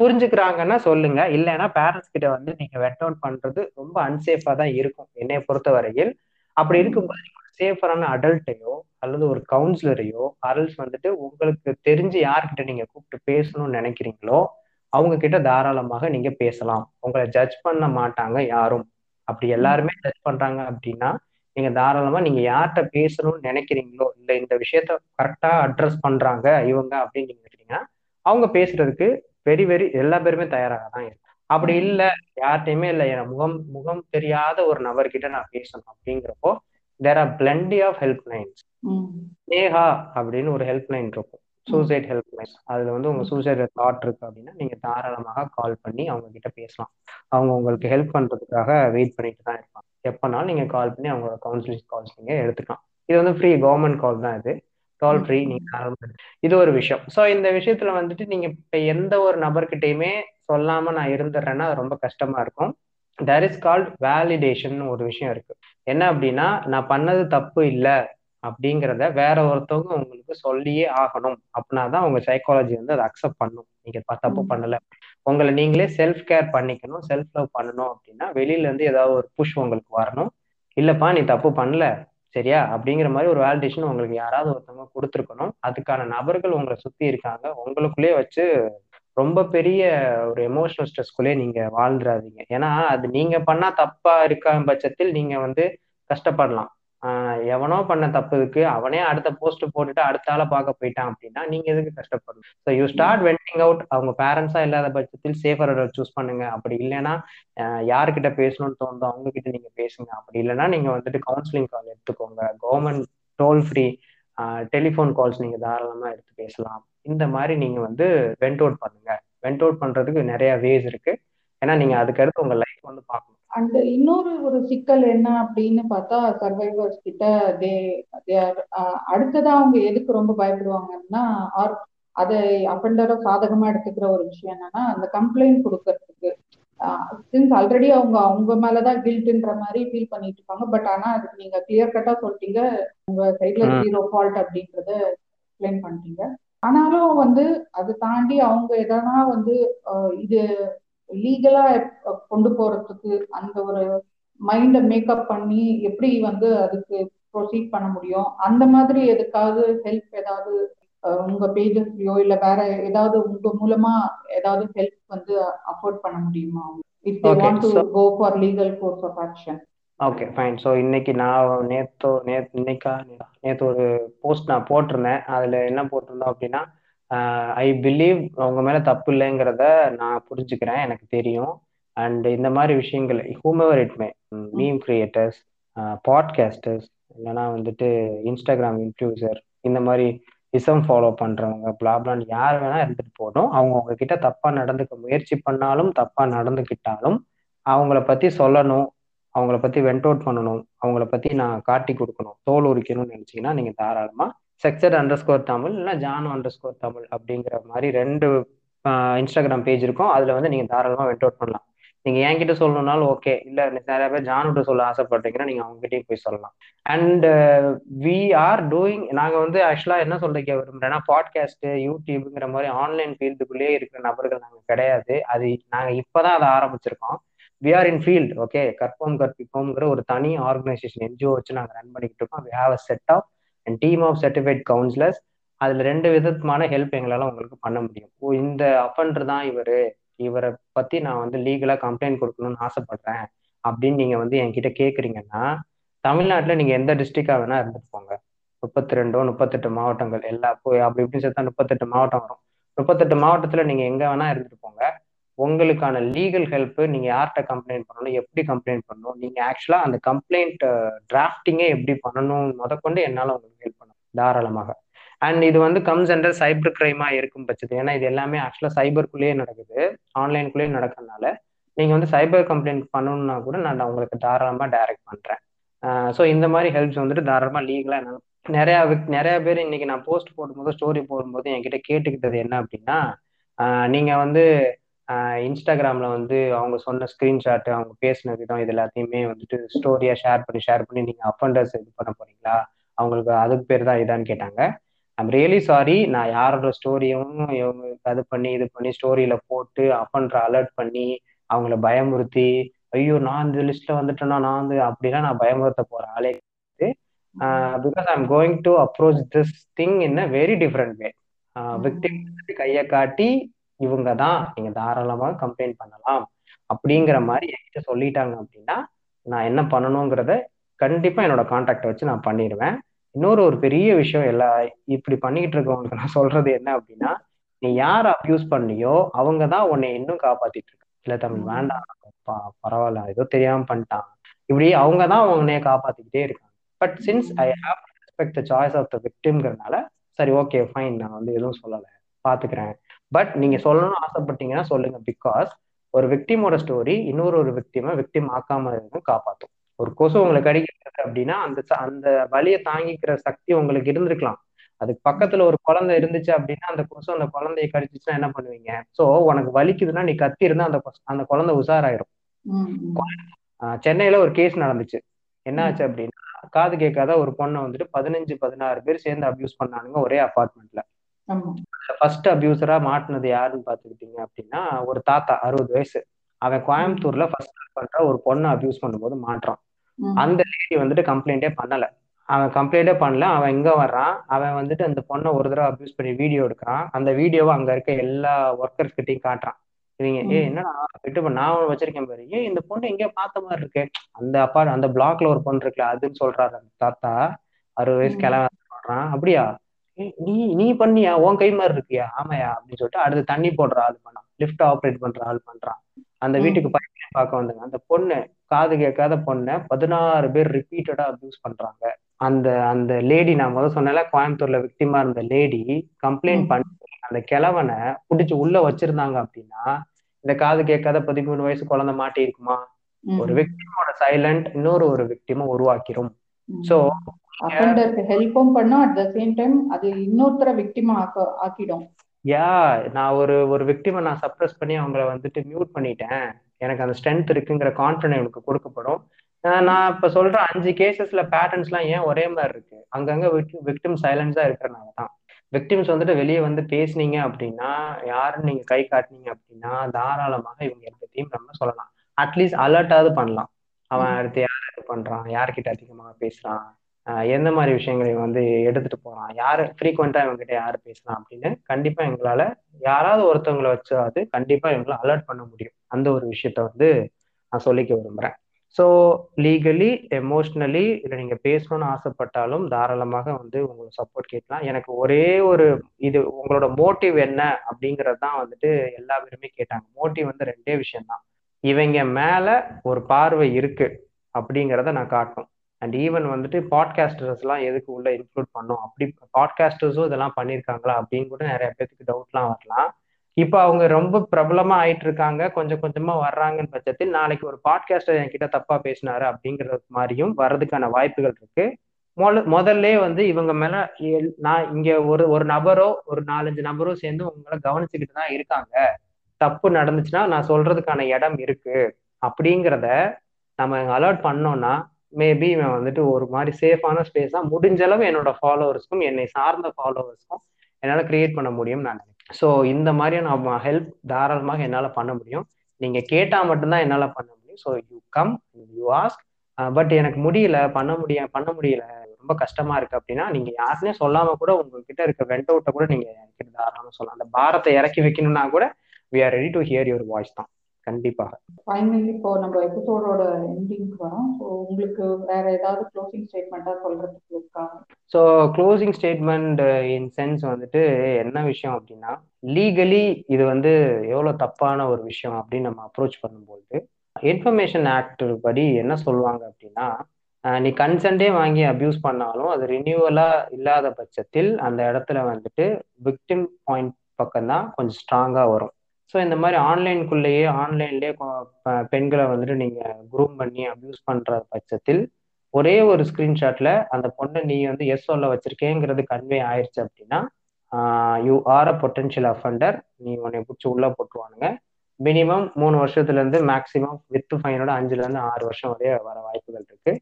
புரிஞ்சுக்கிறாங்கன்னா சொல்லுங்க. இல்லைன்னா பேரண்ட்ஸ் கிட்ட வந்து நீங்க வெட் அவுட் பண்றது ரொம்ப அன்சேஃபா தான் இருக்கும். என்னைய பொறுத்த வரையில் அப்படி இருக்கும்போது சேஃபரான அடல்ட்டையோ அல்லது ஒரு கவுன்சிலரையோ அரல்ஸ் வந்துட்டு உங்களுக்கு தெரிஞ்சு யார்கிட்ட நீங்க கூப்பிட்டு பேசணும்னு நினைக்கிறீங்களோ அவங்க கிட்ட தாராளமாக நீங்க பேசலாம். உங்களை ஜட்ஜ் பண்ண மாட்டாங்க யாரும். அப்படி எல்லாருமே ஜட்ஜ் பண்றாங்க அப்படின்னா நீங்க தாராளமா நீங்க யார்கிட்ட பேசணும்னு நினைக்கிறீங்களோ இல்ல இந்த விஷயத்த கரெக்டா அட்ரஸ் பண்றாங்க இவங்க அப்படின்னு நீங்க நினைக்கிறீங்கன்னா அவங்க பேசுறதுக்கு வெரி வெரி எல்லா பேருமே தயாராக தான் இருக்கு அப்படி இல்லை யார்கிட்டயுமே இல்லை என் முகம் முகம் தெரியாத ஒரு நபர்கிட்ட நான் பேசணும் அப்படிங்கிறப்போ there are plenty of help lines Neha அப்படின்னு ஒரு ஹெல்ப் லைன் இருக்கும். சூசைட் ஹெல்ப் லைன் அதுல வந்து உங்க சூசைட் தாட் இருக்கு அப்படின்னா நீங்க தாராளமாக கால் பண்ணி அவங்க கிட்ட பேசலாம். அவங்க உங்களுக்கு ஹெல்ப் பண்றதுக்காக வெயிட் பண்ணிட்டு தான் இருப்பாங்க. எப்பனாலும் நீங்க கால் பண்ணி அவங்களோட கவுன்சிலிங் கால்ஸ் நீங்க எடுத்துக்கலாம். இது வந்து ஃப்ரீ கவர்மெண்ட் கால் தான் இது. கால் ஃப்ரீ நீங்க இது ஒரு விஷயம். ஸோ இந்த விஷயத்துல வந்துட்டு நீங்க இப்ப எந்த ஒரு நபர்கிட்டயுமே சொல்லாம நான் இருந்துடுறேன்னா அது ரொம்ப கஷ்டமா இருக்கும். தட் இஸ் கால்ட் வேலிடேஷன் ஒரு விஷயம் இருக்கு. என்ன அப்படின்னா நான் பண்ணது தப்பு இல்லை அப்படிங்கிறத வேற ஒருத்தவங்க உங்களுக்கு சொல்லியே ஆகணும். அப்படின்னா தான் உங்க சைக்காலஜி வந்து அதை அக்செப்ட் பண்ணும். நீங்க தப்பு பண்ணல. உங்களை நீங்களே செல்ஃப் கேர் பண்ணிக்கணும் செல்ஃப் லவ் பண்ணணும் அப்படின்னா வெளியில இருந்து ஏதாவது ஒரு புஷ் உங்களுக்கு வரணும். இல்லப்பா நீ தப்பு பண்ணல. சரியா? அப்படிங்கிற மாதிரி ஒரு வேலிடேஷன் உங்களுக்கு யாராவது ஒருத்தவங்க கொடுத்துருக்கணும். அதுக்கான நபர்கள் உங்களை சுத்தி இருக்காங்க. உங்களுக்குள்ளேயே வச்சு ரொம்ப பெரிய ஒரு எமோஷனல் ஸ்ட்ரெஸ்க்குள்ளே நீங்க வாழ்ந்துடாதீங்க ஏன்னா அது நீங்க பண்ணா தப்பா இருக்க பட்சத்தில் நீங்க வந்து கஷ்டப்படலாம். ஆஹ் எவனோ பண்ண தப்புக்கு அவனே அடுத்த போஸ்ட் போட்டுட்டு அடுத்த ஆளை பார்க்க போயிட்டான் அப்படின்னா நீங்க எதுக்கு கஷ்டப்படணும்? So you start venting out அவங்க பேரண்ட்ஸா இல்லாத பட்சத்தில் சேஃபர் சூஸ் பண்ணுங்க. அப்படி இல்லைன்னா ஆஹ் யார்கிட்ட பேசணும்னு தோணுதோ அவங்க கிட்ட நீங்க பேசுங்க. அப்படி இல்லைன்னா நீங்க வந்துட்டு கவுன்சிலிங் கால் எடுத்துக்கோங்க. Government toll free telephone calls நீங்க தாராளமா எடுத்து பேசலாம். இந்த மாதிரி நீங்க வந்து வெண்ட் அவுட் பண்ணுங்க. வெண்ட் அவுட் பண்றதுக்கு நிறைய வேஸ் இருக்கு. ஏன்னா நீங்க அதுக்கடுத்து உங்க லைஃப் வந்து பார்க்கணும். அண்ட் இன்னொரு ஒரு சிக்கல் என்ன அப்படின்னு பார்த்தா சர்வைவர்ஸ் கிட்ட தே அடுத்ததா அவங்க எதுக்கு ரொம்ப பயப்படுவாங்கன்னா ஆர் அதை அஃபெண்டரை சாதகமா எடுத்துக்கிற ஒரு விஷயம் என்னன்னா அந்த கம்ப்ளைண்ட் கொடுக்கறதுக்கு. சின்ஸ் ஆல்ரெடி அவங்க அவங்க மேலதான் கில்ட்ன்ற மாதிரி ஃபீல் பண்ணிட்டு இருப்பாங்க பட் ஆனா அதுக்கு நீங்க கிளியர் கட்டா சொல்லிட்டீங்க. உங்க சைட்ல. ஜீரோ ஃபால்ட் அப்படின்றத எக்ஸ்பிளைன் பண்ணிட்டீங்க. ஆனாலும் வந்து அது தாண்டி அவங்க எதனா வந்து இது லீகலா கொண்டு போறதுக்கு அந்த ஒரு மைண்ட மேக்கப் பண்ணி எப்படி வந்து அதுக்கு ப்ரொசீட் பண்ண முடியும்? அந்த மாதிரி எதுக்காவது ஹெல்ப் ஏதாவது உங்க பேஜஸ்லயோ இல்ல வேற ஏதாவது உங்க மூலமா ஏதாவது ஹெல்ப் வந்து அஃபோர்ட் பண்ண முடியுமா? If they want to go for legal course of action okay fine so இன்னைக்கு நான் நேத்தோ நேத்து இன்னைக்கா நேத்து ஒரு போஸ்ட் நான் போட்டிருந்தேன். அதுல என்ன போட்டிருந்தோம் அப்படின்னா ஐ பிலீவ் அவங்க மேல தப்பு இல்லைங்கிறத நான் புரிஞ்சுக்கிறேன். எனக்கு தெரியும். அண்ட் இந்த மாதிரி விஷயங்கள் whomever it may meme creators podcasters இல்லைன்னா வந்துட்டு இன்ஸ்டாகிராம் இன்ஃப்ளூசர் இந்த மாதிரி இசம் ஃபாலோ பண்றவங்க பிளாப்லான்னு யார் வேணா இருந்துட்டு போதும் அவங்க உங்ககிட்ட தப்பா நடந்துக்க முயற்சி பண்ணாலும் தப்பா நடந்துக்கிட்டாலும் அவங்கள பத்தி சொல்லணும் அவங்கள பத்தி வெண்ட் அவுட் பண்ணணும் அவங்கள பத்தி நான் காட்டி கொடுக்கணும் தோல் உரிக்கணும்னு நினைச்சீங்கன்னா நீங்க தாராளமா செக்சர் அண்டர் ஸ்கோர் தமிழ் இல்லைன்னா ஜானோ அண்டர் ஸ்கோர் தமிழ் அப்படிங்கிற மாதிரி ரெண்டு இன்ஸ்டாகிராம் பேஜ் இருக்கும். அதுல வந்து நீங்க தாராளமா வெண்ட் அவுட் பண்ணலாம். நீங்க என்கிட்ட சொல்லணும்னாலும் ஓகே இல்ல நிறைய பேர் ஜானுகிட்ட சொல்ல ஆசைப்பட்டீங்கன்னா நீங்க அவங்ககிட்டயும் போய் சொல்லலாம். அண்ட் வி ஆர் டூயிங் நாங்க வந்து ஆக்சுவலா என்ன சொல்லிக்க விரும்புறேன்னா பாட்காஸ்ட் யூடியூப்ங்கிற மாதிரி ஆன்லைன் ஃபீல்டுக்குள்ளேயே இருக்கிற நபர்கள் நாங்க கிடையாது. அது நாங்க இப்பதான் அதை ஆரம்பிச்சிருக்கோம். We are in field okay கற்போம் கற்பிப்போம்ங்கிற ஒரு தனி ஆர்கனைசேஷன் என்ஜிஓ வச்சு நாங்கள் ரன் பண்ணிக்கிட்டு இருக்கோம். We have a set of and team of certified counsellors அதுல ரெண்டு விதமான ஹெல்ப் எங்களால உங்களுக்கு பண்ண முடியும். ஓ இந்த அஃபண்டர் தான் இவரு. இவரை பத்தி நான் வந்து லீகலா கம்ப்ளைண்ட் கொடுக்கணும்னு ஆசைப்படுறேன் அப்படின்னு நீங்க வந்து என்கிட்ட கேக்குறீங்கன்னா தமிழ்நாட்டுல நீங்க எந்த டிஸ்ட்ரிக்டா வேணா இருந்துட்டு போங்க. முப்பத்தி ரெண்டோ முப்பத்தெட்டு மாவட்டங்கள் எல்லா போய் அப்படி இப்படின்னு சேர்த்தா முப்பத்தெட்டு மாவட்டம் வரும். முப்பத்தெட்டு மாவட்டத்துல நீங்க எங்க வேணா இருந்துட்டு போங்க. உங்களுக்கான லீகல் ஹெல்ப் நீங்க யார்கிட்ட கம்ப்ளைண்ட் பண்ணணும் எப்படி கம்ப்ளைண்ட் பண்ணணும் நீங்க ஆக்சுவலா அந்த கம்ப்ளைண்ட் டிராஃப்டிங்கே எப்படி பண்ணணும் முதற்கொண்டு என்னால உங்களுக்கு ஹெல்ப் பண்ணணும் தாராளமாக. அண்ட் இது வந்து கம்ஸ் அண்டர் சைபர் கிரைமா இருக்கும் பட்சத்து ஏன்னா இது எல்லாமே ஆக்சுவலா சைபருக்குள்ளேயே நடக்குது. ஆன்லைனுக்குள்ளேயே நடக்கிறதுனால நீங்க வந்து சைபர் கம்ப்ளைண்ட் பண்ணணும்னா கூட நான் உங்களுக்கு தாராளமா டைரக்ட் பண்றேன். ஸோ இந்த மாதிரி ஹெல்ப்ஸ் வந்துட்டு தாராளமா லீகலா என்ன நிறைய நிறைய பேர் இன்னைக்கு நான் போஸ்ட் போடும்போது ஸ்டோரி போடும்போது என்கிட்ட கேட்டுக்கிட்டது என்ன அப்படின்னா நீங்க வந்து இன்ஸ்டாகிராமில் இன்ஸ்டாகிராம்ல வந்து அவங்க சொன்ன ஸ்கிரீன்ஷாட் அவங்க பேசின விதம் இது எல்லாத்தையுமே வந்துட்டு ஸ்டோரியா ஷேர் பண்ணி ஷேர் பண்ணி நீங்க அஃபண்டர்ஸ் இது பண்ண போறீங்களா? அவங்களுக்கு அதுக்கு பேர் தான் இதான்னு கேட்டாங்க. ஐம் ரியலி சாரி நான் யாரோட ஸ்டோரியும் அது பண்ணி இது பண்ணி ஸ்டோரியில போட்டு அஃபண்டரை அலர்ட் பண்ணி அவங்கள பயமுறுத்தி ஐயோ நான் இந்த லிஸ்ட்ல வந்துட்டேன்னா நான் வந்து அப்படிலாம் நான் பயமுறுத்த போற ஆளே because I'm going to approach this thing in a very different way victim கையை காட்டி இவங்க தான் நீங்க தாராளமாக கம்ப்ளைண்ட் பண்ணலாம் அப்படிங்கிற மாதிரி என்கிட்ட சொல்லிட்டாங்க அப்படின்னா நான் என்ன பண்ணணுங்கிறத கண்டிப்பா என்னோட கான்டாக்டை வச்சு நான் பண்ணிடுவேன். இன்னொரு ஒரு பெரிய விஷயம் எல்லா இப்படி பண்ணிக்கிட்டு இருக்கவங்களுக்கு நான் சொல்றது என்ன அப்படின்னா நீ யார் அப்யூஸ் பண்ணியோ அவங்க தான் உன்னை இன்னும் காப்பாத்திட்டு இருக்க இல்ல தமிழ் வேண்டாம். பரவாயில்ல. ஏதோ தெரியாம பண்ணிட்டான். இப்படி அவங்க தான் உன்னைய காப்பாத்திக்கிட்டே இருக்காங்க. But since I have respect the choice of the விக்டிம்ங்கிறதுனால சரி ஓகே ஃபைன் நான் வந்து எதுவும் சொல்லலை. பாத்துக்கிறேன். பட் நீங்க சொல்லணும்னு ஆசைப்பட்டீங்கன்னா சொல்லுங்க. பிகாஸ் ஒரு விக்டிமோட ஸ்டோரி இன்னொரு ஒரு விக்டிமை விக்டிம் ஆக்காம காப்பாத்தும். ஒரு கொசு உங்களை கடிக்கிறது அப்படின்னா அந்த அந்த வலியை தாங்கிக்கிற சக்தி உங்களுக்கு இருந்திருக்கலாம். அதுக்கு பக்கத்துல ஒரு குழந்தை இருந்துச்சு அப்படின்னா அந்த கொசு அந்த குழந்தைய கடிச்சிச்சுன்னா என்ன பண்ணுவீங்க? சோ உனக்கு வலிக்குதுன்னா நீ கத்தி இருந்தா அந்த அந்த குழந்தை உஷாராயிரும். சென்னையில ஒரு கேஸ் நடந்துச்சு. என்ன ஆச்சு அப்படின்னா காது கேட்காத ஒரு பொண்ணை வந்துட்டு பதினஞ்சு பதினாறு பேர் சேர்ந்து அபியூஸ் பண்ணானுங்க ஒரே அபார்ட்மெண்ட்ல ஃபர்ஸ்ட் அபியூசரா மாட்டினது யாருன்னு பாத்துக்கிட்டீங்க அப்படின்னா ஒரு தாத்தா அறுபது வயசு. அவன் கோயம்புத்தூர்ல ஃபர்ஸ்ட் பண்ற ஒரு பொண்ணை அபியூஸ் பண்ணும்போது மாட்டுறான். அந்த லேடி வந்துட்டு கம்ப்ளைண்டே பண்ணல. அவன் கம்ப்ளைண்டே பண்ணல. அவன் எங்க வர்றான். அவன் வந்துட்டு அந்த பொண்ணை ஒரு தடவை அபியூஸ் பண்ணி வீடியோ எடுக்கிறான். அந்த வீடியோவை அங்க இருக்க எல்லா ஒர்க்கர்ஸ் கிட்டையும் காட்டுறான். நீங்க ஏ என்னடா? விட்டு நான் வச்சிருக்கேன் பாரு. ஏன் இந்த பொண்ணு எங்கேயோ பார்த்த மாதிரி இருக்கு. அந்த அப்பா அந்த பிளாக்ல ஒரு பொண்ணு இருக்குல்ல அதுன்னு சொல்றாரு அந்த தாத்தா. அறுபது வயசு. கிழவன் சொல்றான். அப்படியா? நீ நீ பண்ணியா? உன் கை மாதிரி இருக்கியா? ஆமாயா? அப்படின்னு சொல்லிட்டு அடுத்து தண்ணி போடுற ஆள் பண்ணான் லிஃப்ட் ஆப்ரேட் பண்ற ஆள் பண்றான். அந்த. வீட்டுக்கு பையன் பார்க்க வந்தாங்க அந்த பொண்ணு காது கேட்காத பொண்ணை பதினாறு பேர் ரிப்பீட்டடா அபியூஸ் பண்றாங்க. அந்த அந்த லேடி நான் முதல் சொன்னேன்ல கோயம்புத்தூர்ல விக்டிமா இருந்த லேடி கம்ப்ளைண்ட். பண்ணி அந்த கிழவனை புடிச்சு உள்ள வச்சிருந்தாங்க அப்படின்னா இந்த காது கேட்காத பதிமூணு வயசு குழந்தை மாட்டி இருக்குமா? ஒரு விக்டிமோட சைலண்ட் இன்னொரு ஒரு விக்டிமை உருவாக்கிரும். சோ அஃபெண்டருக்கு ஹெல்ப்பும் பண்ணும் அட் த சேம் டைம் அது இன்னொருத்தர விக்டிமா ஆக்க ஆக்கிடும். யா நான் ஒரு ஒரு விக்டிமை நான் சப்ரஸ் பண்ணி அவங்கள வந்துட்டு மியூட் பண்ணிட்டேன். எனக்கு அந்த ஸ்ட்ரென்த் இருக்குங்கிற கான்ஃபிடன்ட் எனக்கு கொடுக்கப்படும். நான் இப்ப சொல்ற அஞ்சு கேசஸ்ல பேட்டர்ன்ஸ்லாம் ஏன் ஒரே மாதிரி இருக்கு? அங்கங்க விக்டிம் சைலன்ஸா இருக்கிறனால தான். விக்டிம்ஸ் வந்துட்டு வெளியே வந்து பேசுனீங்க அப்படின்னா யாருன்னு நீங்க கை காட்டுனீங்க அப்படின்னா தாராளமாக இவங்க எல்லாத்தையும் நம்ம சொல்லலாம். அட்லீஸ்ட் அலர்ட்டாவது பண்ணலாம். அவன் அடுத்து யார் இது பண்றான்? யார்கிட்ட அதிகமாக பேசுறான்? எந்த மாதிரி விஷயங்களை வந்து எடுத்துட்டு போறான் யாரு ஃப்ரீக்வெண்டா இவங்ககிட்ட யாரு பேசலாம் அப்படின்னு கண்டிப்பா எங்களால யாராவது ஒருத்தவங்களை வச்சாவது கண்டிப்பா இவங்களை அலர்ட் பண்ண முடியும். அந்த ஒரு விஷயத்த வந்து நான் சொல்லிக்க விரும்புறேன். ஸோ லீகலி எமோஷ்னலி இல்லை நீங்கள் பேசணும்னு ஆசைப்பட்டாலும் தாராளமாக வந்து உங்களை சப்போர்ட் கேட்கலாம். எனக்கு ஒரே ஒரு இது உங்களோட மோட்டிவ் என்ன அப்படிங்கிறது தான் வந்துட்டு எல்லா பேருமே கேட்டாங்க. மோட்டிவ் வந்து ரெண்டே விஷயம்தான். இவங்க மேலே ஒரு பார்வை இருக்கு அப்படிங்கிறத நான் காட்டணும். அண்ட் ஈவன் வந்துட்டு பாட்காஸ்டர்ஸ்லாம் எதுக்கு உள்ள இன்க்ளூட் பண்ணோம்? அப்படி பாட்காஸ்டர்ஸும் இதெல்லாம் பண்ணியிருக்காங்களா அப்படின்னு கூட நிறைய பேருக்கு டவுட்லாம் வரலாம். இப்போ அவங்க ரொம்ப பிரபலமா ஆயிட்டு இருக்காங்க. கொஞ்சம் கொஞ்சமா வர்றாங்கன்னு பட்சத்தில் நாளைக்கு ஒரு பாட்காஸ்டர் என்கிட்ட தப்பா பேசினாரு அப்படிங்கிறது மாதிரியும் வர்றதுக்கான வாய்ப்புகள் இருக்கு. மொத முதல்ல வந்து இவங்க மேல எல்- நான் இங்க ஒரு ஒரு நபரோ ஒரு நாலஞ்சு நபரோ சேர்ந்து உங்களை கவனிச்சுக்கிட்டு தான் இருக்காங்க. தப்பு நடந்துச்சுன்னா நான் சொல்றதுக்கான இடம் இருக்கு. அப்படிங்கிறத நம்ம அலர்ட் பண்ணோம்னா மேபி இவன் வந்துட்டு ஒரு மாதிரி சேஃபான ஸ்பேஸா முடிஞ்ச அளவு என்னோட ஃபாலோவர்ஸ்க்கும் என்னை சார்ந்த ஃபாலோவர்ஸ்க்கும் என்னால் கிரியேட் பண்ண முடியும் நான் நினைக்கிறேன். ஸோ இந்த மாதிரியான ஹெல்ப் தாராளமாக என்னால் பண்ண முடியும். நீங்கள் கேட்டால் மட்டும்தான் என்னால் பண்ண முடியும். So you come you ask but எனக்கு முடியல பண்ண முடிய பண்ண முடியல ரொம்ப கஷ்டமா இருக்கு அப்படின்னா நீங்க யாருன்னே சொல்லாம கூட உங்ககிட்ட இருக்க வெண்ட் அவுட்டை கூட நீங்க தாராளமாக சொல்லலாம். அந்த பாரத்தை இறக்கி வைக்கணும்னா கூட we are ready to hear your voice தான். கண்டிப்பாக. ஃபைனலி இப்போ நம்ம எபிசோடோட எண்டிங்க்கு வரோம். ஸோ உங்களுக்கு வேற ஏதாவது க்ளோசிங் ஸ்டேட்மெண்ட்டா சொல்றதுக்கு இருக்கா? So closing statement in sense வந்துட்டு என்ன விஷயம் அப்படின்னா லீகலி இது வந்து எவ்வளோ தப்பான ஒரு விஷயம் அப்படின்னு நம்ம அப்ரோச் பண்ணும்போது இன்ஃபர்மேஷன் ஆக்ட் படி என்ன சொல்லுவாங்க அப்படின்னா நீ கன்சென்டே வாங்கி அபியூஸ் பண்ணாலும் அது ரினியூவலா இல்லாத பட்சத்தில் அந்த இடத்துல வந்துட்டு விக்டிம் பாயிண்ட் பக்கம் தான் கொஞ்சம் ஸ்ட்ராங்கா வரும். ஸோ இந்த மாதிரி ஆன்லைனுக்குள்ளேயே ஆன்லைன்லேயே பெண்களை வந்துட்டு நீங்கள் குரூம் பண்ணி அப்யூஸ் பண்ணுற பட்சத்தில் ஒரே ஒரு ஸ்க்ரீன்ஷாட்டில் அந்த பொண்ணை நீ வந்து எஸ் சொல்ல வச்சிருக்கேங்கிறது கன்வே ஆயிடுச்சு அப்படின்னா you are a potential offender நீ உன்னை பிடிச்சி உள்ளே போட்டுருவானுங்க. மினிமம் மூணு வருஷத்துலேருந்து மேக்ஸிமம் வித்து வித் ஃபைனோட அஞ்சுலேருந்து ஆறு வருஷம் வரைய வர வாய்ப்புகள் இருக்கு.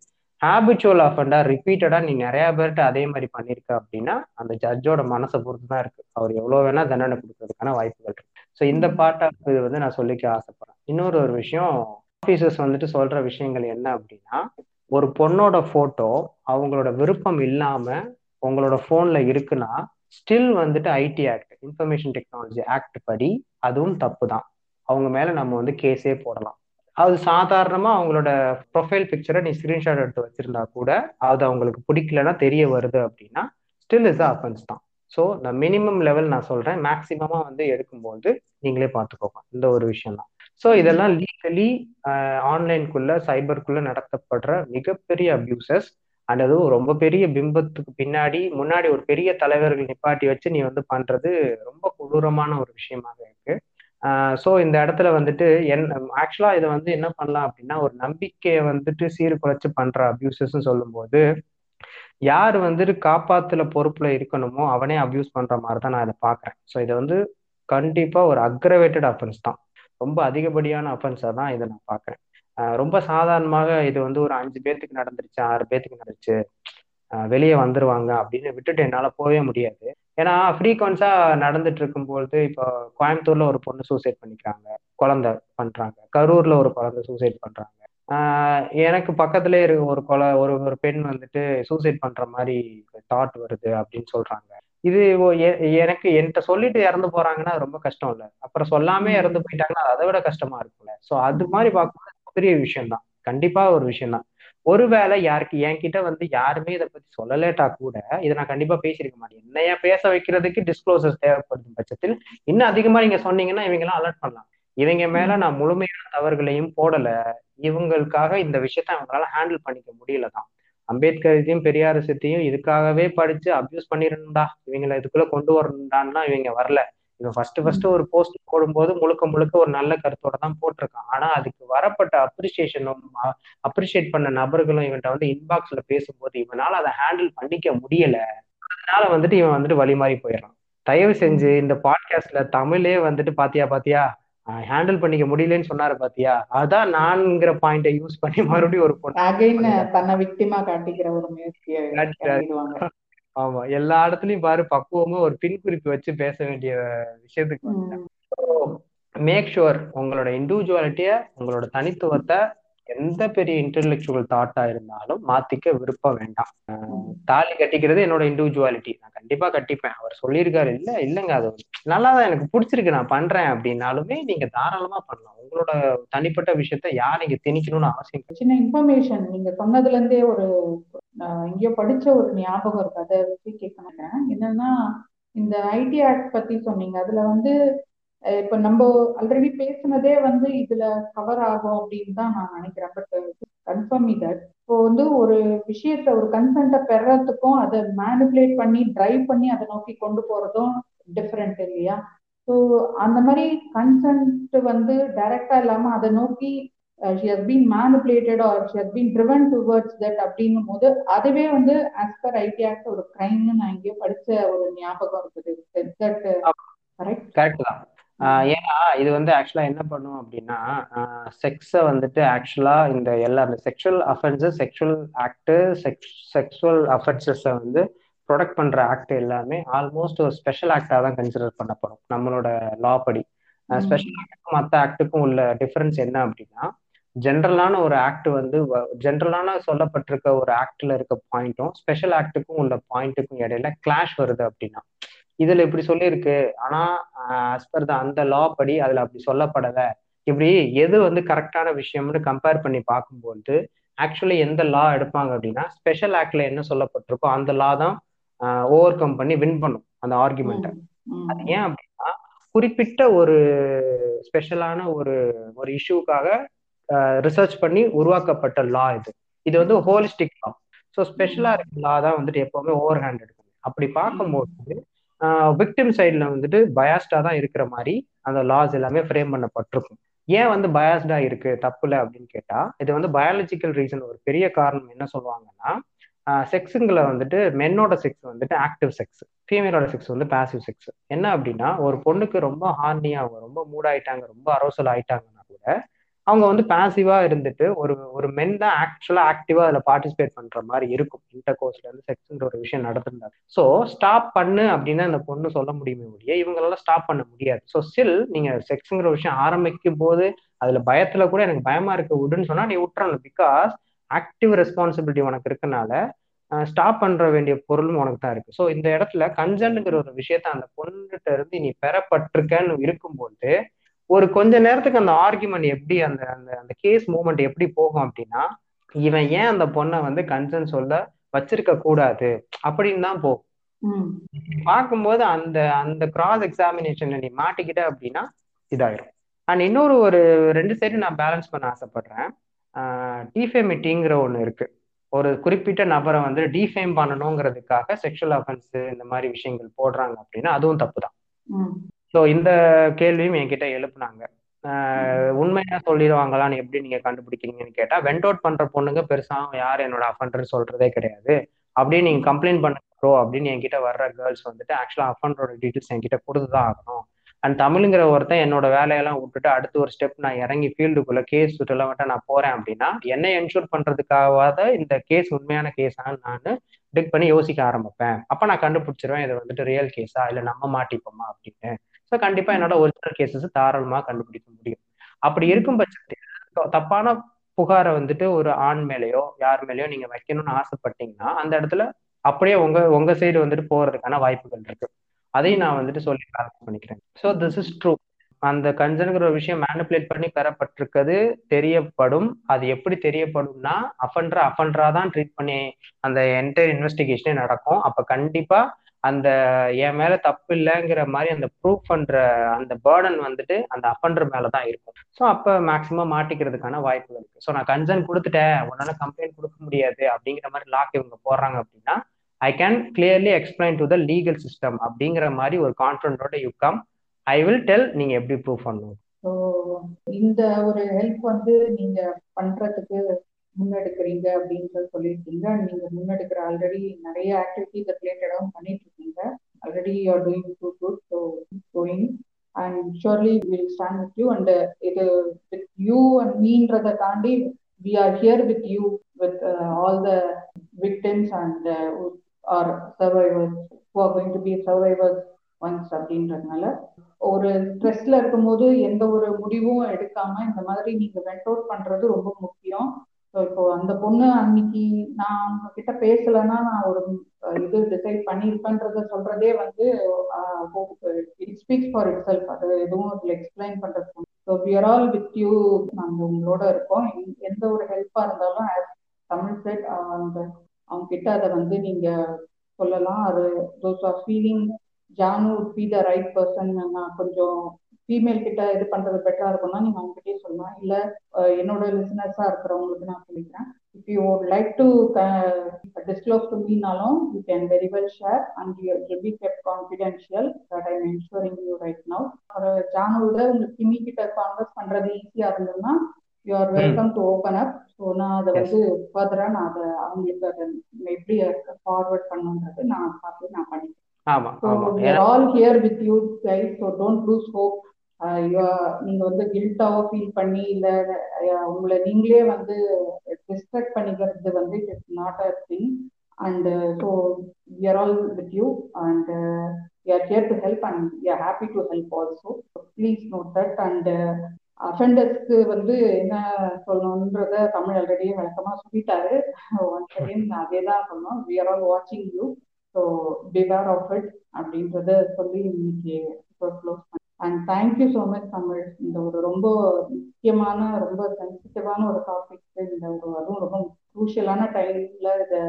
ஹேபிச்சுவல் அஃபண்டர் ரிப்பீட்டடா நீ நிறைய பேர்கிட்ட அதே மாதிரி பண்ணியிருக்க அப்படின்னா அந்த ஜட்ஜோட மனசை பொறுத்து தான் இருக்கு. அவர் எவ்வளோ வேணா தண்டனை கொடுக்கறதுக்கான வாய்ப்புகள் இருக்கு. ஸோ இந்த பார்ட் ஆஃப் இது வந்து நான் சொல்லிக்க ஆசைப்படுறேன். இன்னொரு ஒரு விஷயம் ஆஃபீஸர்ஸ் வந்துட்டு சொல்ற விஷயங்கள் என்ன அப்படின்னா ஒரு பொண்ணோட போட்டோ அவங்களோட விருப்பம் இல்லாம உங்களோட போன்ல இருக்குன்னா ஸ்டில் வந்துட்டு IT act information technology act படி அதுவும் தப்பு தான் அவங்க மேல நம்ம வந்து கேஸே போடலாம். அது சாதாரணமா அவங்களோட ப்ரொஃபைல் பிக்சரை நீ ஸ்கிரீன்ஷாட் எடுத்து வச்சிருந்தா கூட அது அவங்களுக்கு பிடிக்கலன்னா தெரிய வருது அப்படின்னா ஸ்டில் இஸ் அஃபென்ஸ் தான். ஸோ இந்த மினிமம் லெவல் நான் சொல்றேன். மேக்சிமமா வந்து எடுக்கும்போது நீங்களே பார்த்துக்கோங்க. இந்த ஒரு விஷயம் தான் ஸோ இதெல்லாம் லீகலி ஆன்லைனுக்குள்ள சைபருக்குள்ள நடத்தப்படுற மிகப்பெரிய அபியூசஸ் அண்ட் அதுவும் ரொம்ப பெரிய பிம்பத்துக்கு பின்னாடி முன்னாடி ஒரு பெரிய தலைவர்கள் நிப்பாட்டி வச்சு நீ வந்து பண்றது ரொம்ப கொடூரமான ஒரு விஷயமாக இருக்கு. ஸோ இந்த இடத்துல வந்துட்டு என் ஆக்சுவலா இதை வந்து என்ன பண்ணலாம் அப்படின்னா ஒரு நம்பிக்கையை வந்துட்டு சீர்குலைச்சு பண்ற அபியூசஸ்ன்னு சொல்லும்போது யார் வந்துட்டு காப்பாத்துல பொறுப்புல இருக்கணுமோ அவனே அப்யூஸ் பண்ற மாதிரி தான் நான் இதை பாக்குறேன் ஸோ இதை வந்து கண்டிப்பா ஒரு அக்ரவேட்டட் அஃபென்ஸ் தான். ரொம்ப அதிகப்படியான அஃபென்ஸா தான் இதை நான் பாக்குறேன் ரொம்ப சாதாரணமாக இது வந்து ஒரு அஞ்சு பேர்த்துக்கு நடந்துருச்சு ஆறு பேர்த்துக்கு நடந்துச்சு. வெளியே வந்துருவாங்க அப்படின்னு விட்டுட்டு என்னால போகவே முடியாது. ஏன்னா ஃப்ரீக்வன்ஸா நடந்துட்டு இருக்கும்போது இப்போ கோயம்புத்தூர்ல ஒரு பொண்ணு சூசைட் பண்ணிக்கிறாங்க குழந்தை பண்றாங்க. கரூர்ல ஒரு குழந்தை சூசைட் பண்றாங்க. எனக்கு பக்கத்துல இருக்க ஒரு கொலை ஒரு ஒரு பெண் வந்துட்டு சூசைட் பண்ற மாதிரி தாட் வருது அப்படின்னு சொல்றாங்க. இது எனக்கு என்கிட்ட சொல்லிட்டு இறந்து போறாங்கன்னா ரொம்ப கஷ்டம் இல்ல. அப்புறம் சொல்லாமே. இறந்து போயிட்டாங்கன்னா அது விட கஷ்டமா இருக்கும்ல. சோ அது மாதிரி பார்க்கும்போது பெரிய விஷயம் தான். கண்டிப்பா ஒரு விஷயம் தான். ஒருவேளை யாருக்கு என்கிட்ட வந்து யாருமே இதை பத்தி சொல்லலேட்டா கூட இதை நான் கண்டிப்பா பேசியிருக்க மாட்டேன். என்னைய பேச வைக்கிறதுக்கு டிஸ்க்ளோசர்ஸ் தேவைப்படும் பட்சத்தில் இன்னும் அதிகமா நீங்க சொன்னீங்கன்னா இவங்க எல்லாம் அலர்ட் பண்ணலாம். இவங்க மேல நான் முழுமையான தவறுகளையும் போடல. இவங்களுக்காக இந்த விஷயத்த அவங்களால ஹேண்டில் பண்ணிக்க முடியல தான். அம்பேத்கரையும் பெரியாரிசத்தையும் இதுக்காகவே படிச்சு அபியூஸ் பண்ணிடணும்டா. இவங்களை இதுக்குள்ள கொண்டு வரணும்டான்னா இவங்க வரல. இவன் ஃபர்ஸ்ட் ஃபர்ஸ்ட் ஒரு போஸ்ட் போடும்போது முழுக்க முழுக்க ஒரு நல்ல கருத்தோட தான் போட்டிருக்கான். ஆனா அதுக்கு வரப்பட்ட அப்ரிசியேஷனும் அப்ரிஷியேட் பண்ண நபர்களும் இவன்ட்ட வந்து இன்பாக்ஸ்ல பேசும்போது இவனால அதை ஹேண்டில் பண்ணிக்க முடியல. அதனால வந்துட்டு இவன் வந்துட்டு வழி மாறி போயிடறான். தயவு செஞ்சு இந்த பாட்காஸ்ட்ல தமிழே வந்துட்டு பாத்தியா பாத்தியா? ஹேண்டில் பண்ணிக்க முடியலன்னு சொன்னாரு பாத்தியா? அதான் நான்ங்கிற பாயிண்ட யூஸ் பண்ணி மறுபடியும் ஒரு பொண்ணு தன்னை விக்டிமா காட்டிக்கிற ஒரு முயற்சியை ஆமா எல்லா இடத்துலயும் பாரு பக்குவமா ஒரு பின் குறிப்பு வச்சு பேச வேண்டிய விஷயத்துக்கு. மேக் ஷுவர் உங்களோட இண்டிவிஜுவாலிட்டிய உங்களோட தனித்துவத்தை எந்த பெரிய இன்டெலெக்சுவல் தாட்டா இருந்தாலும் மாத்திக்க விருப்பம் வேண்டாம். தாலி கட்டிக்கிறது என்னோட இண்டிவிஜுவாலிட்டி நான் கண்டிப்பா கட்டிப்பேன். அவர் சொல்லியிருக்காரு. இல்ல இல்லைங்க அது நல்லாதான் எனக்கு பிடிச்சிருக்கு. நான் பண்றேன் அப்படின்னாலுமே நீங்க தாராளமா பண்ணலாம். உங்களோட தனிப்பட்ட விஷயத்த யார் நீங்க திணிக்கணும்னு அவசியம் சின்ன இன்ஃபர்மேஷன் நீங்க சொன்னதுல இருந்தே ஒரு நான் எங்கேயோ படிச்ச ஒரு ஞாபகம் இருக்கு. அதை பத்தி கேட்க மாட்டேன் என்னன்னா இந்த ஐடி ஆக்ட் பத்தி சொன்னீங்க. அதுல வந்து இப்ப நம்ம ஆல்ரெடி பேசுனதே வந்து இதுல கவர் ஆகும் அப்படின்னு தான் நான் நினைக்கிறேன். பட் கன்ஃபார்ம் தட் இப்போ வந்து ஒரு விஷயத்த ஒரு கன்சென்ட்டை பெறறதுக்கும் அதை மேனிப்புலேட் பண்ணி டிரைவ் பண்ணி அதை நோக்கி கொண்டு போறதும் டிஃப்ரெண்ட் இல்லையா? ஸோ அந்த மாதிரி கன்சென்ட் வந்து டைரக்டா இல்லாம அதை நோக்கி she has been manipulated or she has been driven towards that அப்படின்னும் போது அதுவே வந்து ஆஸ் பர் ஐடி ஆக்ட் ஒரு கிரைம்னு நான் எங்கேயோ படிச்ச ஒரு ஞாபகம் இருக்குது. கரெக்ட் கரெக்ட் தான். ஆஹ் ஏன்னா இது வந்து ஆக்சுவலா என்ன பண்ணும் அப்படின்னா செக்ஸை வந்துட்டு ஆக்சுவலா இந்த எல்லா இந்த sexual offences sexual act sexual அஃபென்சஸை வந்து ப்ரொடெக்ட் பண்ற ஆக்ட் எல்லாமே ஆல்மோஸ்ட் ஒரு ஸ்பெஷல் ஆக்டா தான் கன்சிடர் பண்ணப்படும் நம்மளோட லா படி. ஸ்பெஷல் ஆக்டுக்கும் மற்ற ஆக்டுக்கும் உள்ள டிஃபரன்ஸ் என்ன அப்படின்னா ஜென்ரலான ஒரு ஆக்ட் வந்து ஜென்ரலான சொல்லப்பட்டிருக்க ஒரு ஆக்ட்ல இருக்க பாயிண்ட்டும் ஸ்பெஷல் ஆக்டுக்கும் உள்ள பாயிண்ட்டுக்கும் இடையில கிளாஷ் வருது அப்படின்னா. இதுல இப்படி சொல்லியிருக்கு. ஆனா ஆஸ் பர் த அந்த லா படி அதுல அப்படி சொல்லப்படல. இப்படி எது வந்து கரெக்டான விஷயம்னு கம்பேர் பண்ணி பார்க்கும்போது ஆக்சுவலி எந்த லா எடுப்பாங்க அப்படின்னா ஸ்பெஷல் ஆக்ட்ல என்ன சொல்லப்பட்டிருக்கோ அந்த லா தான் ஓவர் கம் பண்ணி வின் பண்ணும் அந்த ஆர்குமெண்ட்டை அது ஏன் அப்படின்னா குறிப்பிட்ட ஒரு ஸ்பெஷலான ஒரு ஒரு இஷ்யூக்காக ரிசர்ச் பண்ணி உருவாக்கப்பட்ட லா இது. இது வந்து ஹோலிஸ்டிக் லா ஸோ ஸ்பெஷலா இருக்க லா தான் வந்துட்டு எப்பவுமே ஓவர் ஹேண்ட் எடுக்கும். அப்படி பார்க்கும்போது விக்டிம் சைடில் வந்துட்டு பயாஸ்டாக தான் இருக்கிற மாதிரி அந்த லாஸ் எல்லாமே ஃப்ரேம் பண்ணப்பட்டிருக்கும். ஏன் வந்து பயாஸ்டா இருக்கு? தப்புல அப்படின்னு கேட்டா இது வந்து பயாலஜிக்கல் ரீசன் ஒரு பெரிய காரணம் என்ன சொல்லுவாங்கன்னா செக்ஸுங்களை வந்துட்டு மென்னோட செக்ஸ் வந்துட்டு ஆக்டிவ் செக்ஸ் ஃபீமேலோட செக்ஸ் வந்து பாசிவ் செக்ஸ் என்ன அப்படின்னா ஒரு பொண்ணுக்கு ரொம்ப ஹார்னியா அவங்க ரொம்ப மூட் ஆயிட்டாங்க ரொம்ப அரோசல் ஆயிட்டாங்கன்னா கூட அவங்க வந்து பாசிவா இருந்துட்டு ஒரு ஒரு மென் தான் ஆக்சுவலா ஆக்டிவா அதுல பார்ட்டிசிபேட் பண்ற மாதிரி இருக்கும். இன்டர் கோர்ஸ்ல இருந்து செக்ஸ்ன்ற ஒரு விஷயம் நடந்திருந்தார் ஸோ ஸ்டாப் பண்ணு அப்படின்னு அந்த பொண்ணு சொல்ல முடியுமே முடிய இவங்களால ஸ்டாப் பண்ண முடியாது. ஸோ ஸ்டில் நீங்க செக்ஸுங்கிற விஷயம் ஆரம்பிக்கும் போது அதுல பயத்துல கூட எனக்கு பயமா இருக்கு விடுன்னு சொன்னா நீ விட்டுறணும். பிகாஸ் ஆக்டிவ் ரெஸ்பான்சிபிலிட்டி உனக்கு இருக்கனால ஸ்டாப் பண்ற வேண்டிய பொருளும் உனக்கு தான் இருக்கு. ஸோ இந்த இடத்துல கன்சன்ட்ங்கிற ஒரு விஷயத்த அந்த பொண்ணுகிட்ட இருந்து நீ பெறப்பட்டிருக்கன்னு இருக்கும்போது ஒரு கொஞ்ச நேரத்துக்கு அந்த ஆர்குமெண்ட் எப்படி அந்த அந்த அந்த கேஸ் மூவ்மெண்ட் எப்படி போகும் அப்படின்னா இவன் ஏன் அந்த பொண்ணை வந்து கன்சர்ன் சொல்ல வச்சிருக்க கூடாது? அப்படின்னு தான் போகும். பார்க்கும்போது அந்த அந்த கிராஸ் எக்ஸாமினேஷன்ல நீ மாட்டிக்கிட்ட அப்படின்னா இதாயிரும். அண்ட் இன்னொரு ஒரு ரெண்டு சைடு நான் பேலன்ஸ் பண்ண ஆசைப்படுறேன். டிஃபேமிட்டிங்கிற ஒன்று இருக்கு. ஒரு குறிப்பிட்ட நபரை வந்து டிஃபேம் பண்ணணுங்கிறதுக்காக செக்ஷுவல் அஃபென்ஸ் இந்த மாதிரி விஷயங்கள் போடுறாங்க அப்படின்னா அதுவும் தப்பு தான். ஸோ இந்த கேள்வியும் என்கிட்ட எழுப்புனாங்க. உண்மையா சொல்லிடுவாங்களான்னு எப்படி நீங்க கண்டுபிடிக்கிறீங்கன்னு கேட்டா வெண்ட் அவுட் பண்ற பொண்ணுங்க பெருசா யார் என்னோட அஃபண்டர் சொல்றதே கிடையாது. அப்படியே நீங்க கம்ப்ளைண்ட் பண்ணுறோ அப்படின்னு என்கிட்ட வர்ற கேர்ள்ஸ் வந்துட்டு ஆக்சுவலா அஃபண்டரோட டீட்டெயில்ஸ் என்கிட்ட கொடுத்துதான் ஆகணும். அண்ட் தமிழுங்கிற ஒருத்தன் என்னோட வேலையெல்லாம் விட்டுட்டு அடுத்த ஒரு ஸ்டெப் நான் இறங்கி ஃபீல்டுக்குள்ள கேஸ் விட்டுலாம் நான் போறேன் அப்படின்னா என்னை என்ஷூர் பண்றதுக்காகவாத இந்த கேஸ் உண்மையான கேஸான்னு நான் டிக் பண்ணி யோசிக்க ஆரம்பிப்பேன். அப்ப நான் கண்டுபிடிச்சிருவேன் இது வந்துட்டு ரியல் கேஸா இல்ல நம்ம மாட்டிப்போமா? அப்படின்னு. ஸோ கண்டிப்பா என்னோட ஒரிஜினல் கேசஸ் தாராளமாக கண்டுபிடிக்க முடியும். அப்படி இருக்கும் பட்சத்தில் தப்பான புகாரை வந்துட்டு ஒரு ஆண் மேலேயோ யார் மேலேயோ நீங்க வைக்கணும்னு ஆசைப்பட்டீங்கன்னா அந்த இடத்துல அப்படியே உங்க உங்க சைடு வந்துட்டு போறதுக்கான வாய்ப்புகள் இருக்கு. அதையும் நான் வந்துட்டு சொல்லி கிளாரிஃபை பண்ணிக்கிறேன். ஸோ திஸ் இஸ் ட்ரூ அந்த கன்சர்ன்கிற ஒரு விஷயம் மேனிப்புலேட் பண்ணி பெறப்பட்டிருக்கிறது தெரியப்படும். அது எப்படி தெரியப்படும்னா அஃபண்டரா அஃபண்டரா தான் ட்ரீட் பண்ணி அந்த என்டையர் இன்வெஸ்டிகேஷனே நடக்கும். அப்ப கண்டிப்பா அந்த என் மேல தப்பு இல்லைங்கிற மாதிரி அந்த ப்ரூவ் பண்ற அந்த பேர்டன் வந்துட்டு அந்த அஃபண்டர் மேலதான் இருக்கும். ஸோ அப்ப மேக்சிமம் மாட்டிக்கிறதுக்கான வாய்ப்புகள் இருக்கு. ஸோ நான் கன்சர்ன் கொடுத்துட்டேன். உன்னால கம்ப்ளைண்ட் கொடுக்க முடியாது அப்படிங்கிற மாதிரி லாக் இவங்க போடுறாங்க அப்படின்னா I can clearly explain to the legal system அப்படிங்கிற மாதிரி ஒரு கான்ஃபிடன்டோட you come I will tell நீங்க எப்படி ப்ரூவ் பண்ணணும். ஸோ இந்த ஒரு ஹெல்ப் வந்து நீங்க பண்றதுக்கு முன்னெடுக்கிறீங்க அப்படின்னு சொல்லியிருக்கீங்க. நீங்க முன்னெடுக்கிற ஆல்ரெடி நிறைய ஆக்டிவிட்டிஸ் ரிலேட்டடாகவும் பண்ணிட்டு இருக்கீங்க already you're doing too good so going and surely will stand with you and இது வித் யூ அண்ட் மீன்றதை தாண்டி we are here with you with all the victims and or survivors who are going to be survivors ones அப்படின்றதுனால. ஒரு ஸ்ட்ரெஸ்ல இருக்கும்போது எந்த ஒரு முடிவும் எடுக்காம இந்த மாதிரி நீங்க வெண்ட் அவுட் பண்றது ரொம்ப முக்கியம். ஸோ இப்போ அந்த பொண்ணு அன்னைக்கு நான் அவங்க கிட்ட பேசலைன்னா நான் ஒரு இது டிசைட் பண்ணியிருப்பேன்றத சொல்றதே வந்து it speaks for itself அது எதுவும் அதில் எக்ஸ்பிளைன் பண்றது so we're all with you நாங்கள் உங்களோட இருக்கோம். எந்த ஒரு ஹெல்ப்பா இருந்தாலும் தமிழ் செட் அந்த அவங்க கிட்ட அதை வந்து நீங்க சொல்லலாம். அது those are feeling Janu be the right person நான் கொஞ்சம் ஃபீமேல் கிட்ட இது பண்றது பெட்டரா இருக்கும்னா நீங்க அவங்க கிட்டே சொல்லலாம். இல்ல என்னோட லிசனர்ஸா இருக்கிறவங்களுக்கு நான் சொல்லிக்கிறேன். If you like to disclose to மீனாலும் you can very well share and you will be kept confidential that I ensuring you right now ஒரு ஜானுவோட உங்களுக்கு கிமி கிட்ட கான்வர்ஸ் பண்றது ஈஸியா இருந்ததுன்னா you are welcome to open up so நான் அதை வந்து ஃபர்தரா நான் அதை அவங்களுக்கு அதை எப்படி ஃபார்வர்ட் பண்ணுன்றது நான் பார்த்து நான் பண்ணிக்கிறேன். ஆமா all here with you guys so don't lose hope நீங்க வந்து கில்ட்டாவோ ஃபீல் பண்ணி இல்ல உங்களை நீங்களே வந்து டிஸ்ட்ராக்ட் பண்ணிக்கிறது வந்து it is not a thing and so we're all with you and we are here to help and we are happy to help also please note that and அஃபெண்டர்ஸ்க்கு வந்து என்ன சொல்லணுன்றத தமிழ் ஆல்ரெடி விளக்கமா சொல்லிட்டாரு. ஒன்ஸ் அகேன் அதே தான் சொல்லணும் we are all வாட்சிங் you so beware of it அப்படின்றத சொல்லி இன்னைக்கு க்ளோஸ் பண்ண and thank you so much Tamil இந்த ஒரு ரொம்ப முக்கியமான ரொம்ப சென்சிட்டிவான ஒரு டாபிக் இந்த ஒரு அதுவும் ரொம்ப குரூஷியலான டைம்ல இதை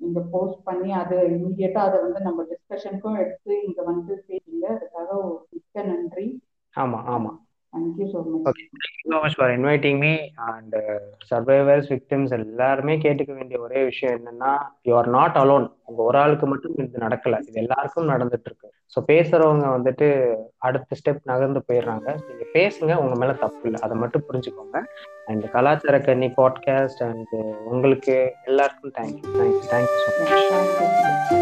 நீங்க போஸ்ட் பண்ணி அதை இமீடியட்டா அதை வந்து நம்ம டிஸ்கஷனுக்கும் எடுத்து இங்க வந்து பேசுங்க அதுக்காக மிக்க நன்றி. ஆமா ஆமா. Thank you so much okay thank you so much for inviting me and survivors victims எல்லாருமே கேட்டுக்க வேண்டிய ஒரே விஷயம் என்னன்னா யூ ஆர் நாட் அலோன் உங்க ஒரு ஆளுக்கு மட்டும் இது நடக்கல. இது எல்லாருக்கும் நடந்துட்டு இருக்கு ஸோ பேசுறவங்க வந்துட்டு அடுத்த ஸ்டெப் நகர்ந்து போயிடுறாங்க. நீங்க பேசுங்க உங்க மேல தப்பு இல்லை. அதை மட்டும் புரிஞ்சுக்கோங்க. அண்ட் கலாச்சார கன்னி பாட்காஸ்ட் அண்ட் உங்களுக்கு எல்லாருக்கும் thank you thank you thank you so much